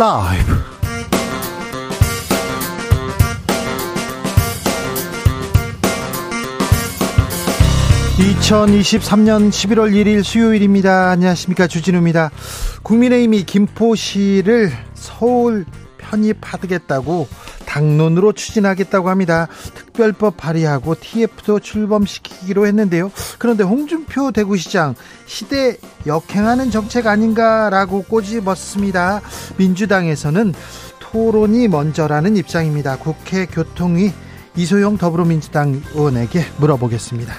라이브. 2023년 11월 1일 수요일입니다. 안녕하십니까. 주진우입니다. 국민의힘이 김포시를 서울 편입하겠다고 당론으로 추진하겠다고 합니다. 특별법 발의하고 TF도 출범시키기로 했는데요. 그런데 홍준표 대구시장 시대 역행하는 정책 아닌가라고 꼬집었습니다. 민주당에서는 토론이 먼저라는 입장입니다. 국회 교통위 이소영 더불어민주당 의원에게 물어보겠습니다.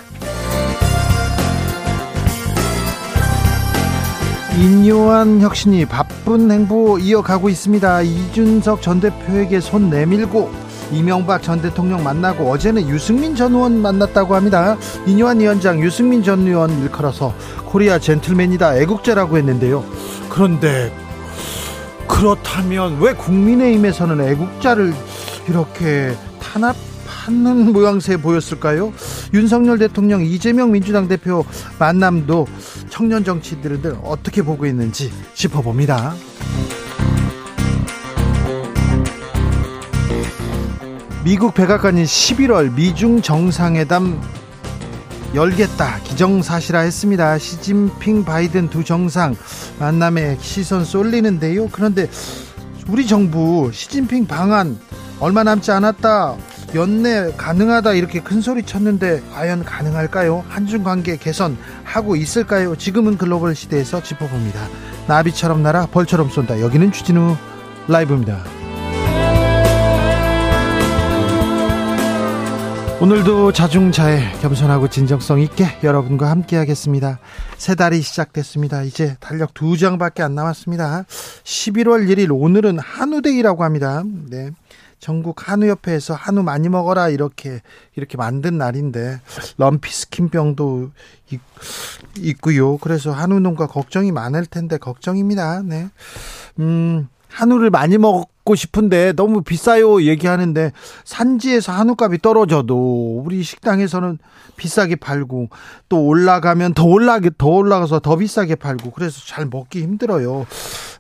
인요한 혁신이 바쁜 행보 이어가고 있습니다. 이준석 전 대표에게 손 내밀고 이명박 전 대통령 만나고 어제는 유승민 전 의원 만났다고 합니다. 인요한 위원장 유승민 전 의원 일컬어서 코리아 젠틀맨이다 애국자라고 했는데요. 그런데 그렇다면 왜 국민의힘에서는 애국자를 이렇게 탄압 하는 모양새 보였을까요? 윤석열 대통령 이재명 민주당 대표 만남도 청년 정치인들은 어떻게 보고 있는지 짚어봅니다. 미국 백악관이 11월 미중 정상회담 열겠다 기정사실화 했습니다. 시진핑 바이든 두 정상 만남에 시선 쏠리는데요. 그런데 우리 정부 시진핑 방한 얼마 남지 않았다 연내 가능하다 이렇게 큰 소리 쳤는데 과연 가능할까요? 한중 관계 개선하고 있을까요? 지금은 글로벌 시대에서 짚어봅니다. 나비처럼 날아 벌처럼 쏜다. 여기는 주진우 라이브입니다. 오늘도 자중자애 겸손하고 진정성 있게 여러분과 함께 하겠습니다. 새 달이 시작됐습니다. 이제 달력 두 장밖에 안 남았습니다. 11월 1일 오늘은 한우데이라고 합니다. 네. 전국 한우협회에서 한우 많이 먹어라 이렇게 이렇게 만든 날인데 럼피 스킨병도 있, 고요 그래서 한우 농가 걱정이 많을 텐데 걱정입니다. 네. 음, 한우를 많이 먹고 싶은데 너무 비싸요 얘기하는데 산지에서 한우값이 떨어져도 우리 식당에서는 비싸게 팔고 또 올라가면 더 올라게 더 올라가서 더 비싸게 팔고 그래서 잘 먹기 힘들어요.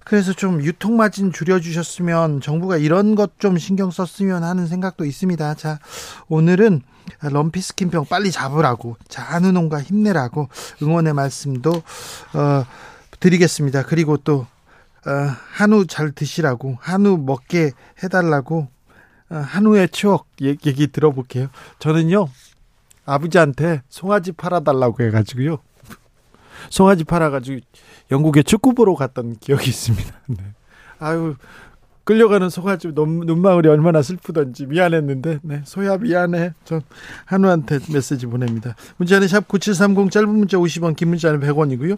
그래서 좀 유통 마진 줄여 주셨으면 정부가 이런 것 좀 신경 썼으면 하는 생각도 있습니다. 자, 오늘은 럼피 스킨병 빨리 잡으라고 자, 한우 농가 힘내라고 응원의 말씀도 어 드리겠습니다. 그리고 또 어, 한우 잘 드시라고 한우 먹게 해달라고 어, 한우의 추억 얘기 들어볼게요. 저는요 아버지한테 송아지 팔아달라고 해가지고요 송아지 팔아가지고 영국에 축구 보러 갔던 기억이 있습니다. 네. 아유 끌려가는 송아지 눈망울이 얼마나 슬프던지 미안했는데 네, 소야 미안해 전 한우한테 메시지 보냅니다 문자는 샵 9730 짧은 문자 50원 긴 문자는 100원이고요 에,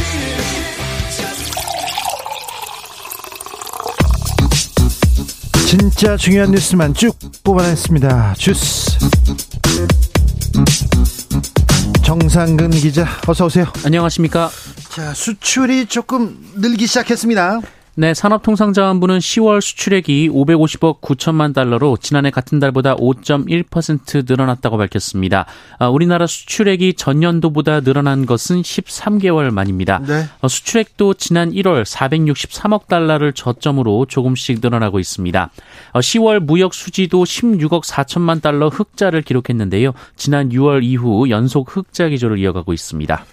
진짜 중요한 뉴스만 쭉 뽑아냈습니다. 주스 정상근 기자 어서 오세요. 안녕하십니까? 자 수출이 조금 늘기 시작했습니다. 네, 산업통상자원부는 10월 수출액이 550억 9천만 달러로 지난해 같은 달보다 5.1% 늘어났다고 밝혔습니다. 아, 우리나라 수출액이 전년도보다 늘어난 것은 13개월 만입니다. 네. 어, 수출액도 지난 1월 463억 달러를 저점으로 조금씩 늘어나고 있습니다. 10월 어, 무역 수지도 16억 4천만 달러 흑자를 기록했는데요. 지난 6월 이후 연속 흑자 기조를 이어가고 있습니다.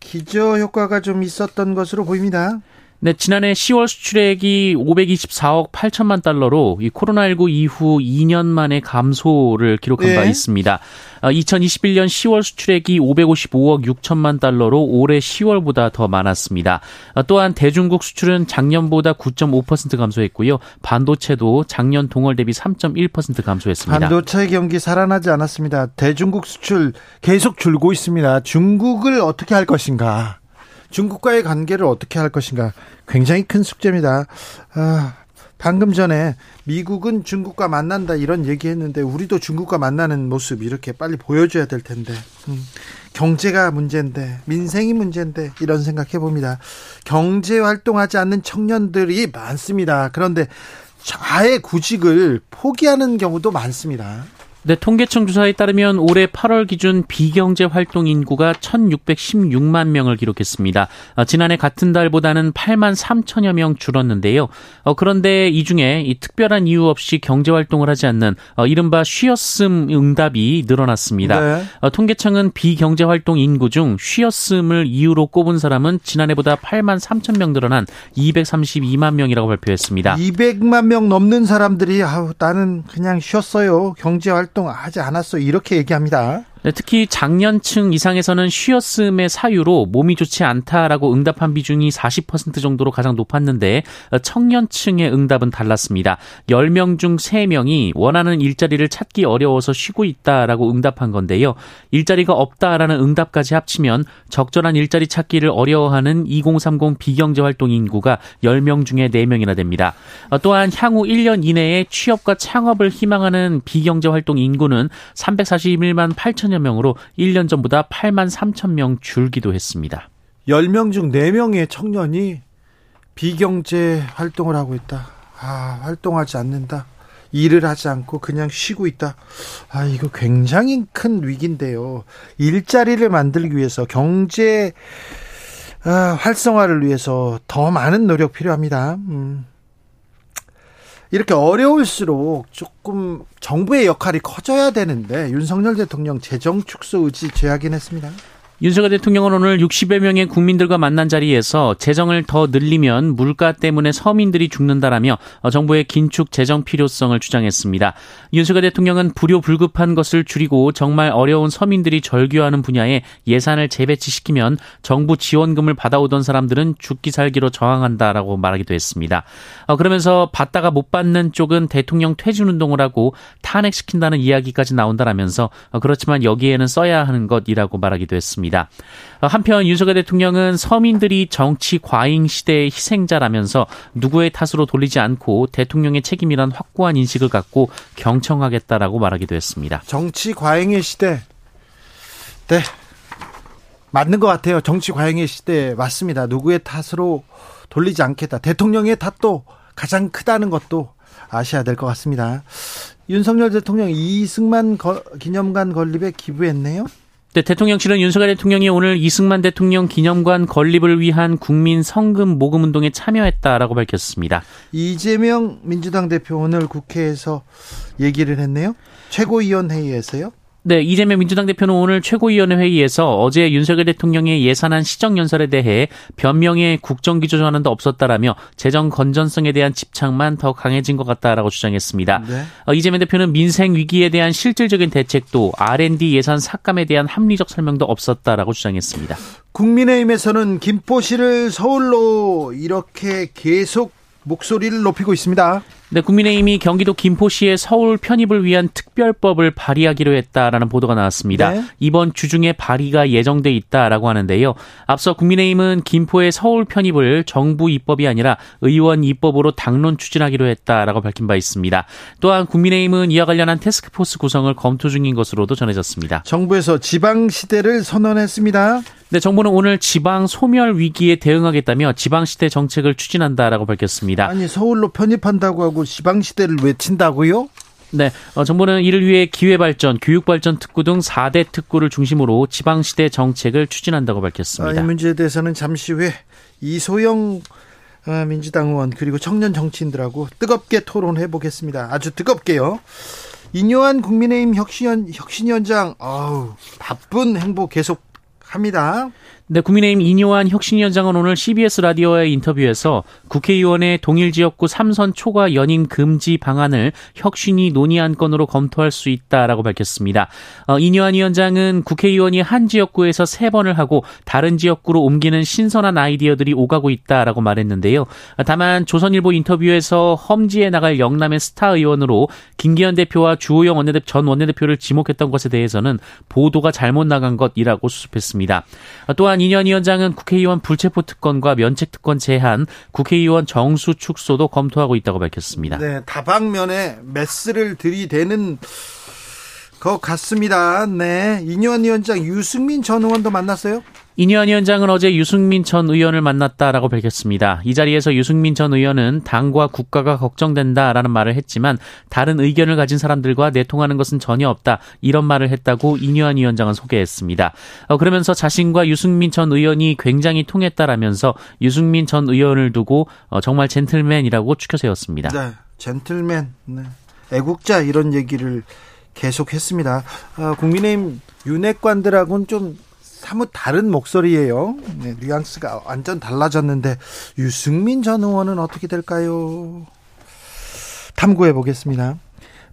기저 효과가 좀 있었던 것으로 보입니다. 네, 지난해 10월 수출액이 524억 8천만 달러로 이 코로나19 이후 2년 만에 감소를 기록한 네. 바 있습니다. 2021년 아, 10월 수출액이 555억 6천만 달러로 올해 10월보다 더 많았습니다. 아, 또한 대중국 수출은 작년보다 9.5% 감소했고요. 반도체도 작년 동월 대비 3.1% 감소했습니다. 반도체 경기 살아나지 않았습니다. 대중국 수출 계속 줄고 있습니다. 중국을 어떻게 할 것인가? 중국과의 관계를 어떻게 할 것인가 굉장히 큰 숙제입니다. 아, 방금 전에 미국은 중국과 만난다 이런 얘기했는데 우리도 중국과 만나는 모습 이렇게 빨리 보여줘야 될 텐데 음, 경제가 문제인데 민생이 문제인데 이런 생각해 봅니다. 경제 활동하지 않는 청년들이 많습니다. 그런데 아예 구직을 포기하는 경우도 많습니다. 네, 통계청 조사에 따르면 올해 8월 기준 비경제 활동 인구가 1,616만 명을 기록했습니다. 어, 지난해 같은 달보다는 8만 3천여 명 줄었는데요. 어, 그런데 이 중에 이 특별한 이유 없이 경제 활동을 하지 않는 어, 이른바 쉬었음 응답이 늘어났습니다. 네. 어, 통계청은 비경제 활동 인구 중 쉬었음을 이유로 꼽은 사람은 지난해보다 8만 3천 명 늘어난 232만 명이라고 발표했습니다. 200만 명 넘는 사람들이 아우 나는 그냥 쉬었어요. 경제 활동 활동하지 않았어 이렇게 얘기합니다. 네, 특히 장년층 이상에서는 쉬었음의 사유로 몸이 좋지 않다라고 응답한 비중이 40% 정도로 가장 높았는데 청년층의 응답은 달랐습니다. 10명 중 3명이 원하는 일자리를 찾기 어려워서 쉬고 있다라고 응답한 건데요. 일자리가 없다라는 응답까지 합치면 적절한 일자리 찾기를 어려워하는 2030 비경제 활동 인구가 10명 중에 4명이나 됩니다. 또한 향후 1년 이내에 취업과 창업을 희망하는 비경제 활동 인구는 341만 8천 4천여 명으로 1년 전보다 8만 3천 명 줄기도 했습니다. 10명 중 4명의 청년이 비경제 활동을 하고 있다. 아, 활동하지 않는다. 일을 하지 않고 그냥 쉬고 있다. 아, 이거 굉장히 큰 위기인데요. 일자리를 만들기 위해서 경제 아, 활성화를 위해서 더 많은 노력 필요합니다. 음. 이렇게 어려울수록 조금 정부의 역할이 커져야 되는데 윤석열 대통령 재정 축소 의지 제하긴 했습니다. 윤석열 대통령은 오늘 60여 명의 국민들과 만난 자리에서 재정을 더 늘리면 물가 때문에 서민들이 죽는다라며 정부의 긴축 재정 필요성을 주장했습니다. 윤석열 대통령은 불효불급한 것을 줄이고 정말 어려운 서민들이 절규하는 분야에 예산을 재배치시키면 정부 지원금을 받아오던 사람들은 죽기 살기로 저항한다라고 말하기도 했습니다. 어, 그러면서 받다가 못 받는 쪽은 대통령 퇴진 운동을 하고 탄핵시킨다는 이야기까지 나온다라면서 어, 그렇지만 여기에는 써야 하는 것이라고 말하기도 했습니다. 있습니다. 한편 윤석열 대통령은 서민들이 정치 과잉 시대의 희생자라면서 누구의 탓으로 돌리지 않고 대통령의 책임이란 확고한 인식을 갖고 경청하겠다라고 말하기도 했습니다. 정치 과잉의 시대. 네. 맞는 것 같아요. 정치 과잉의 시대 맞습니다. 누구의 탓으로 돌리지 않겠다. 대통령의 탓도 가장 크다는 것도 아셔야 될 것 같습니다. 윤석열 대통령 이승만 기념관 건립에 기부했네요. 네, 대통령실은 윤석열 대통령이 오늘 이승만 대통령 기념관 건립을 위한 국민 성금 모금 운동에 참여했다라고 밝혔습니다. 이재명 민주당 대표 오늘 국회에서 얘기를 했네요. 최고위원회의에서요. 네, 이재명 민주당 대표는 오늘 최고위원회 회의에서 어제 윤석열 대통령의 예산안 시정 연설에 대해 변명의 국정 기조 전환도 없었다라며 재정 건전성에 대한 집착만 더 강해진 것 같다라고 주장했습니다. 네. 어, 이재명 대표는 민생 위기에 대한 실질적인 대책도 R&D 예산 삭감에 대한 합리적 설명도 없었다라고 주장했습니다. 국민의힘에서는 김포시를 서울로 이렇게 계속 목소리를 높이고 있습니다. 네, 국민의힘이 경기도 김포시의 서울 편입을 위한 특별법을 발의하기로 했다라는 보도가 나왔습니다. 네. 이번 주 중에 발의가 예정돼 있다라고 하는데요. 앞서 국민의힘은 김포의 서울 편입을 정부 입법이 아니라 의원 입법으로 당론 추진하기로 했다라고 밝힌 바 있습니다. 또한 국민의힘은 이와 관련한 테스크포스 구성을 검토 중인 것으로도 전해졌습니다. 정부에서 지방 시대를 선언했습니다. 네, 정부는 오늘 지방 소멸 위기에 대응하겠다며 지방 시대 정책을 추진한다라고 밝혔습니다. 아니 서울로 편입한다고 하고 지방시대를 외친다고요? 네, 어, 정부는 이를 위해 기회발전, 교육발전 특구 등 4대 특구를 중심으로 지방시대 정책을 추진한다고 밝혔습니다. 아, 이 문제에 대해서는 잠시 후에 이소영 어, 민주당 의원 그리고 청년 정치인들하고 뜨겁게 토론해 보겠습니다. 아주 뜨겁게요. 인요한 국민의힘 혁신, 혁신위원장, 아우, 바쁜 행보 계속 합니다. 네, 국민의힘 이뇨한 혁신위원장은 오늘 CBS 라디오의 인터뷰에서 국회의원의 동일 지역구 삼선 초과 연임 금지 방안을 혁신이 논의한 건으로 검토할 수 있다라고 밝혔습니다. 어, 이뇨한 위원장은 국회의원이 한 지역구에서 세 번을 하고 다른 지역구로 옮기는 신선한 아이디어들이 오가고 있다라고 말했는데요. 다만 조선일보 인터뷰에서 험지에 나갈 영남의 스타 의원으로 김기현 대표와 주호영 원내대표 전 원내대표를 지목했던 것에 대해서는 보도가 잘못 나간 것이라고 수습했습니다. 또한 이년 위원장은 국회의원 불체포 특권과 면책 특권 제한, 국회의원 정수 축소도 검토하고 있다고 밝혔습니다. 네, 다방면에 메스를 들이대는 것 같습니다. 네, 이년 위원장 유승민 전 의원도 만났어요? 이니환 위원장은 어제 유승민 전 의원을 만났다라고 밝혔습니다. 이 자리에서 유승민 전 의원은 당과 국가가 걱정된다라는 말을 했지만 다른 의견을 가진 사람들과 내통하는 것은 전혀 없다 이런 말을 했다고 이니환 위원장은 소개했습니다. 어, 그러면서 자신과 유승민 전 의원이 굉장히 통했다라면서 유승민 전 의원을 두고 어, 정말 젠틀맨이라고 추켜 세웠습니다. 네, 젠틀맨, 네. 애국자 이런 얘기를 계속했습니다. 어, 국민의힘 윤핵관들하고는 좀 사뭇 다른 목소리예요. 네, 뉘앙스가 완전 달라졌는데 유승민 전 의원은 어떻게 될까요? 탐구해 보겠습니다.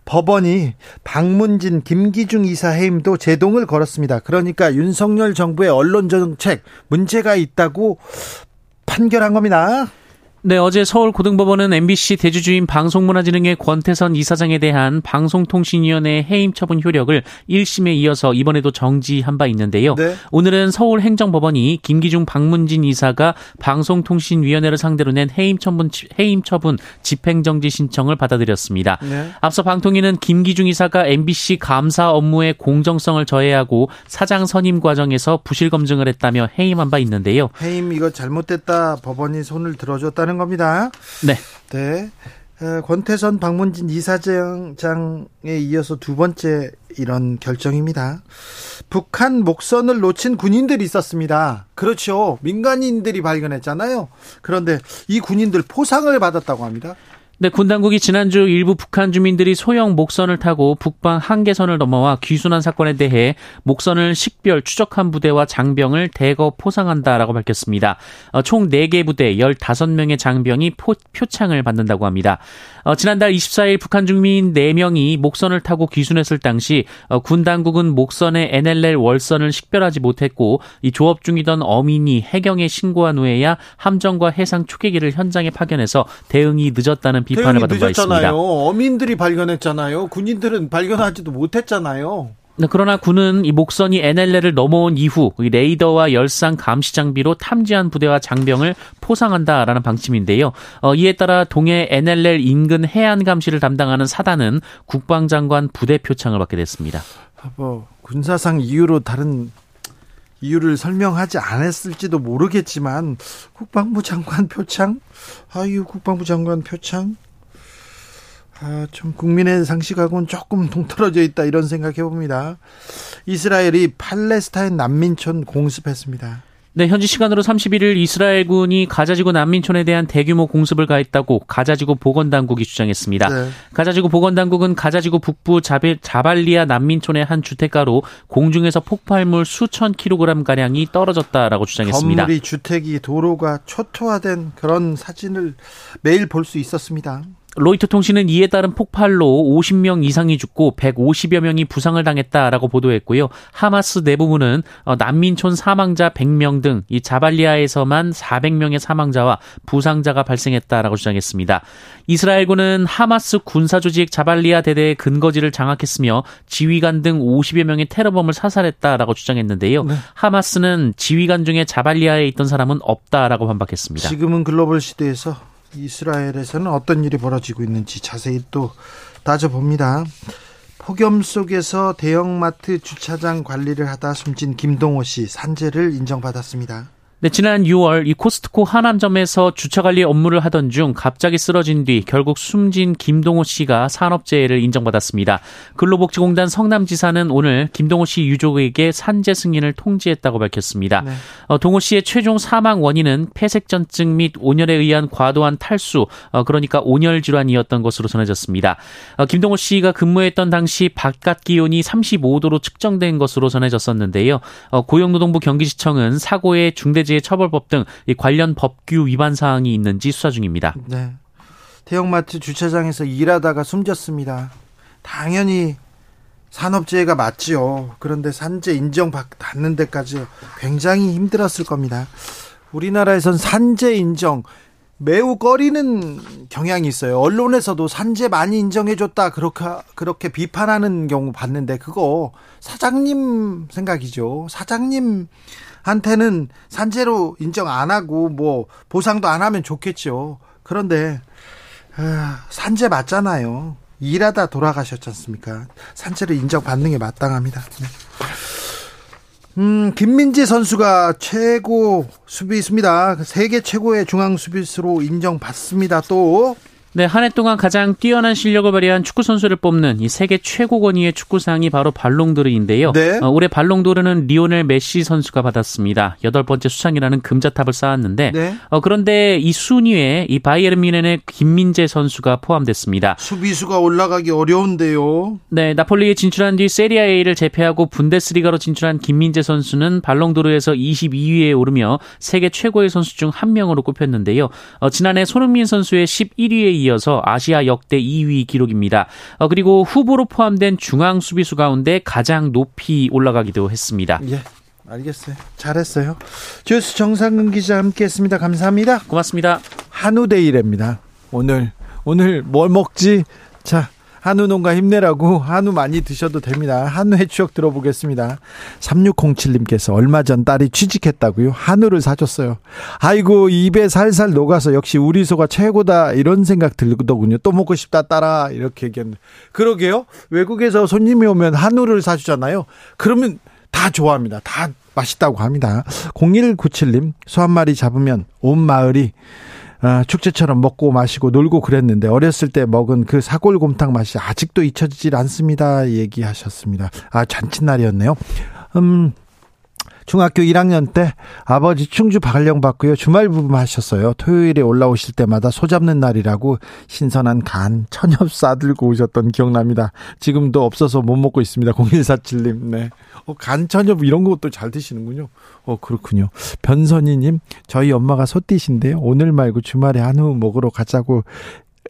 법원이 박문진 김기중 이사 해임도 제동을 걸었습니다. 그러니까 윤석열 정부의 언론 정책 문제가 있다고 판결한 겁니다. 네, 어제 서울 고등법원은 MBC 대주주인 방송문화진흥회 권태선 이사장에 대한 방송통신위원회 해임 처분 효력을 1심에 이어서 이번에도 정지한 바 있는데요. 네. 오늘은 서울행정법원이 김기중 방문진 이사가 방송통신위원회를 상대로 낸 해임 처분 해임 처분 집행정지 신청을 받아들였습니다. 네. 앞서 방통위는 김기중 이사가 MBC 감사 업무의 공정성을 저해하고 사장 선임 과정에서 부실 검증을 했다며 해임한 바 있는데요. 해임 이거 잘못됐다 법원이 손을 들어줬다는 하는 겁니다. 네. 네. 권태선 방문진 이사장에 이어서 두 번째 이런 결정입니다. 북한 목선을 놓친 군인들이 있었습니다. 그렇죠. 민간인들이 발견했잖아요. 그런데 이 군인들 포상을 받았다고 합니다. 네, 군 당국이 지난주 일부 북한 주민들이 소형 목선을 타고 북방 한계선을 넘어와 귀순한 사건에 대해 목선을 식별 추적한 부대와 장병을 대거 포상한다라고 밝혔습니다. 어, 총 4개 부대 15명의 장병이 포, 표창을 받는다고 합니다. 어, 지난달 24일 북한 주민 4명이 목선을 타고 귀순했을 당시 어, 군 당국은 목선의 NLL 월선을 식별하지 못했고 이 조업 중이던 어민이 해경에 신고한 후에야 함정과 해상 초계기를 현장에 파견해서 대응이 늦었다는 비판을 받은 바 있습니다. 어민들이 발견했잖아요. 군인들은 발견하지도 못했잖아요. 네, 그러나 군은 이 목선이 NLL을 넘어온 이후 레이더와 열상 감시 장비로 탐지한 부대와 장병을 포상한다라는 방침인데요. 어, 이에 따라 동해 NLL 인근 해안 감시를 담당하는 사단은 국방장관 부대 표창을 받게 됐습니다. 뭐 군사상 이유로 다른 이유를 설명하지 않았을지도 모르겠지만 국방부 장관 표창, 아유 국방부 장관 표창 아, 좀 국민의 상식하고는 조금 동떨어져 있다 이런 생각해 봅니다. 이스라엘이 팔레스타인 난민촌 공습했습니다. 네, 현지 시간으로 31일 이스라엘군이 가자지구 난민촌에 대한 대규모 공습을 가했다고 가자지구 보건당국이 주장했습니다. 네. 가자지구 보건당국은 가자지구 북부 자발리아 난민촌의 한 주택가로 공중에서 폭발물 수천 킬로그램 가량이 떨어졌다라고 주장했습니다. 건물이 주택이 도로가 초토화된 그런 사진을 매일 볼 수 있었습니다. 로이터 통신은 이에 따른 폭발로 50명 이상이 죽고 150여 명이 부상을 당했다라고 보도했고요. 하마스 내부부는 어, 난민촌 사망자 100명 등 이 자발리아에서만 400명의 사망자와 부상자가 발생했다라고 주장했습니다. 이스라엘군은 하마스 군사 조직 자발리아 대대의 근거지를 장악했으며 지휘관 등 50여 명의 테러범을 사살했다라고 주장했는데요. 네. 하마스는 지휘관 중에 자발리아에 있던 사람은 없다라고 반박했습니다. 지금은 글로벌 시대에서 이스라엘에서는 어떤 일이 벌어지고 있는지 자세히 또 따져봅니다. 폭염 속에서 대형마트 주차장 관리를 하다 숨진 김동호 씨 산재를 인정받았습니다. 네, 지난 6월 이 코스트코 하남점에서 주차 관리 업무를 하던 중 갑자기 쓰러진 뒤 결국 숨진 김동호 씨가 산업재해를 인정받았습니다. 근로복지공단 성남지사는 오늘 김동호 씨 유족에게 산재 승인을 통지했다고 밝혔습니다. 네. 어, 동호 씨의 최종 사망 원인은 폐색전증 및 온열에 의한 과도한 탈수, 어, 그러니까 온열 질환이었던 것으로 전해졌습니다. 어, 김동호 씨가 근무했던 당시 바깥 기온이 35도로 측정된 것으로 전해졌었는데요. 어, 고용노동부 경기지청은 사고의 중대 방해제 처벌법 등 관련 법규 위반 사항이 있는지 수사 중입니다. 네. 대형마트 주차장에서 일하다가 숨졌습니다. 당연히 산업재해가 맞지요. 그런데 산재 인정받는 데까지 굉장히 힘들었을 겁니다. 우리나라에선 산재 인정 매우 꺼리는 경향이 있어요. 언론에서도 산재 많이 인정해줬다 그렇게 그렇게 비판하는 경우 봤는데 그거 사장님 생각이죠. 사장님 한테는 산재로 인정 안 하고 뭐 보상도 안 하면 좋겠죠. 그런데 아, 산재 맞잖아요. 일하다 돌아가셨지 않습니까? 산재를 인정받는 게 마땅합니다. 네. 음, 김민재 선수가 최고 수비수입니다. 세계 최고의 중앙 수비수로 인정받습니다. 또 네, 한 해 동안 가장 뛰어난 실력을 발휘한 축구 선수를 뽑는 이 세계 최고 권위의 축구상이 바로 발롱도르인데요. 네. 어, 올해 발롱도르는 리오넬 메시 선수가 받았습니다. 여덟 번째 수상이라는 금자탑을 쌓았는데 네. 어, 그런데 이 순위에 이 바이에른 뮌헨의 김민재 선수가 포함됐습니다. 수비수가 올라가기 어려운데요. 네, 나폴리에 진출한 뒤 세리아 A를 제패하고 분데스리가로 진출한 김민재 선수는 발롱도르에서 22위에 오르며 세계 최고의 선수 중 한 명으로 꼽혔는데요. 어, 지난해 손흥민 선수의 11위에 이어서 아시아 역대 2위 기록입니다. 어, 그리고 후보로 포함된 중앙 수비수 가운데 가장 높이 올라가기도 했습니다. 예. 알겠어요. 잘했어요. 주스 정상근 기자 함께했습니다. 감사합니다. 고맙습니다. 한우데이랍니다. 오늘 오늘 뭘 먹지? 자 한우 농가 힘내라고 한우 많이 드셔도 됩니다. 한우의 추억 들어보겠습니다. 3607님께서 얼마 전 딸이 취직했다고요. 한우를 사줬어요. 아이고 입에 살살 녹아서 역시 우리 소가 최고다 이런 생각 들더군요. 또 먹고 싶다 딸아 이렇게 얘기했는데 그러게요. 외국에서 손님이 오면 한우를 사주잖아요. 그러면 다 좋아합니다. 다 맛있다고 합니다. 0197님 소 한 마리 잡으면 온 마을이 아, 축제처럼 먹고 마시고 놀고 그랬는데 어렸을 때 먹은 그 사골곰탕 맛이 아직도 잊혀지질 않습니다. 얘기하셨습니다. 아, 잔칫날이었네요. 음, 중학교 1학년 때 아버지 충주 발령 받고요. 주말 부부하셨어요. 토요일에 올라오실 때마다 소 잡는 날이라고 신선한 간, 천엽 싸들고 오셨던 기억납니다. 지금도 없어서 못 먹고 있습니다. 0147님. 네. 어, 간, 천엽 이런 것도 잘 드시는군요. 어, 그렇군요. 변선희님, 저희 엄마가 소띠신데요. 오늘 말고 주말에 한우 먹으러 가자고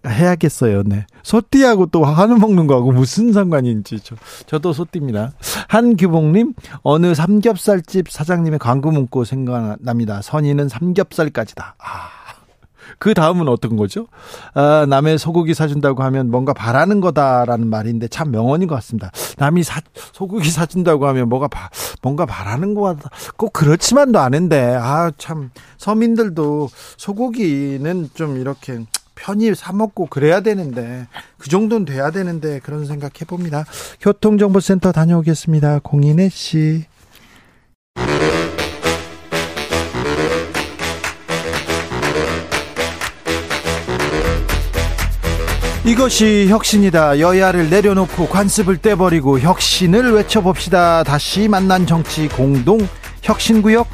해야겠어요. 네. 소띠하고 또 한우 먹는 거하고 무슨 상관인지 저, 저도 소띠입니다. 한규봉님 어느 삼겹살집 사장님의 광고 문구 생각납니다. 선의는 삼겹살까지다. 아. 그 다음은 어떤 거죠? 아, 남의 소고기 사준다고 하면 뭔가 바라는 거다라는 말인데 참 명언인 것 같습니다. 남이 사, 소고기 사준다고 하면 뭐가 바, 뭔가 바라는 거 같다. 꼭 그렇지만도 않은데, 아, 참, 서민들도 소고기는 좀 이렇게 편히 사 먹고 그래야 되는데 그 정도는 돼야 되는데 그런 생각 해봅니다. 교통정보센터 다녀오겠습니다. 공인혜 씨. 이것이 혁신이다. 여야를 내려놓고 관습을 떼버리고 혁신을 외쳐봅시다. 다시 만난 정치 공동 혁신구역.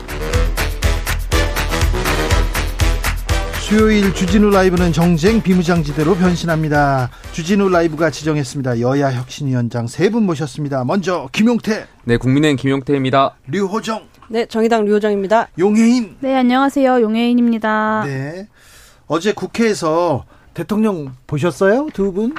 수요일 주진우 라이브는 정쟁 비무장지대로 변신합니다. 주진우 라이브가 지정했습니다. 여야 혁신위원장 세 분 모셨습니다. 먼저 김용태. 네, 국민의힘 김용태입니다. 류호정. 네, 정의당 류호정입니다. 용혜인. 네, 안녕하세요. 용혜인입니다. 네. 어제 국회에서 대통령 보셨어요? 두 분?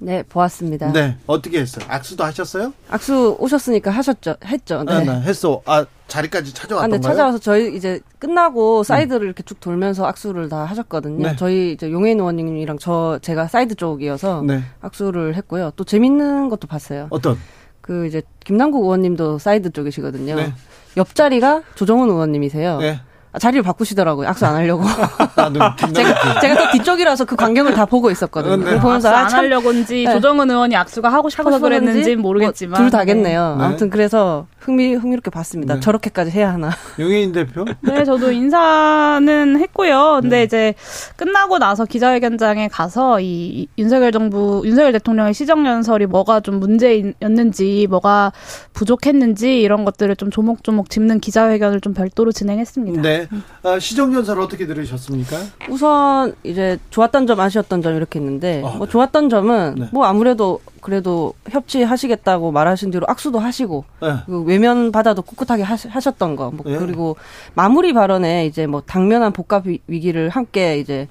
네, 보았습니다. 네, 어떻게 했어요? 악수도 하셨어요? 악수 오셨으니까 하셨죠, 했죠. 네, 아, 네 했어. 아 자리까지 찾아왔던가요? 아, 네, 찾아와서 저희 이제 끝나고 사이드를 네. 이렇게 쭉 돌면서 악수를 다 하셨거든요. 네. 저희 이제 용혜인 의원님이랑 저 제가 사이드 쪽이어서 네. 악수를 했고요. 또 재밌는 것도 봤어요. 어떤? 그 이제 김남국 의원님도 사이드 쪽이시거든요. 네. 옆자리가 조정훈 의원님이세요. 네. 아, 자리를 바꾸시더라고요. 악수 안 하려고. 아, 제가, 제가 또 뒤쪽이라서 그 광경을 다 보고 있었거든요. 네. 보면서 아, 안 하려고인지 네. 조정은 의원이 악수가 하고 싶어서 하고 그랬는지 뭐 모르겠지만 뭐 둘 다겠네요. 네. 아무튼 그래서 흥미 흥미롭게 봤습니다. 네. 저렇게까지 해야 하나. 용혜인 대표? 네, 저도 인사는 했고요. 근데 네. 이제 끝나고 나서 기자회견장에 가서 이 윤석열 정부 윤석열 대통령의 시정 연설이 뭐가 좀 문제였는지 뭐가 부족했는지 이런 것들을 좀 조목조목 짚는 기자회견을 좀 별도로 진행했습니다. 네. 아, 시정 연설 어떻게 들으셨습니까? 우선 이제 좋았던 점 아쉬웠던 점 이렇게 있는데 아, 뭐 네. 좋았던 점은 네. 뭐 아무래도 그래도 협치하시겠다고 말하신 대로 악수도 하시고 네. 그 외면 받아도 꿋꿋하게 하셨던 거 뭐, 네. 그리고 마무리 발언에 이제 뭐 당면한 복합 위기를 함께 이제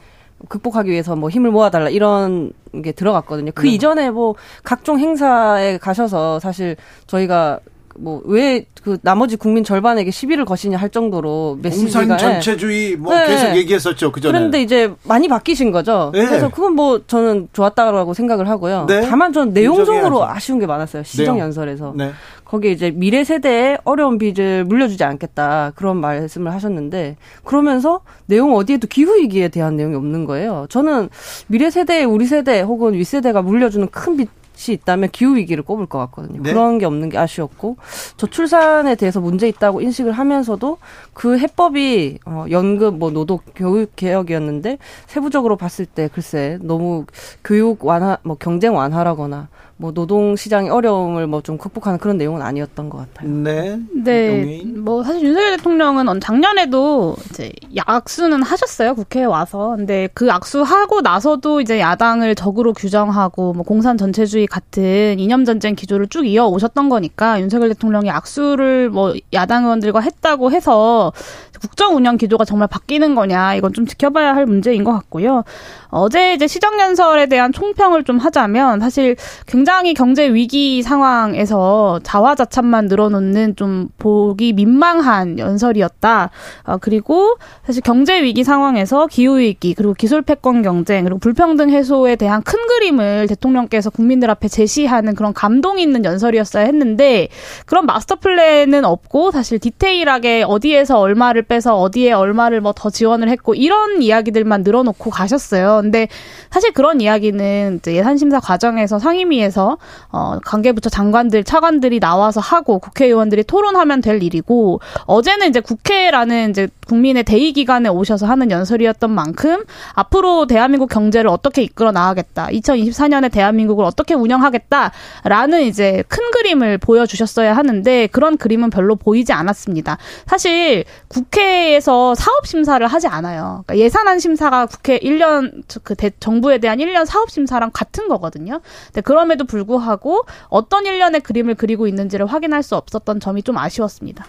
극복하기 위해서 뭐 힘을 모아달라 이런 게 들어갔거든요. 그 네. 이전에 뭐 각종 행사에 가셔서 사실 저희가 뭐 왜 그 나머지 국민 절반에게 시비를 거시냐 할 정도로 메시지가 공산 전체주의 뭐 네. 계속 얘기했었죠 그 전에. 그런데 이제 많이 바뀌신 거죠. 네. 그래서 그건 뭐 저는 좋았다고 생각을 하고요. 네. 다만 저는 내용적으로 아쉬운 게 많았어요. 시정 연설에서. 네. 거기에 이제 미래 세대에 어려운 빚을 물려주지 않겠다 그런 말씀을 하셨는데 그러면서 내용 어디에도 기후 위기에 대한 내용이 없는 거예요. 저는 미래 세대, 우리 세대 혹은 윗 세대가 물려주는 큰 빚. 이 있다면 기후 위기를 꼽을 것 같거든요. 네. 그런 게 없는 게 아쉬웠고 저출산에 대해서 문제 있다고 인식을 하면서도 그 해법이 어 연금 뭐 노동 교육 개혁이었는데 세부적으로 봤을 때 글쎄 너무 교육 완화 뭐 경쟁 완화라거나 뭐 노동 시장의 어려움을 뭐 좀 극복하는 그런 내용은 아니었던 것 같아요. 네. 네. 용인. 뭐 사실 윤석열 대통령은 작년에도 이제 악수는 하셨어요 국회에 와서. 근데 그 악수 하고 나서도 이제 야당을 적으로 규정하고 뭐 공산 전체주의 같은 이념 전쟁 기조를 쭉 이어 오셨던 거니까 윤석열 대통령이 악수를 뭐 야당 의원들과 했다고 해서 국정 운영 기조가 정말 바뀌는 거냐 이건 좀 지켜봐야 할 문제인 것 같고요. 어제 이제 시정 연설에 대한 총평을 좀 하자면 사실 굉장히 경제 위기 상황에서 자화자찬만 늘어놓는 좀 보기 민망한 연설이었다. 어, 그리고 사실 경제 위기 상황에서 기후 위기 그리고 기술 패권 경쟁 그리고 불평등 해소에 대한 큰 그림을 대통령께서 국민들 앞에 제시하는 그런 감동 있는 연설이었어야 했는데 그런 마스터 플랜은 없고 사실 디테일하게 어디에서 얼마를 빼서 어디에 얼마를 뭐 더 지원을 했고 이런 이야기들만 늘어놓고 가셨어요. 근데 사실 그런 이야기는 예산 심사 과정에서 상임위에서 어 관계부처 장관들 차관들이 나와서 하고 국회의원들이 토론하면 될 일이고 어제는 이제 국회라는 이제 국민의 대의 기관에 오셔서 하는 연설이었던 만큼 앞으로 대한민국 경제를 어떻게 이끌어 나가겠다. 2024년에 대한민국을 어떻게 운영하겠다라는 이제 큰 그림을 보여주셨어야 하는데 그런 그림은 별로 보이지 않았습니다. 사실 국회 에서 사업 심사를 하지 않아요. 그러니까 예산안 심사가 국회 1년 그 대, 정부에 대한 1년 사업 심사랑 같은 거거든요. 근데 그럼에도 불구하고 어떤 1년의 그림을 그리고 있는지를 확인할 수 없었던 점이 좀 아쉬웠습니다.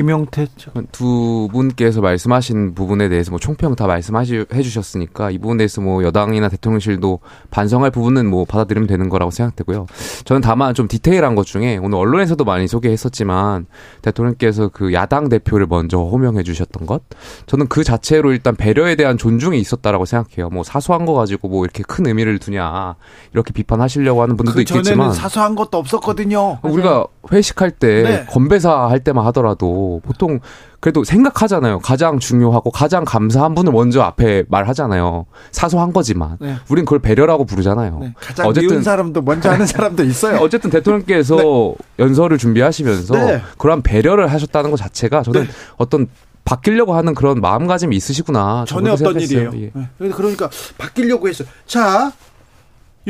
김용태 두 분께서 말씀하신 부분에 대해서 뭐 총평 다 말씀해 주셨으니까 이 부분에 대해서 뭐 여당이나 대통령실도 반성할 부분은 뭐 받아들이면 되는 거라고 생각되고요. 저는 다만 좀 디테일한 것 중에 오늘 언론에서도 많이 소개했었지만 대통령께서 그 야당 대표를 먼저 호명해 주셨던 것 저는 그 자체로 일단 배려에 대한 존중이 있었다라고 생각해요. 뭐 사소한 거 가지고 뭐 이렇게 큰 의미를 두냐 이렇게 비판하시려고 하는 분들도 그 있겠지만 사소한 것도 없었거든요. 우리가 회식할 때 네. 건배사 할 때만 하더라도 보통 그래도 생각하잖아요. 가장 중요하고 가장 감사한 분을 먼저 앞에 말하잖아요. 사소한 거지만 네. 우린 그걸 배려라고 부르잖아요. 네. 가장 어쨌든 사람도 먼저 하는 사람도 있어요. 어쨌든 대통령께서 네. 연설을 준비하시면서 네. 그러한 배려를 하셨다는 것 자체가 저는 네. 어떤 바뀌려고 하는 그런 마음가짐이 있으시구나. 전혀 어떤 일이에요. 예. 네. 그러니까 바뀌려고 했어요. 자,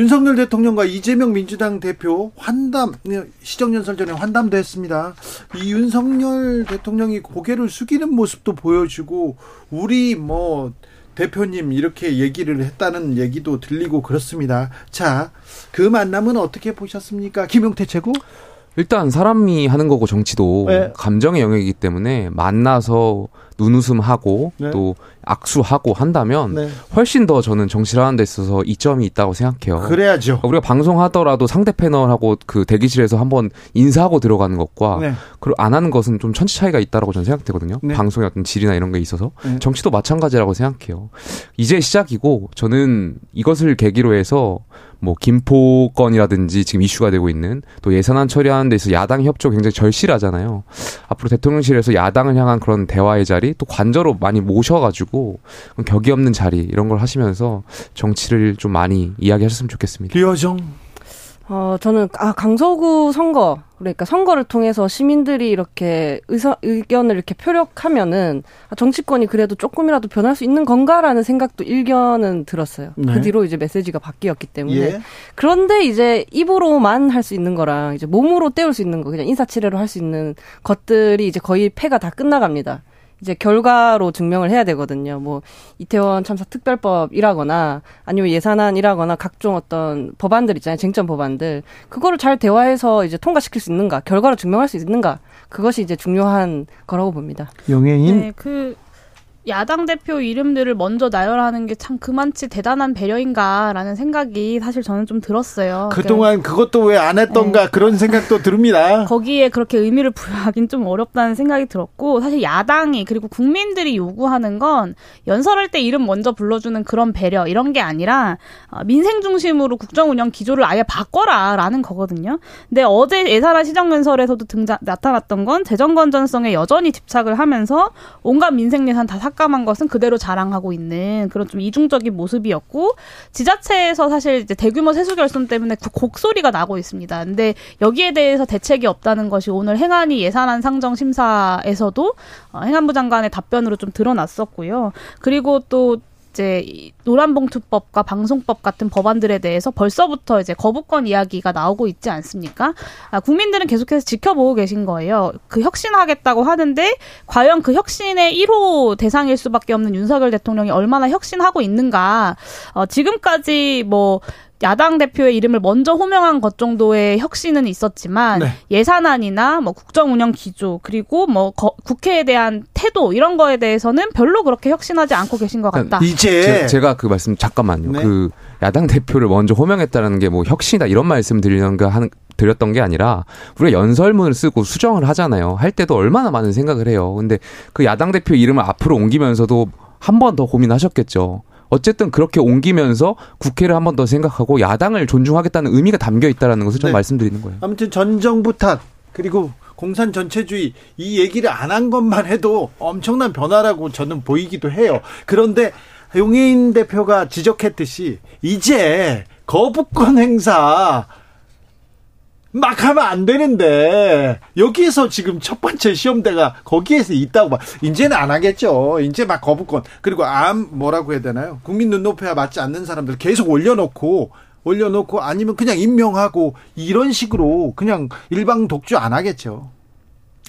윤석열 대통령과 이재명 민주당 대표 환담 시정연설 전에 환담도 했습니다. 이 윤석열 대통령이 고개를 숙이는 모습도 보여주고 우리 뭐 대표님 이렇게 얘기를 했다는 얘기도 들리고 그렇습니다. 자, 그 만남은 어떻게 보셨습니까? 김용태 최고? 일단 사람이 하는 거고 정치도 네. 감정의 영역이기 때문에 만나서 눈웃음하고 네. 또 악수하고 한다면 네. 훨씬 더 저는 정치를 하는 데 있어서 이점이 있다고 생각해요. 그래야죠. 우리가 방송하더라도 상대 패널하고 그 대기실에서 한번 인사하고 들어가는 것과 네. 그리고 안 하는 것은 좀 천지 차이가 있다라고 저는 생각되거든요. 네. 방송의 어떤 질이나 이런 게 있어서 네. 정치도 마찬가지라고 생각해요. 이제 시작이고 저는 이것을 계기로 해서 뭐 김포건이라든지 지금 이슈가 되고 있는 또 예산안 처리하는 데서 야당 협조 굉장히 절실하잖아요. 앞으로 대통령실에서 야당을 향한 그런 대화의 자리 또 관저로 많이 모셔가지고 격이 없는 자리 이런 걸 하시면서 정치를 좀 많이 이야기하셨으면 좋겠습니다. 류여정 어, 저는, 아, 강서구 선거, 그러니까 선거를 통해서 시민들이 이렇게 의사, 의견을 이렇게 표력하면은 아, 정치권이 그래도 조금이라도 변할 수 있는 건가라는 생각도 일견은 들었어요. 그 네. 그 뒤로 이제 메시지가 바뀌었기 때문에. 예. 그런데 이제 입으로만 할 수 있는 거랑 이제 몸으로 때울 수 있는 거, 그냥 인사치레로 할 수 있는 것들이 이제 거의 패가 다 끝나갑니다. 이제 결과로 증명을 해야 되거든요. 뭐 이태원 참사 특별법이라거나 아니면 예산안이라거나 각종 어떤 법안들 있잖아요. 쟁점 법안들. 그거를 잘 대화해서 이제 통과시킬 수 있는가, 결과로 증명할 수 있는가. 그것이 이제 중요한 거라고 봅니다. 영예인 네, 그 야당 대표 이름들을 먼저 나열하는 게 참 그만치 대단한 배려인가라는 생각이 사실 저는 좀 들었어요. 그동안 그러니까, 그것도 왜 안 했던가 네. 그런 생각도 듭니다. 거기에 그렇게 의미를 부여하긴 좀 어렵다는 생각이 들었고 사실 야당이 그리고 국민들이 요구하는 건 연설할 때 이름 먼저 불러주는 그런 배려 이런 게 아니라 어, 민생 중심으로 국정 운영 기조를 아예 바꿔라라는 거거든요. 근데 어제 예산안 시정연설에서도 등장 나타났던 건 재정 건전성에 여전히 집착을 하면서 온갖 민생 예산 다 삭 감한 것은 그대로 자랑하고 있는 그런 좀 이중적인 모습이었고 지자체에서 사실 이제 대규모 세수 결손 때문에 그 곡소리가 나고 있습니다. 근데 여기에 대해서 대책이 없다는 것이 오늘 행안위 예산안 상정 심사에서도 어, 행안부 장관의 답변으로 좀 드러났었고요. 그리고 또 이제 노란봉투법과 방송법 같은 법안들에 대해서 벌써부터 이제 거부권 이야기가 나오고 있지 않습니까? 아, 국민들은 계속해서 지켜보고 계신 거예요. 그 혁신하겠다고 하는데 과연 그 혁신의 1호 대상일 수밖에 없는 윤석열 대통령이 얼마나 혁신하고 있는가? 어, 지금까지 뭐 야당 대표의 이름을 먼저 호명한 것 정도의 혁신은 있었지만 네. 예산안이나 뭐 국정 운영 기조 그리고 뭐 거, 국회에 대한 태도 이런 거에 대해서는 별로 그렇게 혁신하지 않고 계신 것 같다. 이제 제, 가그 말씀 잠깐만요. 네. 그 야당 대표를 먼저 호명했다는 게 뭐 혁신이다 이런 말씀 드리는 거 하는 드렸던 게 아니라 우리가 연설문을 쓰고 수정을 하잖아요. 할 때도 얼마나 많은 생각을 해요. 근데 그 야당 대표 이름을 앞으로 옮기면서도 한 번 더 고민하셨겠죠. 어쨌든 그렇게 옮기면서 국회를 한 번 더 생각하고 야당을 존중하겠다는 의미가 담겨 있다라는 것을 좀 네. 말씀드리는 거예요. 아무튼 전 정부 탓 그리고 공산 전체주의 이 얘기를 안 한 것만 해도 엄청난 변화라고 저는 보이기도 해요. 그런데 용인 대표가 지적했듯이 이제 거부권 행사 막 하면 안 되는데 여기에서 지금 첫 번째 시험대가 거기에서 있다고 봐. 이제는 안 하겠죠. 이제 막 거부권 그리고 암 뭐라고 해야 되나요? 국민 눈높이와 맞지 않는 사람들 계속 올려놓고 올려놓고 아니면 그냥 임명하고 이런 식으로 그냥 일방 독주 안 하겠죠.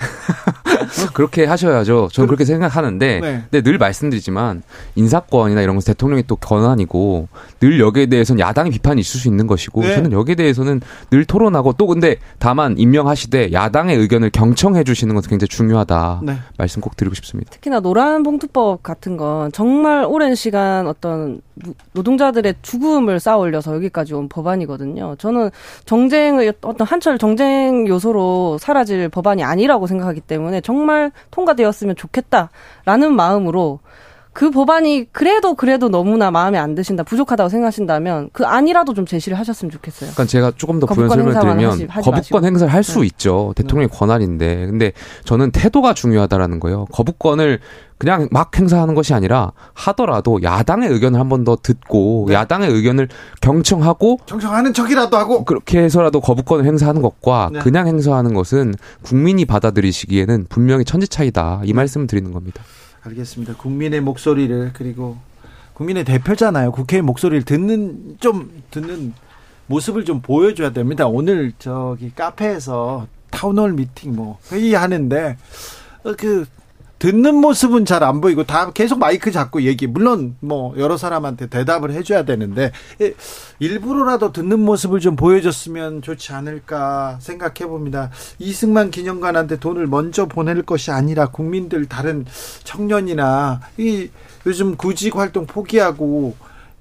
그렇게 하셔야죠. 저는 그렇게 생각하는데, 네. 근데 늘 말씀드리지만 인사권이나 이런 것은 대통령이 또 권한이고 늘 여기에 대해서는 야당의 비판이 있을 수 있는 것이고 네. 저는 여기에 대해서는 늘 토론하고 또 근데 다만 임명하시되 야당의 의견을 경청해 주시는 것은 굉장히 중요하다. 네. 말씀 꼭 드리고 싶습니다. 특히나 노란 봉투법 같은 건 정말 오랜 시간 어떤 노동자들의 죽음을 쌓아올려서 여기까지 온 법안이거든요. 저는 정쟁의 어떤 한철 정쟁 요소로 사라질 법안이 아니라고 생각하기 때문에 정말 통과되었으면 좋겠다라는 마음으로 그 법안이 그래도 그래도 너무나 마음에 안 드신다 부족하다고 생각하신다면 그 아니라도 좀 제시를 하셨으면 좋겠어요. 그러니까 제가 조금 더 부연 설명을 드리면 하시, 하지 거부권 행사를 할수 네. 있죠. 대통령의 네. 권한인데 근데 저는 태도가 중요하다라는 거예요. 거부권을 그냥 막 행사하는 것이 아니라 하더라도 야당의 의견을 한 번 더 듣고 네. 야당의 의견을 경청하고 경청하는 척이라도 하고 그렇게 해서라도 거부권을 행사하는 것과 네. 그냥 행사하는 것은 국민이 받아들이시기에는 분명히 천지 차이다 이 말씀을 드리는 겁니다. 알겠습니다. 국민의 목소리를 그리고 국민의 대표잖아요. 국회의 목소리를 듣는 좀 듣는 모습을 좀 보여줘야 됩니다. 오늘 저기 카페에서 town hall meeting 뭐 회의하는데 어, 그 듣는 모습은 잘 안 보이고 다 계속 마이크 잡고 얘기. 물론 뭐 여러 사람한테 대답을 해줘야 되는데 일부러라도 듣는 모습을 좀 보여줬으면 좋지 않을까 생각해 봅니다. 이승만 기념관한테 돈을 먼저 보낼 것이 아니라 국민들 다른 청년이나 이 요즘 구직 활동 포기하고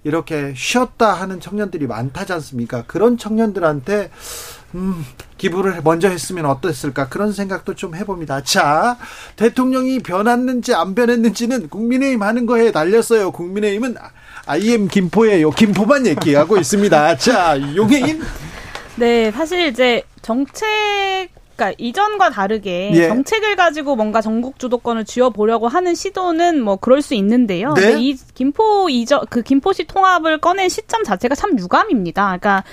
이렇게 쉬었다 하는 청년들이 많다지 않습니까? 그런 청년들한테 음, 기부를 먼저 했으면 어땠을까 그런 생각도 좀 해봅니다. 자, 대통령이 변했는지 안 변했는지는 국민의힘 하는 거에 달렸어요. 국민의힘은 IM 김포예요. 김포만 얘기하고 있습니다. 자, 용해인. 네, 사실 이제 정책 그러니까 이전과 다르게 예. 정책을 가지고 뭔가 전국 주도권을 쥐어 보려고 하는 시도는 뭐 그럴 수 있는데요. 네? 이 김포 이전 그 김포시 통합을 꺼낸 시점 자체가 참 유감입니다. 그러니까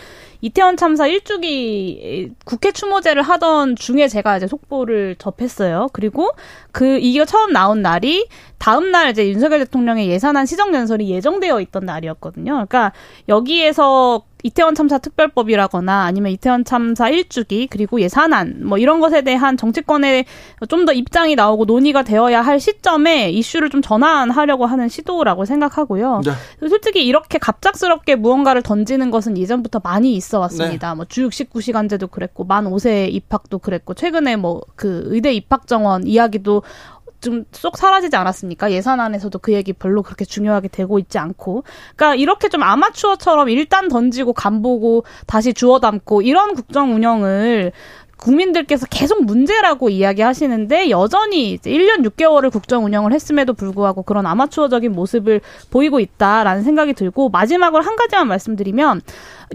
이태원 참사 1주기 국회 추모제를 하던 중에 제가 이제 속보를 접했어요. 그리고 그 이게 처음 나온 날이 다음 날 이제 윤석열 대통령의 예산안 시정 연설이 예정되어 있던 날이었거든요. 그러니까 여기에서 이태원 참사 특별법이라거나 아니면 이태원 참사 일주기 그리고 예산안 뭐 이런 것에 대한 정치권의 좀 더 입장이 나오고 논의가 되어야 할 시점에 이슈를 좀 전환하려고 하는 시도라고 생각하고요. 네. 솔직히 이렇게 갑작스럽게 무언가를 던지는 것은 예전부터 많이 있어 왔습니다. 네. 뭐주 69시간제도 그랬고 만 5세 입학도 그랬고 최근에 뭐 그 의대 입학 정원 이야기도 좀 쏙 사라지지 않았습니까? 예산안에서도 그 얘기 별로 그렇게 중요하게 되고 있지 않고. 그러니까 이렇게 좀 아마추어처럼 일단 던지고 간 보고 다시 주워 담고 이런 국정 운영을 국민들께서 계속 문제라고 이야기하시는데 여전히 이제 1년 6개월을 국정 운영을 했음에도 불구하고 그런 아마추어적인 모습을 보이고 있다라는 생각이 들고 마지막으로 한 가지만 말씀드리면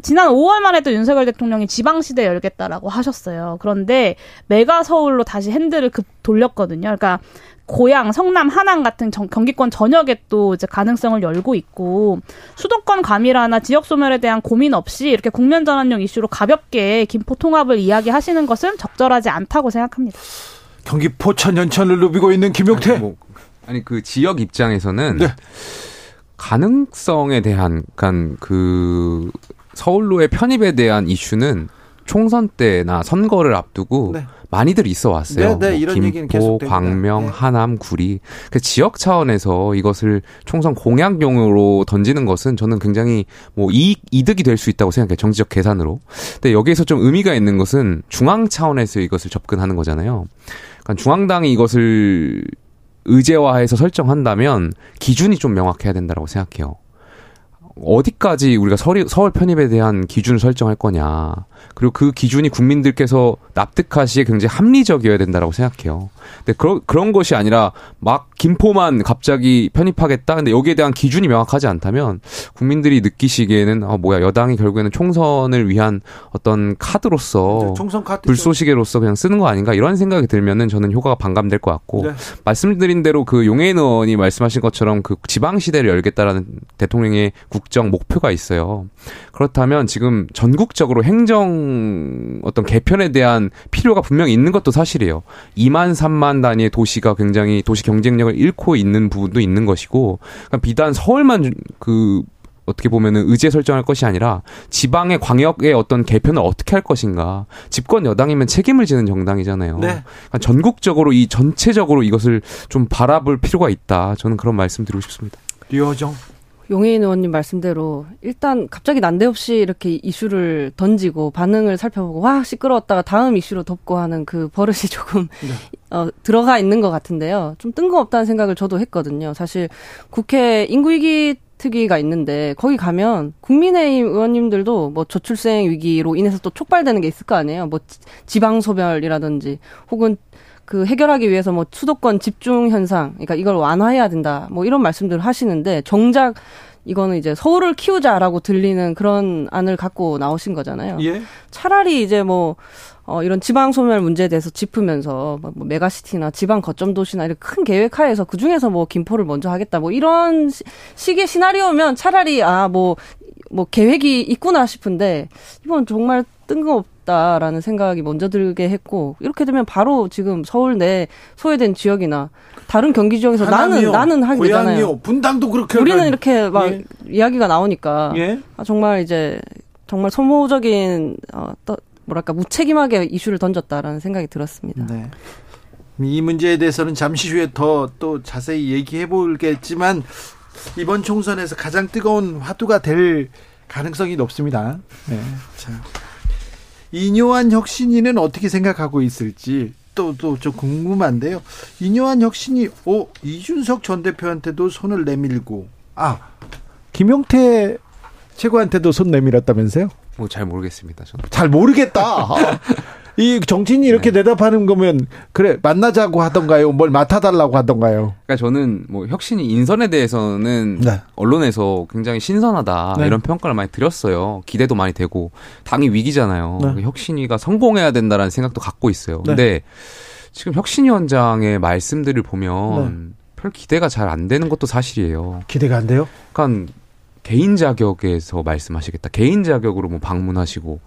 지난 5월만 해도 윤석열 대통령이 지방시대 열겠다라고 하셨어요. 그런데 메가 서울로 다시 핸들을 급 돌렸거든요. 그러니까 고양, 성남, 하남 같은 정, 경기권 전역에 또 이제 가능성을 열고 있고 수도권 과밀화나 지역 소멸에 대한 고민 없이 이렇게 국면 전환용 이슈로 가볍게 김포 통합을 이야기하시는 것은 적절하지 않다고 생각합니다. 경기 포천 연천을 누비고 있는 김용태. 아니, 뭐, 아니 그 지역 입장에서는 네. 가능성에 대한 그러니까 그 서울로의 편입에 대한 이슈는 총선 때나 선거를 앞두고 네. 많이들 있어 왔어요. 네, 네, 뭐 김포, 광명, 네. 하남, 구리. 그 지역 차원에서 이것을 총선 공약용으로 던지는 것은 저는 굉장히 뭐 이익, 이득이 될 수 있다고 생각해요. 정치적 계산으로. 근데 여기에서 좀 의미가 있는 것은 중앙 차원에서 이것을 접근하는 거잖아요. 그러니까 중앙당이 이것을 의제화해서 설정한다면 기준이 좀 명확해야 된다고 생각해요. 어디까지 우리가 서울, 서울 편입에 대한 기준을 설정할 거냐. 그리고 그 기준이 국민들께서 납득하시기에 굉장히 합리적이어야 된다라고 생각해요. 근데 그런 그런 것이 아니라 막 김포만 갑자기 편입하겠다. 근데 여기에 대한 기준이 명확하지 않다면 국민들이 느끼시기에는 아 뭐야 여당이 결국에는 총선을 위한 어떤 카드로서 네, 총선 카드 불쏘시개로서 그냥 쓰는 거 아닌가 이런 생각이 들면은 저는 효과가 반감될 것 같고 네. 말씀드린 대로 그 용해인 의원이 말씀하신 것처럼 그 지방 시대를 열겠다라는 대통령의 국정 목표가 있어요. 그렇다면 지금 전국적으로 행정 어떤 개편에 대한 필요가 분명히 있는 것도 사실이에요. 2만 3만 단위의 도시가 굉장히 도시 경쟁력을 잃고 있는 부분도 있는 것이고 그러니까 비단 서울만 그 어떻게 보면은 의제 설정할 것이 아니라 지방의 광역의 어떤 개편을 어떻게 할 것인가. 집권 여당이면 책임을 지는 정당이잖아요. 네. 그러니까 전국적으로 이 전체적으로 이것을 좀 바라볼 필요가 있다. 저는 그런 말씀 드리고 싶습니다. 류호정 용해인 의원님 말씀대로 일단 갑자기 난데없이 이렇게 이슈를 던지고 반응을 살펴보고 와 시끄러웠다가 다음 이슈로 덮고 하는 그 버릇이 조금 네. 어, 들어가 있는 것 같은데요. 좀 뜬금없다는 생각을 저도 했거든요. 사실 국회 인구위기 특위가 있는데 거기 가면 국민의힘 의원님들도 뭐 저출생 위기로 인해서 또 촉발되는 게 있을 거 아니에요. 뭐 지방 소멸이라든지 혹은 그 해결하기 위해서 뭐 수도권 집중 현상, 그러니까 이걸 완화해야 된다. 뭐 이런 말씀들을 하시는데 정작 이거는 이제 서울을 키우자라고 들리는 그런 안을 갖고 나오신 거잖아요. 예? 차라리 이제 뭐 어, 이런 지방 소멸 문제에 대해서 짚으면서 뭐, 뭐 메가시티나 지방 거점 도시나 이런 큰 계획하에서 그 중에서 뭐 김포를 먼저 하겠다 뭐 이런 시, 식의 시나리오면 차라리 아 뭐뭐 뭐 계획이 있구나 싶은데 이건 정말 뜬금없 없다라는 생각이 먼저 들게 했고 이렇게 되면 바로 지금 서울 내 소외된 지역이나 다른 경기 지역에서 나는 나는 하게 고양이요. 되잖아요. 분당도 그렇게 우리는 이렇게 막 예. 이야기가 나오니까 예? 아, 정말 이제 정말 소모적인 어, 또 뭐랄까 무책임하게 이슈를 던졌다라는 생각이 들었습니다. 네. 이 문제에 대해서는 잠시 후에 더 또 자세히 얘기해 보겠지만 이번 총선에서 가장 뜨거운 화두가 될 가능성이 높습니다. 네. 자. 이뇨한 혁신이는 어떻게 생각하고 있을지 또또좀 궁금한데요. 이뇨한 혁신이 오 이준석 전 대표한테도 손을 내밀고 아 김용태 최고한테도 손 내밀었다면서요? 뭐 잘 모르겠습니다. 저는 잘 모르겠다. 이 정치인이 이렇게 네. 대답하는 거면 그래 만나자고 하던가요? 뭘 맡아달라고 하던가요? 그러니까 저는 뭐 혁신이 인선에 대해서는 네. 언론에서 굉장히 신선하다 네. 이런 평가를 많이 드렸어요. 기대도 많이 되고 당이 위기잖아요. 네. 혁신이가 성공해야 된다라는 생각도 갖고 있어요. 네. 근데 지금 혁신위원장의 말씀들을 보면 네. 별 기대가 잘 안 되는 것도 사실이에요. 기대가 안 돼요? 그러니까 개인 자격에서 말씀하시겠다. 개인 자격으로 뭐 방문하시고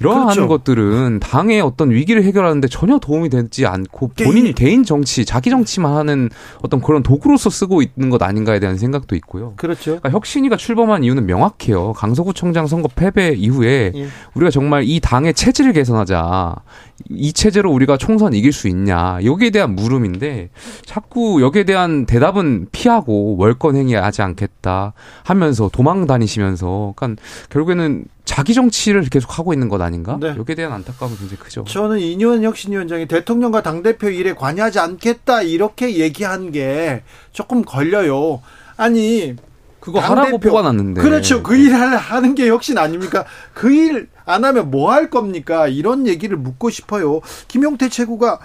이러한 그렇죠. 것들은 당의 어떤 위기를 해결하는데 전혀 도움이 되지 않고 본인 개인 정치, 자기 정치만 하는 어떤 그런 도구로서 쓰고 있는 것 아닌가에 대한 생각도 있고요. 그렇죠. 그러니까 혁신이가 출범한 이유는 명확해요. 강서구청장 선거 패배 이후에 예. 우리가 정말 이 당의 체질을 개선하자. 이 체제로 우리가 총선 이길 수 있냐. 여기에 대한 물음인데 자꾸 여기에 대한 대답은 피하고 월권 행위하지 않겠다 하면서 도망 다니시면서 그러니까 결국에는 자기 정치를 계속 하고 있는 것 아닌가? 네. 여기에 대한 안타까움이 굉장히 크죠. 저는 이뇨한 혁신위원장이 대통령과 당대표 일에 관여하지 않겠다 이렇게 얘기한 게 조금 걸려요. 아니 그거 하라고 뽑아놨는데. 그렇죠. 그 일 하는 게 혁신 아닙니까? 그 일 안 하면 뭐 할 겁니까? 이런 얘기를 묻고 싶어요. 김용태 최고가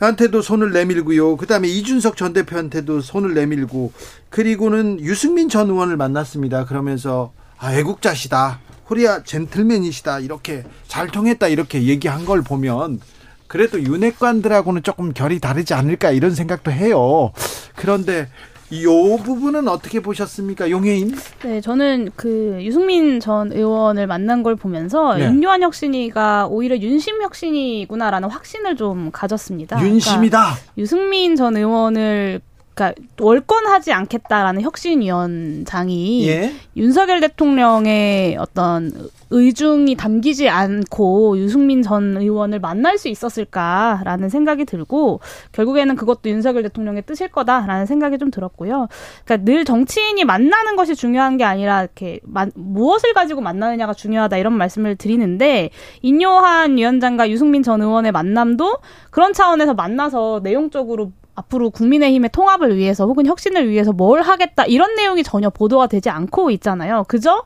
한테도 손을 내밀고요. 그다음에 이준석 전 대표한테도 손을 내밀고 그리고는 유승민 전 의원을 만났습니다. 그러면서 아, 애국자시다. 코리아 젠틀맨이시다. 이렇게 잘 통했다. 이렇게 얘기한 걸 보면 그래도 윤핵관들하고는 조금 결이 다르지 않을까 이런 생각도 해요. 그런데 이 부분은 어떻게 보셨습니까, 용혜인? 네, 저는 그 유승민 전 의원을 만난 걸 보면서 네. 윤요한 혁신이가 오히려 윤심 혁신이구나라는 확신을 좀 가졌습니다. 윤심이다. 그러니까 유승민 전 의원을 그러니까 월권하지 않겠다라는 혁신위원장이 예? 윤석열 대통령의 어떤 의중이 담기지 않고 유승민 전 의원을 만날 수 있었을까라는 생각이 들고 결국에는 그것도 윤석열 대통령의 뜻일 거다라는 생각이 좀 들었고요. 그러니까 늘 정치인이 만나는 것이 중요한 게 아니라 이렇게 무엇을 가지고 만나느냐가 중요하다 이런 말씀을 드리는데 인요한 위원장과 유승민 전 의원의 만남도 그런 차원에서 만나서 내용적으로 앞으로 국민의힘의 통합을 위해서 혹은 혁신을 위해서 뭘 하겠다 이런 내용이 전혀 보도가 되지 않고 있잖아요. 그저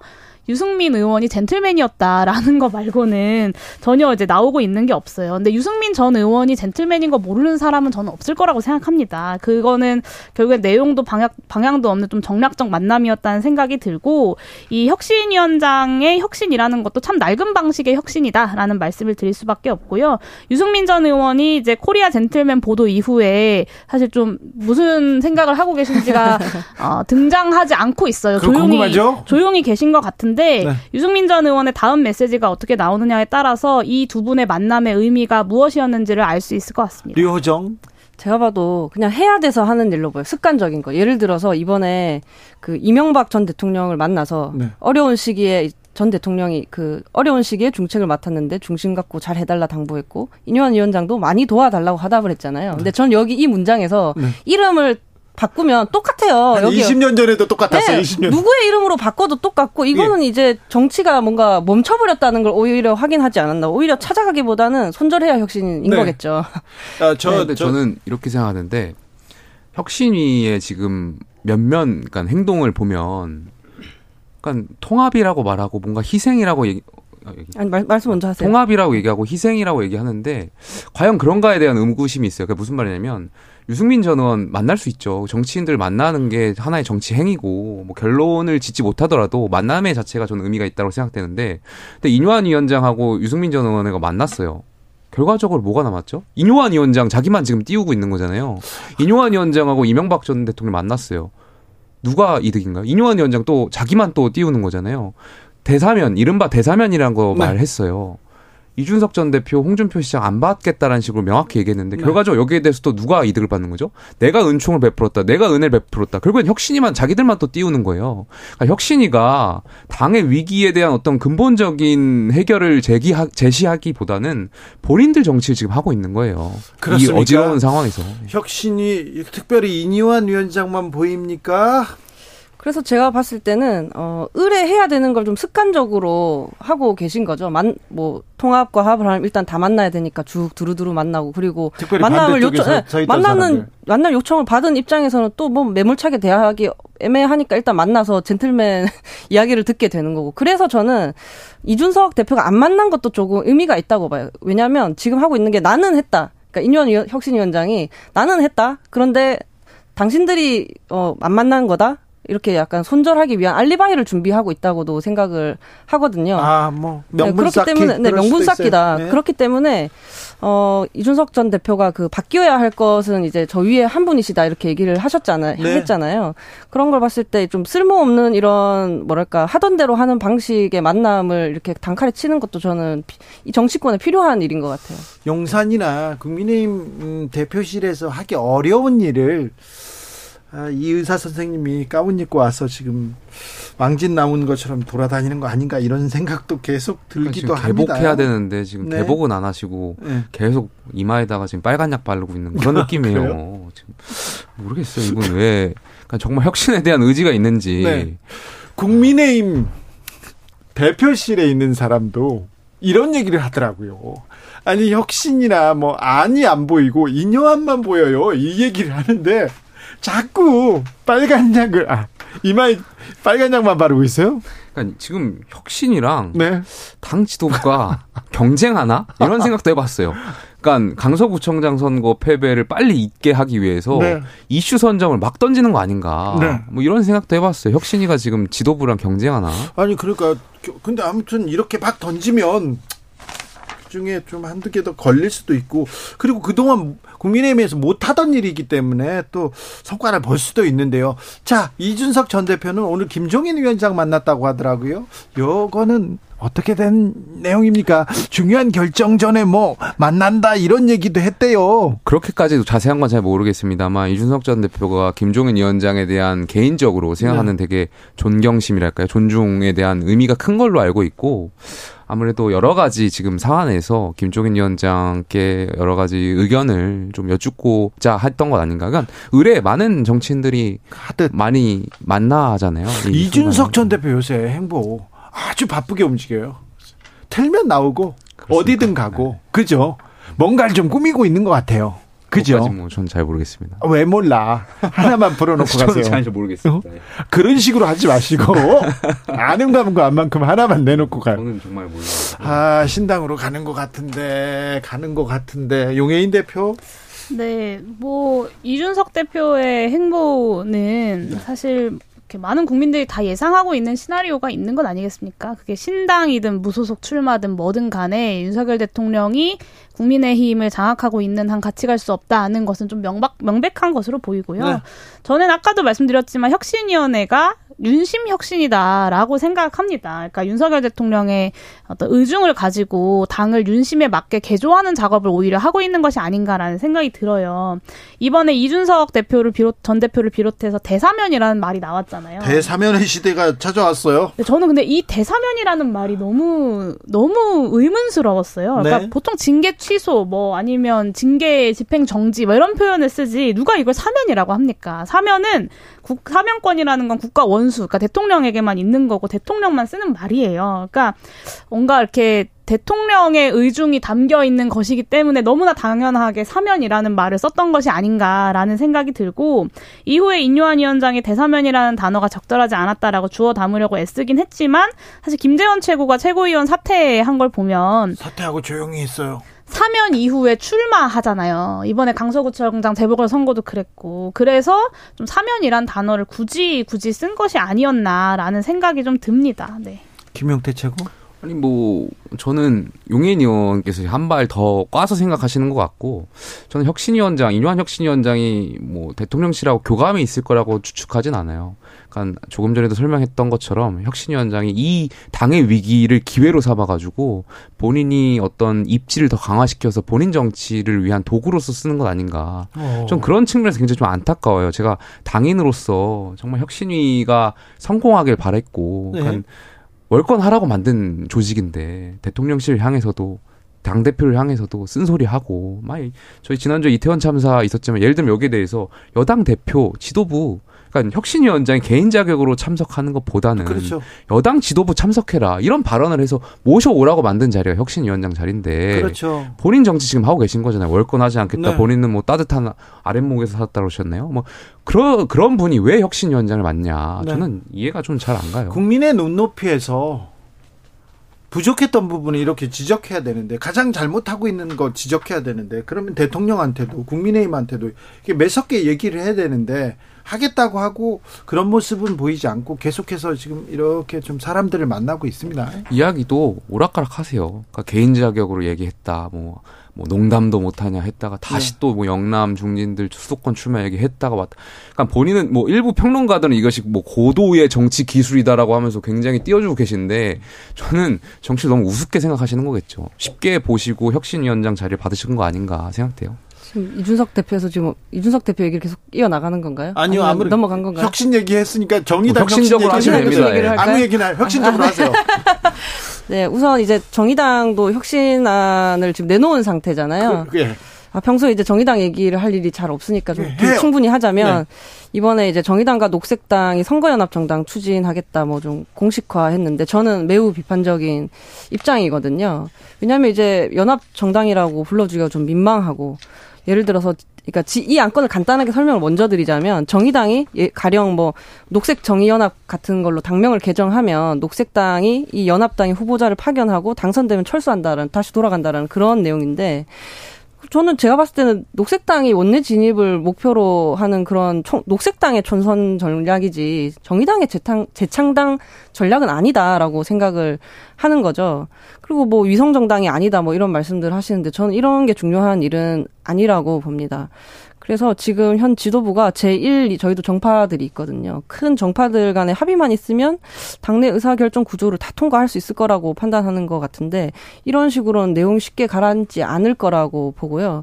유승민 의원이 젠틀맨이었다라는 거 말고는 전혀 이제 나오고 있는 게 없어요. 근데 유승민 전 의원이 젠틀맨인 거 모르는 사람은 저는 없을 거라고 생각합니다. 그거는 결국엔 내용도 방향, 방향도 없는 좀 정략적 만남이었다는 생각이 들고 이 혁신위원장의 혁신이라는 것도 참 낡은 방식의 혁신이다라는 말씀을 드릴 수밖에 없고요. 유승민 전 의원이 이제 코리아 젠틀맨 보도 이후에 사실 좀 무슨 생각을 하고 계신지가 어, 등장하지 않고 있어요. 조용히 궁금하죠? 조용히 계신 것 같은데 있는데 네. 유승민 전 의원의 다음 메시지가 어떻게 나오느냐에 따라서 이 두 분의 만남의 의미가 무엇이었는지를 알 수 있을 것 같습니다. 류호정 제가 봐도 그냥 해야 돼서 하는 일로 보여. 습관적인 거. 예를 들어서 이번에 그 이명박 전 대통령을 만나서 네. 어려운 시기에 전 대통령이 그 어려운 시기에 중책을 맡았는데 중심 갖고 잘 해달라 당부했고 이뇨한 위원장도 많이 도와달라고 하답을 했잖아요. 근데 전 여기 이 문장에서 네. 이름을 바꾸면 똑같아요. 여기 20년 전에도 똑같았어요. 네, 20년. 누구의 이름으로 바꿔도 똑같고 이거는 예. 이제 정치가 뭔가 멈춰버렸다는 걸 오히려 확인하지 않았나. 오히려 찾아가기보다는 손절해야 혁신인 네. 거겠죠. 아, 저, 네, 저, 는 이렇게 생각하는데 혁신위의 지금 몇몇 그러니까 행동을 보면 그러니까 통합이라고 말하고 뭔가 희생이라고 얘기, 어, 아니 말, 말씀 먼저 하세요. 통합이라고 얘기하고 희생이라고 얘기하는데 과연 그런가에 대한 의구심이 있어요. 그게 무슨 말이냐면 유승민 전 의원 만날 수 있죠. 정치인들 만나는 게 하나의 정치 행위고 뭐 결론을 짓지 못하더라도 만남의 자체가 저는 의미가 있다고 생각되는데 근데 이뇨한 위원장하고 유승민 전 의원과 만났어요. 결과적으로 뭐가 남았죠? 이뇨한 위원장 자기만 지금 띄우고 있는 거잖아요. 이뇨한 위원장하고 이명박 전 대통령 만났어요. 누가 이득인가요? 이뇨한 위원장 또 자기만 또 띄우는 거잖아요. 대사면, 이른바 대사면이란 거 네. 말했어요. 이준석 전 대표, 홍준표 시장 안 받겠다라는 식으로 명확히 얘기했는데 네. 결과적으로 여기에 대해서 또 누가 이득을 받는 거죠? 내가 은총을 베풀었다, 내가 은혜를 베풀었다. 결국엔 혁신이만 자기들만 또 띄우는 거예요. 그러니까 혁신이가 당의 위기에 대한 어떤 근본적인 해결을 제기하, 제시하기보다는 본인들 정치를 지금 하고 있는 거예요. 그렇습니까? 이 어지러운 상황에서. 혁신이 특별히 이니환 위원장만 보입니까? 그래서 제가 봤을 때는 어 의뢰해야 되는 걸 좀 습관적으로 하고 계신 거죠. 만 뭐 통합과 합을 하면 일단 다 만나야 되니까 쭉 두루두루 만나고 그리고 만남을 요청 네, 만나는 사람들. 만날 요청을 받은 입장에서는 또 뭐 매몰차게 대하기 애매하니까 일단 만나서 젠틀맨 이야기를 듣게 되는 거고. 그래서 저는 이준석 대표가 안 만난 것도 조금 의미가 있다고 봐요. 왜냐하면 지금 하고 있는 게 나는 했다. 그러니까 인현 혁신위원장이 나는 했다. 그런데 당신들이 어 안 만난 거다. 이렇게 약간 손절하기 위한 알리바이를 준비하고 있다고도 생각을 하거든요. 아, 뭐 명분 네, 그렇기 때문에 네, 명분 쌓기다. 네. 그렇기 때문에 어 이준석 전 대표가 그 바뀌어야 할 것은 이제 저 위에 한 분이시다 이렇게 얘기를 하셨잖아요. 네. 했잖아요. 그런 걸 봤을 때 좀 쓸모없는 이런 뭐랄까 하던 대로 하는 방식의 만남을 이렇게 단칼에 치는 것도 저는 이 정치권에 필요한 일인 것 같아요. 용산이나 국민의힘 음, 대표실에서 하기 어려운 일을 아, 이 의사 선생님이 가운 입고 와서 지금 왕진 나온 것처럼 돌아다니는 거 아닌가 이런 생각도 계속 들기도 그러니까 합니다. 개복해야 되는데 지금 네. 개복은 안 하시고 네. 계속 이마에다가 지금 빨간 약 바르고 있는 그런 느낌이에요. 지금 모르겠어요. 이분 왜 그러니까 정말 혁신에 대한 의지가 있는지. 네. 국민의힘 대표실에 있는 사람도 이런 얘기를 하더라고요. 아니 혁신이나 뭐 안이 안 보이고 인여안만 보여요. 이 얘기를 하는데 자꾸 빨간 약을 아 이마에 빨간 약만 바르고 있어요? 그러니까 지금 혁신이랑 네. 당 지도부가 경쟁하나 이런 생각도 해봤어요. 그러니까 강서구청장 선거 패배를 빨리 잊게 하기 위해서 네. 이슈 선정을 막 던지는 거 아닌가. 네. 뭐 이런 생각도 해봤어요. 혁신이가 지금 지도부랑 경쟁하나? 아니 그러니까 근데 아무튼 이렇게 막 던지면 중에 좀 한두 개 더 걸릴 수도 있고 그리고 그동안 국민의힘에서 못하던 일이기 때문에 또 성과를 볼 수도 있는데요. 자 이준석 전 대표는 오늘 김종인 위원장 만났다고 하더라고요. 요거는 어떻게 된 내용입니까? 중요한 결정 전에 뭐 만난다 이런 얘기도 했대요. 그렇게까지도 자세한 건 잘 모르겠습니다만 이준석 전 대표가 김종인 위원장에 대한 개인적으로 생각하는 네. 되게 존경심이랄까요? 존중에 대한 의미가 큰 걸로 알고 있고 아무래도 여러 가지 지금 사안에서 김종인 위원장께 여러 가지 의견을 좀 여쭙고자 했던 것 아닌가. 그러니까 의뢰 많은 정치인들이 하듯 많이 만나잖아요. 이준석 전 대표 요새 행보 아주 바쁘게 움직여요. 틀면 나오고 그렇습니까? 어디든 가고 네. 그죠? 뭔가를 좀 꾸미고 있는 것 같아요. 그죠? 뭐전잘 모르겠습니다. 왜 몰라? 하나만 풀어놓고 가세요. 잘 모르겠습니다. 어? 그런 식으로 하지 마시고 아는 감과 안만큼 하나만 내놓고 가요. 저는 정말 몰라요. 아 신당으로 가는 것 같은데 가는 것 같은데 용해인 대표. 네, 뭐 이준석 대표의 행보는 네. 사실 이렇게 많은 국민들이 다 예상하고 있는 시나리오가 있는 건 아니겠습니까? 그게 신당이든 무소속 출마든 뭐든 간에 윤석열 대통령이 국민의힘을 장악하고 있는 한 같이 갈 수 없다는 것은 좀 명박, 명백한 것으로 보이고요. 네. 저는 아까도 말씀드렸지만 혁신위원회가 윤심 혁신이다라고 생각합니다. 그러니까 윤석열 대통령의 어떤 의중을 가지고 당을 윤심에 맞게 개조하는 작업을 오히려 하고 있는 것이 아닌가라는 생각이 들어요. 이번에 이준석 대표를 비롯 전 대표를 비롯해서 대사면이라는 말이 나왔잖아요. 대사면의 시대가 찾아왔어요. 저는 근데 이 대사면이라는 말이 너무 너무 의문스러웠어요. 그러니까 네. 보통 징계 취소 뭐 아니면 징계 집행 정지 뭐 이런 표현을 쓰지 누가 이걸 사면이라고 합니까? 사면은 국, 사면권이라는 건 국가 원수, 그러니까 대통령에게만 있는 거고 대통령만 쓰는 말이에요. 그러니까 뭔가 이렇게 대통령의 의중이 담겨 있는 것이기 때문에 너무나 당연하게 사면이라는 말을 썼던 것이 아닌가라는 생각이 들고 이후에 인요한 위원장이 대사면이라는 단어가 적절하지 않았다라고 주워 담으려고 애쓰긴 했지만 사실 김재원 최고가 최고위원 사퇴한 걸 보면 사퇴하고 조용히 있어요. 사면 이후에 출마하잖아요. 이번에 강서구청장 재보궐 선거도 그랬고. 그래서 좀 사면이란 단어를 굳이 굳이 쓴 것이 아니었나라는 생각이 좀 듭니다. 네. 김용태 최고? 아니 뭐 저는 용인 의원께서 한 발 더 꽈서 생각하시는 것 같고 저는 혁신위원장 인유한 혁신위원장이 뭐 대통령실하고 교감이 있을 거라고 추측하진 않아요. 그러니까 조금 전에도 설명했던 것처럼 혁신위원장이 이 당의 위기를 기회로 삼아가지고 본인이 어떤 입지를 더 강화시켜서 본인 정치를 위한 도구로서 쓰는 것 아닌가. 어. 좀 그런 측면에서 굉장히 좀 안타까워요. 제가 당인으로서 정말 혁신위가 성공하길 바랬고. 네. 그러니까 월권하라고 만든 조직인데 대통령실 향해서도 당 대표를 향해서도 쓴소리하고 막 저희 지난주에 이태원 참사 있었지만 예를 들면 여기에 대해서 여당 대표 지도부 그러니까 혁신위원장이 개인 자격으로 참석하는 것보다는 그렇죠. 여당 지도부 참석해라 이런 발언을 해서 모셔오라고 만든 자리가 혁신위원장 자리인데 그렇죠. 본인 정치 지금 하고 계신 거잖아요. 월권하지 않겠다. 네. 본인은 뭐 따뜻한 아랫목에서 살았다 그러셨네요. 뭐 그런 그런 분이 왜 혁신위원장을 맡냐 네. 저는 이해가 좀 잘 안 가요. 국민의 눈높이에서 부족했던 부분을 이렇게 지적해야 되는데 가장 잘못하고 있는 거 지적해야 되는데 그러면 대통령한테도 국민의힘한테도 이게 매섭게 얘기를 해야 되는데 하겠다고 하고 그런 모습은 보이지 않고 계속해서 지금 이렇게 좀 사람들을 만나고 있습니다. 이야기도 오락가락 하세요. 그러니까 개인 자격으로 얘기했다. 뭐, 뭐 농담도 못하냐 했다가 다시 네. 또뭐 영남 중진들 수도권 출마 얘기했다가 왔다. 그러니까 본인은 뭐 일부 평론가들은 이것이 뭐 고도의 정치 기술이다라고 하면서 굉장히 띄워주고 계신데 저는 정치를 너무 우습게 생각하시는 거겠죠. 쉽게 보시고 혁신위원장 자리를 받으신 거 아닌가 생각돼요. 지금 이준석 대표에서 지금 이준석 대표 얘기를 계속 이어 나가는 건가요? 아니요, 아무리 넘어간 건가요? 혁신 얘기했으니까 정의당 뭐 혁신적으로 하시면 됩니다. 예. 아무 얘기나 혁신적으로 하세요. 네, 우선 이제 정의당도 혁신안을 지금 내놓은 상태잖아요. 그, 예. 아, 평소에 이제 정의당 얘기를 할 일이 잘 없으니까 좀 네, 충분히 하자면 네. 이번에 이제 정의당과 녹색당이 선거연합 정당 추진하겠다 뭐 좀 공식화했는데 저는 매우 비판적인 입장이거든요. 왜냐하면 이제 연합 정당이라고 불러주기가 좀 민망하고 예를 들어서 그러니까 이 안건을 간단하게 설명을 먼저 드리자면 정의당이 예, 가령 뭐 녹색 정의연합 같은 걸로 당명을 개정하면 녹색당이 이 연합당의 후보자를 파견하고 당선되면 철수한다는 다시 돌아간다라는 그런 내용인데 저는 제가 봤을 때는 녹색당이 원내 진입을 목표로 하는 그런 총, 녹색당의 촌선 전략이지 정의당의 재탕, 재창당 전략은 아니다라고 생각을 하는 거죠. 그리고 뭐 위성정당이 아니다 뭐 이런 말씀들 하시는데 저는 이런 게 중요한 일은 아니라고 봅니다. 그래서 지금 현 지도부가 제1, 저희도 정파들이 있거든요. 큰 정파들 간의 합의만 있으면 당내 의사결정 구조를 다 통과할 수 있을 거라고 판단하는 것 같은데 이런 식으로는 내용 쉽게 가라앉지 않을 거라고 보고요.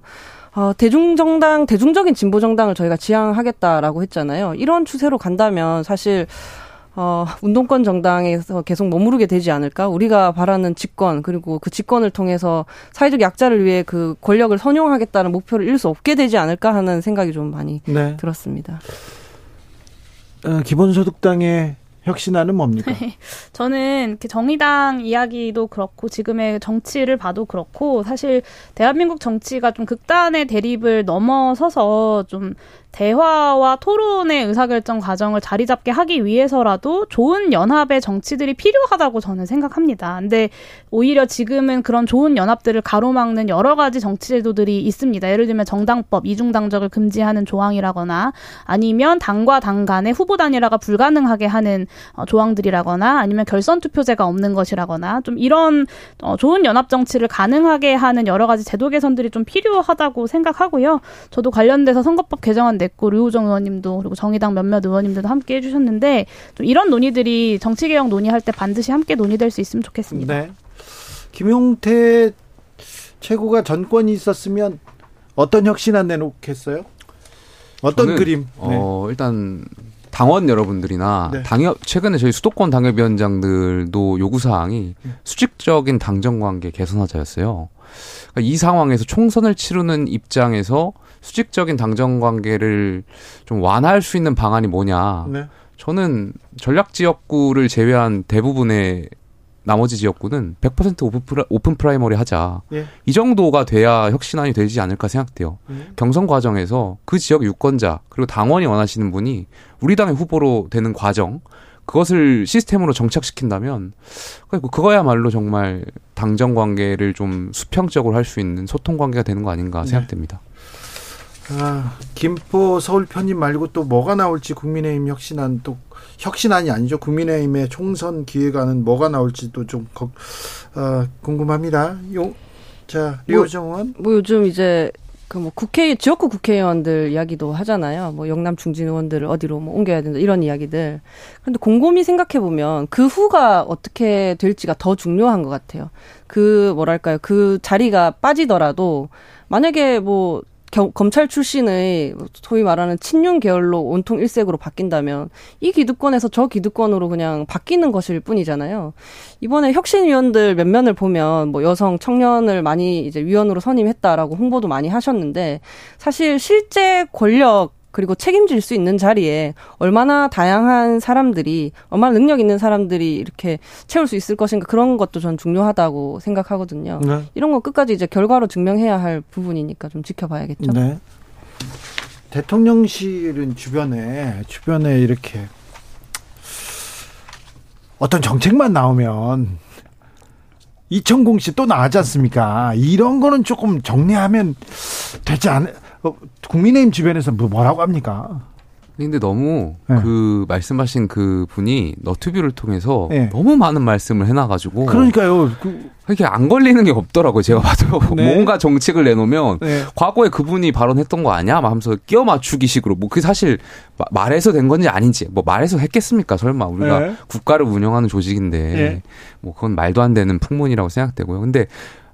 어, 대중정당, 대중적인 진보정당을 저희가 지향하겠다라고 했잖아요. 이런 추세로 간다면 사실 어, 운동권 정당에서 계속 머무르게 되지 않을까? 우리가 바라는 집권, 그리고 그 집권을 통해서 사회적 약자를 위해 그 권력을 선용하겠다는 목표를 이룰 수 없게 되지 않을까 하는 생각이 좀 많이 네. 들었습니다. 어, 기본소득당의 혁신안은 뭡니까? 저는 정의당 이야기도 그렇고 지금의 정치를 봐도 그렇고 사실 대한민국 정치가 좀 극단의 대립을 넘어서서 좀 대화와 토론의 의사결정 과정을 자리 잡게 하기 위해서라도 좋은 연합의 정치들이 필요하다고 저는 생각합니다. 근데 오히려 지금은 그런 좋은 연합들을 가로막는 여러 가지 정치 제도들이 있습니다. 예를 들면 정당법, 이중당적을 금지하는 조항이라거나 아니면 당과 당 간의 후보 단일화가 불가능하게 하는 어, 조항들이라거나 아니면 결선 투표제가 없는 것이라거나 좀 이런 어, 좋은 연합 정치를 가능하게 하는 여러 가지 제도 개선들이 좀 필요하다고 생각하고요. 저도 관련돼서 선거법 개정안 냈고 류호정 의원님도 그리고 정의당 몇몇 의원님들도 함께 해주셨는데 좀 이런 논의들이 정치개혁 논의할 때 반드시 함께 논의될 수 있으면 좋겠습니다. 네. 김용태 최고가 전권이 있었으면 어떤 혁신 안 내놓겠어요? 어떤 그림? 어, 네. 일단 당원 여러분들이나 네. 당협 최근에 저희 수도권 당협위원장들도 요구 사항이 네. 수직적인 당정 관계 개선하자였어요. 그러니까 이 상황에서 총선을 치르는 입장에서 수직적인 당정 관계를 좀 완화할 수 있는 방안이 뭐냐. 네. 저는 전략 지역구를 제외한 대부분의 나머지 지역구는 100% 오픈, 프라, 오픈 프라이머리 하자. 예. 이 정도가 돼야 혁신안이 되지 않을까 생각돼요. 예. 경선 과정에서 그 지역 유권자 그리고 당원이 원하시는 분이 우리 당의 후보로 되는 과정 그것을 시스템으로 정착시킨다면 그거야말로 정말 당정 관계를 좀 수평적으로 할 수 있는 소통 관계가 되는 거 아닌가 네. 생각됩니다. 아, 김포 서울 편입 말고 또 뭐가 나올지 국민의힘 혁신안 또 혁신안이 아니죠. 국민의힘의 총선 기획안은 뭐가 나올지도 좀 어, 궁금합니다. 용, 자 류정원 뭐, 뭐 요즘 이제 그뭐 국회 지역구 국회의원들 이야기도 하잖아요. 뭐 영남 중진 의원들을 어디로 뭐 옮겨야 된다 이런 이야기들. 그런데 곰곰이 생각해 보면 그 후가 어떻게 될지가 더 중요한 것 같아요. 그 뭐랄까요 그 자리가 빠지더라도 만약에 뭐 겨, 검찰 출신의 소위 말하는 친윤 계열로 온통 일색으로 바뀐다면 이 기득권에서 저 기득권으로 그냥 바뀌는 것일 뿐이잖아요. 이번에 혁신위원들 몇 면을 보면 뭐 여성 청년을 많이 이제 위원으로 선임했다라고 홍보도 많이 하셨는데 사실 실제 권력 그리고 책임질 수 있는 자리에 얼마나 다양한 사람들이 얼마나 능력 있는 사람들이 이렇게 채울 수 있을 것인가 그런 것도 전 중요하다고 생각하거든요. 네. 이런 거 끝까지 이제 결과로 증명해야 할 부분이니까 좀 지켜봐야겠죠. 네. 대통령실은 주변에 주변에 이렇게 어떤 정책만 나오면 이천공 씨 또 나가지 않습니까? 이런 거는 조금 정리하면 되지 않, 어, 국민의힘 주변에서 뭐 뭐라고 합니까? 근데 너무 네. 그 말씀하신 그 분이 너튜브를 통해서 네. 너무 많은 말씀을 해놔가지고 그러니까요. 그... 이렇게 안 걸리는 게 없더라고요. 제가 봐도 네. 뭔가 정책을 내놓으면 네. 과거에 그분이 발언했던 거 아니야? 막 하면서 끼워 맞추기식으로 뭐그 사실 말해서 된 건지 아닌지 뭐 말해서 했겠습니까? 설마 우리가 네. 국가를 운영하는 조직인데 네. 뭐 그건 말도 안 되는 풍문이라고 생각되고요. 근데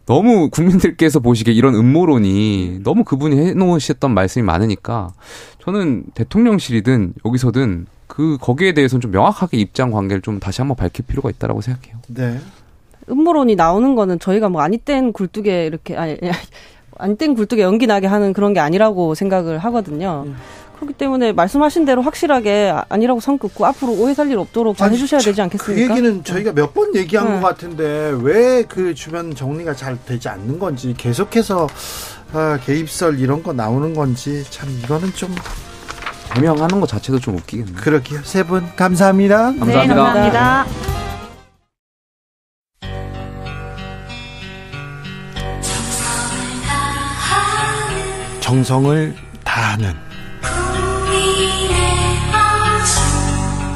너무 국민들께서 보시기에 이런 음모론이 너무 그분이 해놓으셨던 말씀이 많으니까 저는 대통령실이든 여기서든 그 거기에 대해서는 좀 명확하게 입장 관계를 좀 다시 한번 밝힐 필요가 있다라고 생각해요. 네. 음모론이 나오는 거는 저희가 뭐 아니 땐 굴뚝에 이렇게 아니 안땡 굴뚝에 연기 나게 하는 그런 게 아니라고 생각을 하거든요. 네. 그렇기 때문에 말씀하신 대로 확실하게 아, 아니라고 선 긋고 앞으로 오해 살 일 없도록 잘 해주셔야 되지 않겠습니까? 그 얘기는 저희가 몇 번 얘기한 네. 것 같은데 왜 그 주변 정리가 잘 되지 않는 건지 계속해서 아, 개입설 이런 거 나오는 건지 참 이거는 좀 해명하는 것 자체도 좀 웃기겠네요. 그러게요. 세 분 감사합니다. 감사합니다. 네, 감사합니다. 정성을 다하는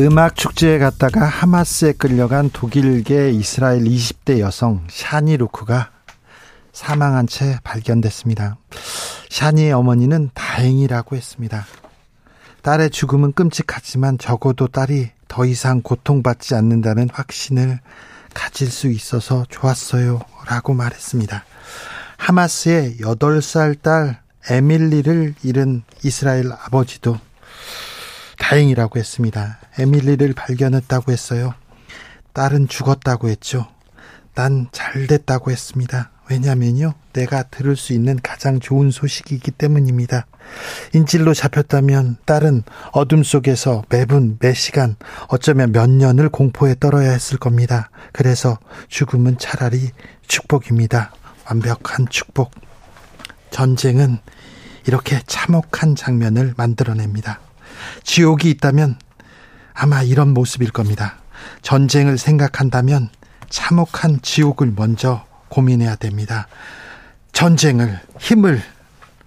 음악 축제에 갔다가 하마스에 끌려간 독일계 이스라엘 20대 여성 샤니 루크가 사망한 채 발견됐습니다. 샤니의 어머니는 다행이라고 했습니다. 딸의 죽음은 끔찍하지만 적어도 딸이 더 이상 고통받지 않는다는 확신을 가질 수 있어서 좋았어요. 라고 말했습니다. 하마스의 8살 딸 에밀리를 잃은 이스라엘 아버지도 다행이라고 했습니다. 에밀리를 발견했다고 했어요. 딸은 죽었다고 했죠. 난 잘 됐다고 했습니다. 왜냐면요. 내가 들을 수 있는 가장 좋은 소식이기 때문입니다. 인질로 잡혔다면 딸은 어둠 속에서 매분, 매 시간, 어쩌면 몇 년을 공포에 떨어야 했을 겁니다. 그래서 죽음은 차라리 축복입니다. 완벽한 축복. 전쟁은 이렇게 참혹한 장면을 만들어냅니다. 지옥이 있다면 아마 이런 모습일 겁니다. 전쟁을 생각한다면 참혹한 지옥을 먼저 고민해야 됩니다. 전쟁을, 힘을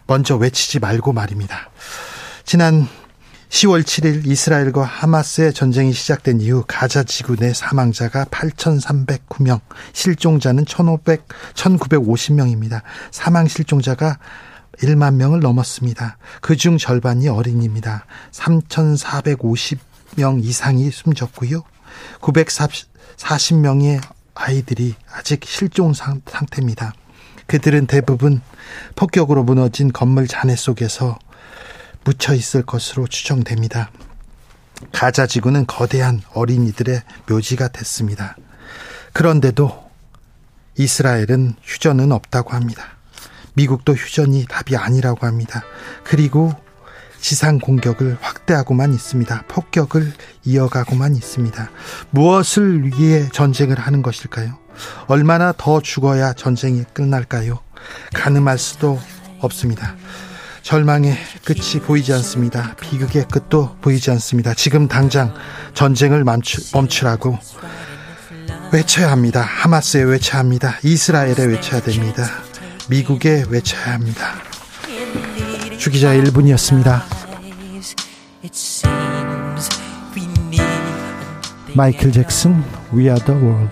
먼저 외치지 말고 말입니다. 지난 10월 7일 이스라엘과 하마스의 전쟁이 시작된 이후 가자 지구 내 사망자가 8,309명, 실종자는 1,500, 1,950명입니다. 사망 실종자가 1만 명을 넘었습니다. 그중 절반이 어린입니다. 3,450명 이상이 숨졌고요. 940명의 아이들이 아직 실종 상태입니다. 그들은 대부분 폭격으로 무너진 건물 잔해 속에서 묻혀 있을 것으로 추정됩니다. 가자 지구는 거대한 어린이들의 묘지가 됐습니다. 그런데도 이스라엘은 휴전은 없다고 합니다. 미국도 휴전이 답이 아니라고 합니다. 그리고 지상 공격을 확대하고만 있습니다. 폭격을 이어가고만 있습니다. 무엇을 위해 전쟁을 하는 것일까요? 얼마나 더 죽어야 전쟁이 끝날까요? 가늠할 수도 없습니다. 절망의 끝이 보이지 않습니다. 비극의 끝도 보이지 않습니다. 지금 당장 전쟁을 멈추, 멈추라고 외쳐야 합니다. 하마스에 외쳐야 합니다. 이스라엘에 외쳐야 됩니다. 미국에 외쳐야 합니다. 주기자 1분이었습니다. 마이클 잭슨, We Are the World.